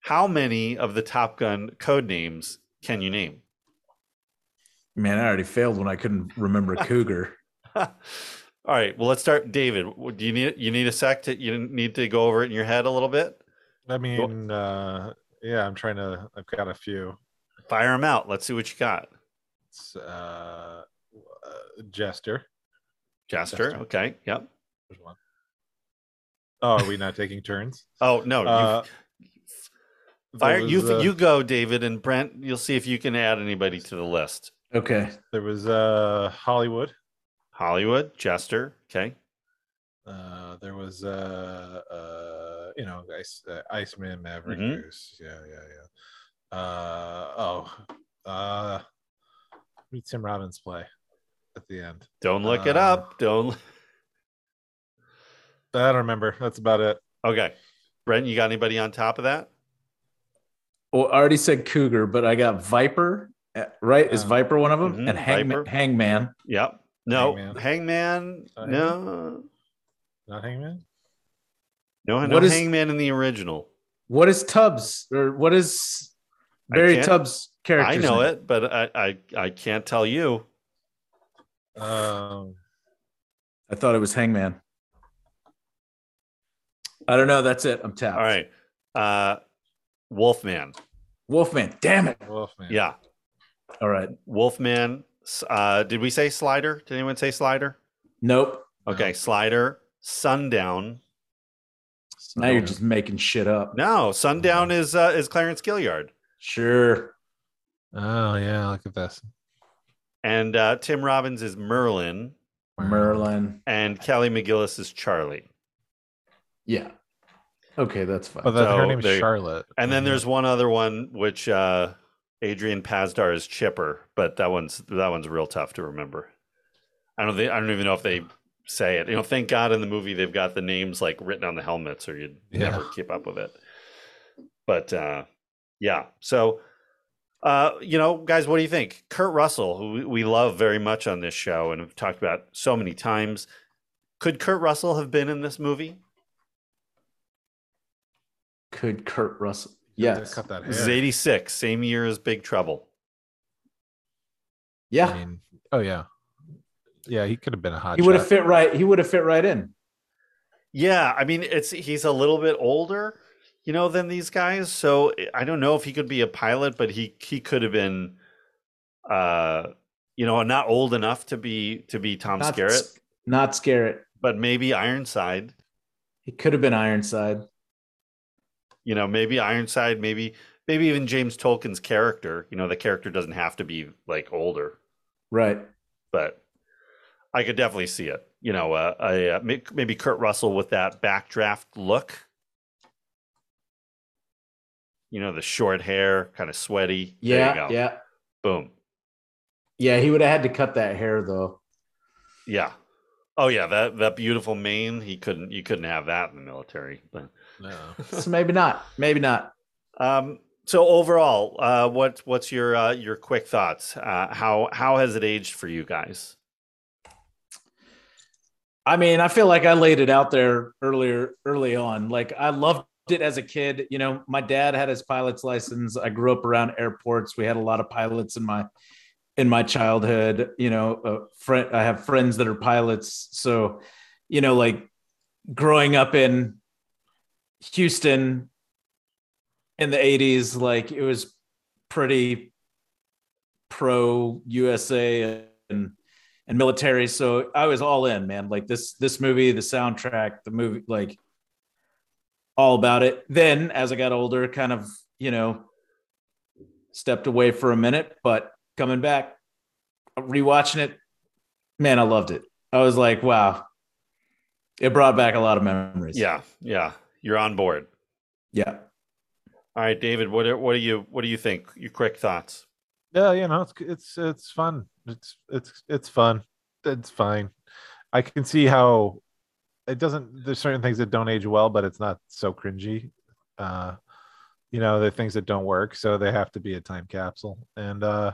[SPEAKER 5] How many of the Top Gun code names can you name?
[SPEAKER 6] Man, I already failed when I couldn't remember Cougar.
[SPEAKER 5] All right. Well, let's start. David, do you need you need a sec to you need to go over it in your head a little bit?
[SPEAKER 7] I mean, uh, yeah, I'm trying to. I've got a few.
[SPEAKER 5] Fire them out. Let's see what you got.
[SPEAKER 7] It's, uh, uh, Jester.
[SPEAKER 5] Jester.
[SPEAKER 7] Jester.
[SPEAKER 5] Okay. Yep.
[SPEAKER 7] There's one. Oh, are we not taking turns?
[SPEAKER 5] Oh no.
[SPEAKER 7] Uh,
[SPEAKER 5] fire.
[SPEAKER 7] there
[SPEAKER 5] You
[SPEAKER 7] uh,
[SPEAKER 5] you go, David and Brent. You'll see if you can add anybody to the list.
[SPEAKER 6] Okay.
[SPEAKER 7] There was uh, Hollywood.
[SPEAKER 5] Hollywood. Jester. Okay.
[SPEAKER 7] Uh, there was uh, uh, you know, Ice, uh, Iceman, Maverick,
[SPEAKER 5] Mhm.
[SPEAKER 7] Goose. Yeah, yeah, yeah. Uh, oh, uh, who did Tim Robbins play at the end?
[SPEAKER 5] Don't look it
[SPEAKER 7] Uh,
[SPEAKER 5] up. Don't.
[SPEAKER 7] I don't remember. That's about it.
[SPEAKER 5] Okay. Brent, you got anybody on top of that?
[SPEAKER 6] Well, I already said Cougar, but I got Viper. uh, Right? Is
[SPEAKER 7] Yeah.
[SPEAKER 6] Viper one of them?
[SPEAKER 5] Mhm,
[SPEAKER 6] And Hangman. Hangman.
[SPEAKER 5] Yep. No.
[SPEAKER 7] Hangman.
[SPEAKER 5] Hangman.
[SPEAKER 7] Uh,
[SPEAKER 5] no.
[SPEAKER 7] Not Hangman.
[SPEAKER 5] No. No.
[SPEAKER 6] What is-
[SPEAKER 5] Hangman in the original.
[SPEAKER 6] What is Tubbs or what is
[SPEAKER 5] I
[SPEAKER 6] Barry Tubbs' character?
[SPEAKER 5] I know it, but I, I I can't tell you.
[SPEAKER 7] Um,
[SPEAKER 6] I thought it was Hangman. I don't know. That's it. I'm tapped.
[SPEAKER 5] All right. Uh Wolfman.
[SPEAKER 6] Wolfman. Damn it.
[SPEAKER 7] Wolfman.
[SPEAKER 5] Yeah.
[SPEAKER 6] All right.
[SPEAKER 5] Wolfman. Uh did we say slider? Did anyone say slider?
[SPEAKER 6] Nope.
[SPEAKER 5] Okay, slider. Sundown.
[SPEAKER 6] Now you're just making shit up.
[SPEAKER 5] No, Sundown is uh is Clarence Gilyard.
[SPEAKER 6] Sure.
[SPEAKER 7] Oh yeah, look at this.
[SPEAKER 5] And uh Tim Robbins is Merlin.
[SPEAKER 6] Merlin.
[SPEAKER 5] And Kelly McGillis is Charlie.
[SPEAKER 6] Yeah. Okay, that's fine.
[SPEAKER 7] But then
[SPEAKER 5] So
[SPEAKER 7] her name's
[SPEAKER 5] there-
[SPEAKER 7] Charlotte.
[SPEAKER 5] And then
[SPEAKER 7] Mhm.
[SPEAKER 5] there's one other one which uh Adrian Pasdar is Chipper, but that one's that one's real tough to remember. I don't think I don't even know if they say it. You know, thank God in the movie they've got the names like written on the helmets or you'd
[SPEAKER 7] Yeah.
[SPEAKER 5] never keep up with it. But uh yeah. So uh you know, guys, what do you think? Kurt Russell, who we- we love very much on this show and have talked about so many times. Could Kurt Russell have been in this movie?
[SPEAKER 6] Could Kurt Russell?
[SPEAKER 7] They
[SPEAKER 6] Yes.
[SPEAKER 7] cut that
[SPEAKER 5] This is 86, same year as Big Trouble.
[SPEAKER 6] Yeah.
[SPEAKER 7] I mean, oh yeah, yeah. He could have been a hot.
[SPEAKER 6] he would have fit right. He would have fit right in.
[SPEAKER 5] Yeah, I mean, it's he's a little bit older, you know, than these guys. So I don't know if he could be a pilot, but he he could have been, uh, you know, not old enough to be to be Tom
[SPEAKER 6] Not,
[SPEAKER 5] Skerritt,
[SPEAKER 6] not Skerritt.
[SPEAKER 5] but maybe Ironside.
[SPEAKER 6] He could have been Ironside.
[SPEAKER 5] You know, maybe Ironside, maybe maybe even James Tolkan's character. You know, the character doesn't have to be like older,
[SPEAKER 6] Right.
[SPEAKER 5] but I could definitely see it. You know, uh, a, uh, maybe Kurt Russell with that backdraft look. You know, the short hair, kind of sweaty. There you
[SPEAKER 6] Yeah.
[SPEAKER 5] go.
[SPEAKER 6] Yeah.
[SPEAKER 5] Boom.
[SPEAKER 6] Yeah. He would have had to cut that hair though.
[SPEAKER 5] Yeah. Oh yeah, that that beautiful mane. He couldn't. You couldn't have that in the military. But
[SPEAKER 7] No.
[SPEAKER 6] So maybe not. Maybe not.
[SPEAKER 5] um. So overall, uh, what what's your uh, your quick thoughts? Uh, how how has it aged for you guys?
[SPEAKER 6] I mean, I feel like I laid it out there earlier, early on. Like I loved it as a kid. You know, my dad had his pilot's license. I grew up around airports. We had a lot of pilots in my in my childhood. You know, uh, a friend. I have friends that are pilots. So, you know, like growing up in Houston in the '80s, like it was pretty pro USA and and military. So I was all in, man. Like this this movie, the soundtrack, the movie, like all about it. Then as I got older, kind of, you know, stepped away for a minute, but coming back, rewatching it, man, I loved it. I was like, wow. It brought back a lot of memories.
[SPEAKER 5] Yeah, yeah, you're on board.
[SPEAKER 6] Yeah.
[SPEAKER 5] All right, David. What are, what do you what do you think? Your quick thoughts.
[SPEAKER 7] Yeah, you know, it's it's it's fun. It's it's it's fun. It's fine. I can see how it doesn't. There's certain things that don't age well, but it's not so cringy. Uh, you know, the things that don't work, so they have to be a time capsule. And uh,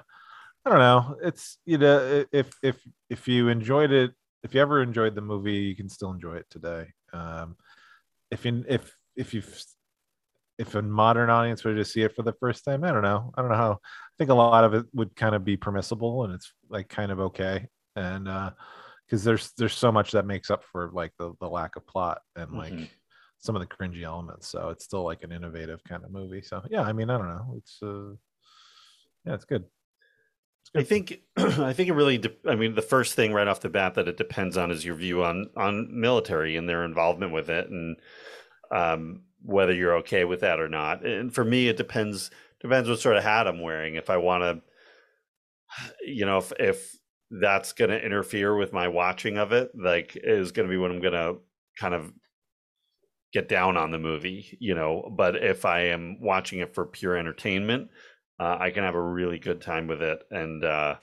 [SPEAKER 7] I don't know. It's you know, if if if you enjoyed it, if you ever enjoyed the movie, you can still enjoy it today. Um, if you if if you if a modern audience were to see it for the first time, I don't know. I don't know how. I think a lot of it would kind of be permissible, and it's like kind of okay. And uh, because there's there's so much that makes up for like the the lack of plot and like
[SPEAKER 5] Mhm.
[SPEAKER 7] some of the cringy elements. So it's still like an innovative kind of movie. So yeah, I mean, I don't know. It's uh, yeah, it's good.
[SPEAKER 5] I think I think it really. De- I mean, the first thing right off the bat that it depends on is your view on on military and their involvement with it, and um, whether you're okay with that or not. And for me, it depends depends what sort of hat I'm wearing. If I want to, you know, if if that's going to interfere with my watching of it, like is going to be when I'm going to kind of get down on the movie, you know. But if I am watching it for pure entertainment, uh, I can have a really good time with it. And uh,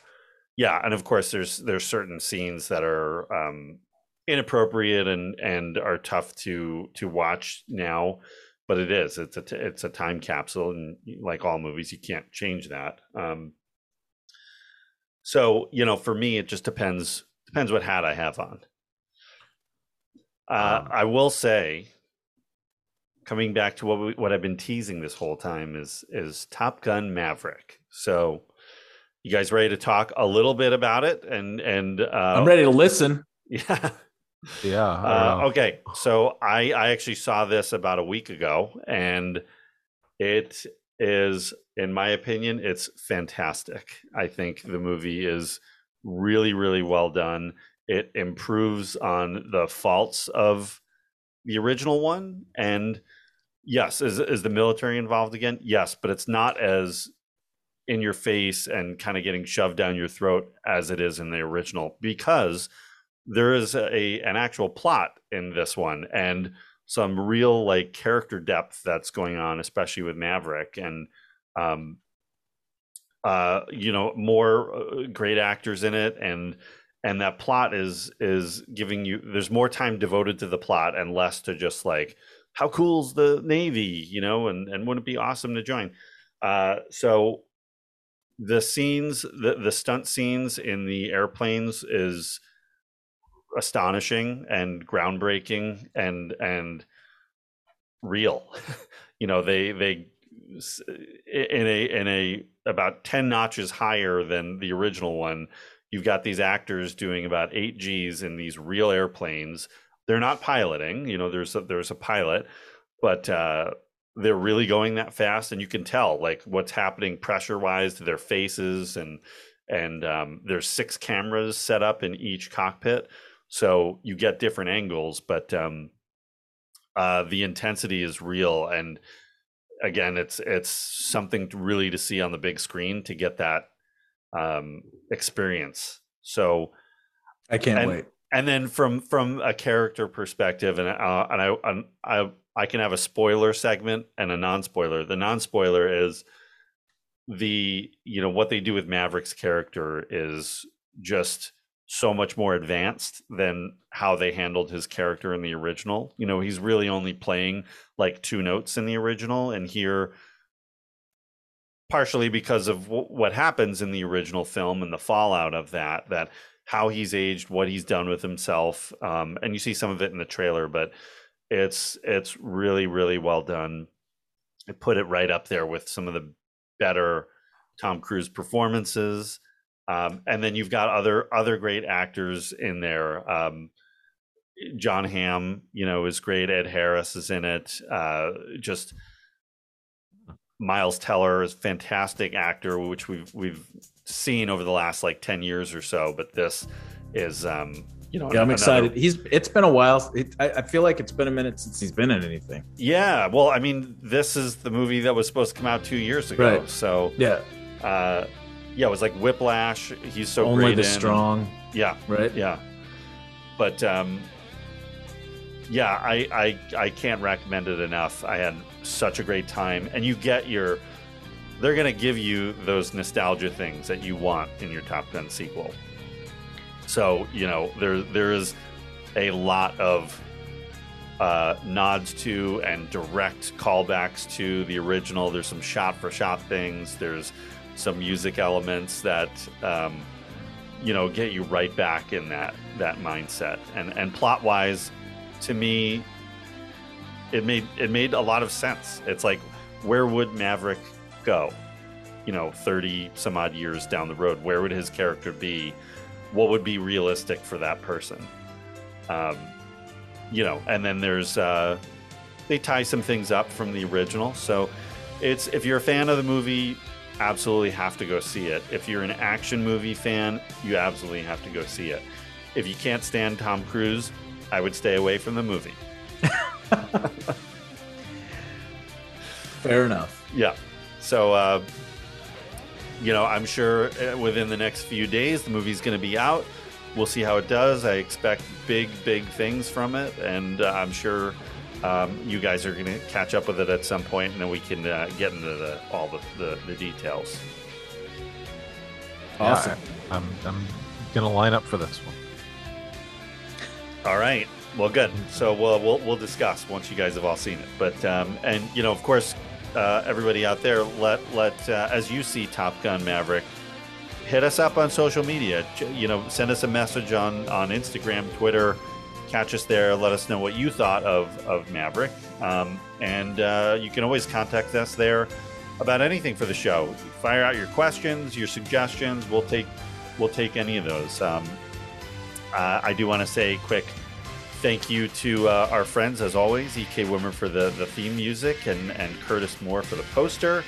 [SPEAKER 5] yeah, and of course, there's there's certain scenes that are um, inappropriate and and are tough to to watch now. But it is it's a it's a time capsule, and like all movies, you can't change that. Um, so you know, for me, it just depends depends what hat I have on. Uh, I will say, coming back to what we, what I've been teasing this whole time is is Top Gun Maverick. So, you guys ready to talk a little bit about it? And and uh,
[SPEAKER 6] I'm ready to listen.
[SPEAKER 5] Yeah.
[SPEAKER 7] Yeah.
[SPEAKER 5] Uh, okay, so I I actually saw this about a week ago, and it is, in my opinion, it's fantastic. I think the movie is really really well done. It improves on the faults of the original one, and yes, is is the military involved again? Yes, but it's not as in your face and kind of getting shoved down your throat as it is in the original because there is a an actual plot in this one and some real like character depth that's going on especially with maverick and um uh you know more uh, great actors in it and and that plot is is giving you there's more time devoted to the plot and less to just like how cool's the navy you know and and wouldn't it be awesome to join? Uh so the scenes the the stunt scenes in the airplanes is astonishing and groundbreaking and and real. You know they they in a in a about 10 notches higher than the original one you've got these actors doing about 8 Gs in these real airplanes. They're not piloting you know there's a, there's a pilot but uh they're really going that fast and you can tell like what's happening pressure wise to their faces and and um, there's six cameras set up in each cockpit so you get different angles but um uh the intensity is real and again it's it's something to really to see on the big screen to get that um experience so
[SPEAKER 6] I can't
[SPEAKER 5] and,
[SPEAKER 6] wait.
[SPEAKER 5] and then from from a character perspective and uh, and I, and I I can have a spoiler segment and a non-spoiler the non-spoiler is the you know what they do with Maverick's character is just so much more advanced than how they handled his character in the original. You know, he's really only playing like two notes in the original and here partially because of w- what happens in the original film and the fallout of that that how he's aged, what he's done with himself um and you see some of it in the trailer but it's it's really really well done. It put it right up there with some of the better Tom Cruise performances. Um, and then you've got other other great actors in there. Um, Jon Hamm, you know, is great. Ed Harris is in it. Uh, just Miles Teller is a fantastic actor, which we've we've seen over the last like ten years or so. But this is, um, you know,
[SPEAKER 6] Yeah, I'm
[SPEAKER 5] another-
[SPEAKER 6] excited. He's. It's been a while. It, I, I feel like it's been a minute since he's been in anything.
[SPEAKER 5] Yeah, well, I mean, this is the movie that was supposed to come out two years ago.
[SPEAKER 6] Right.
[SPEAKER 5] So
[SPEAKER 6] Yeah.
[SPEAKER 5] uh, yeah, it was like Whiplash. He's so
[SPEAKER 6] Only
[SPEAKER 5] great
[SPEAKER 6] the
[SPEAKER 5] in.
[SPEAKER 6] strong.
[SPEAKER 5] Yeah,
[SPEAKER 6] Right.
[SPEAKER 5] Yeah, but um, yeah, I, I I can't recommend it enough. I had such a great time, and you get your they're going to give you those nostalgia things that you want in your Top Gun sequel. So you know there there is a lot of uh, nods to and direct callbacks to the original. There's some shot for shot things. There's some music elements that um, you know get you right back in that that mindset. And and plot wise, to me, it made it made a lot of sense. It's like where would Maverick go? You know, 30 some odd years down the road, where would his character be? What would be realistic for that person? Um, you know, and then there's uh, they tie some things up from the original. So it's if you're a fan of the movie, absolutely have to go see it. If you're an action movie fan, you absolutely have to go see it. If you can't stand Tom Cruise, I would stay away from the movie.
[SPEAKER 6] Fair enough.
[SPEAKER 5] Yeah. So, uh, you know, I'm sure uh, within the next few days the movie's going to be out. We'll see how it does. I expect big, big things from it, and uh, I'm sure um, you guys are going to catch up with it at some point, and then we can uh, get into the, all the, the, the details.
[SPEAKER 6] Awesome.
[SPEAKER 7] Yeah, I'm I'm gonna line up for this one.
[SPEAKER 5] All right. Well, good. So we'll we'll, we'll discuss once you guys have all seen it. But um, and you know, of course, uh, everybody out there, let let uh, as you see Top Gun Maverick, hit us up on social media. You know, send us a message on on Instagram, Twitter. Catch us there. Let us know what you thought of of Maverick. Um, and uh, you can always contact us there about anything for the show. Fire out your questions, your suggestions. We'll take we'll take any of those. Um, uh, I do want to say quick thank you to uh, our friends as always, EK Wimmer for the, the theme music and, and Curtis Moore for the poster.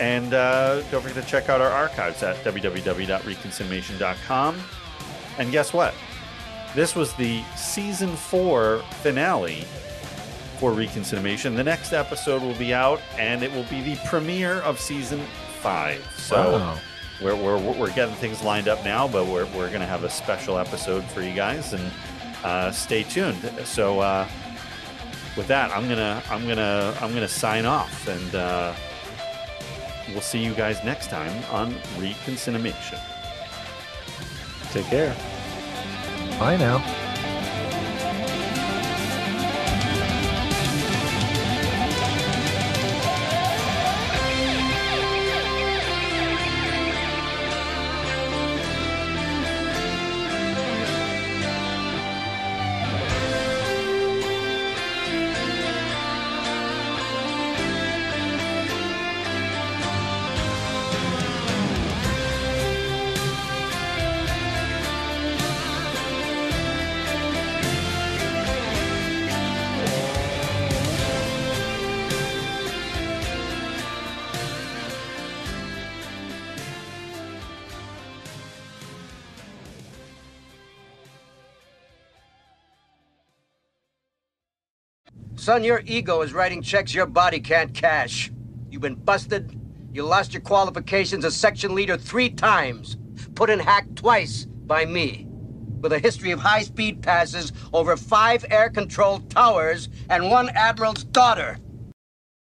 [SPEAKER 5] And uh, don't forget to check out our archives at www.reconcinimation.com. And guess what? This was the season four finale for Reconcinimation. The next episode will be out, and it will be the premiere of season five. So
[SPEAKER 7] Wow.
[SPEAKER 5] we're, we're, we're getting things lined up now, but we're, we're going to have a special episode for you guys, and uh, stay tuned. So uh, with that, I'm gonna I'm gonna I'm gonna sign off, and uh, we'll see you guys next time on Reconcinimation.
[SPEAKER 6] Take care.
[SPEAKER 7] Bye now.
[SPEAKER 11] Son, your ego is writing checks your body can't cash. You've been busted. You lost your qualifications as section leader three times. Put in hack twice by me. With a history of high speed passes over five air controlled towers and one admiral's daughter.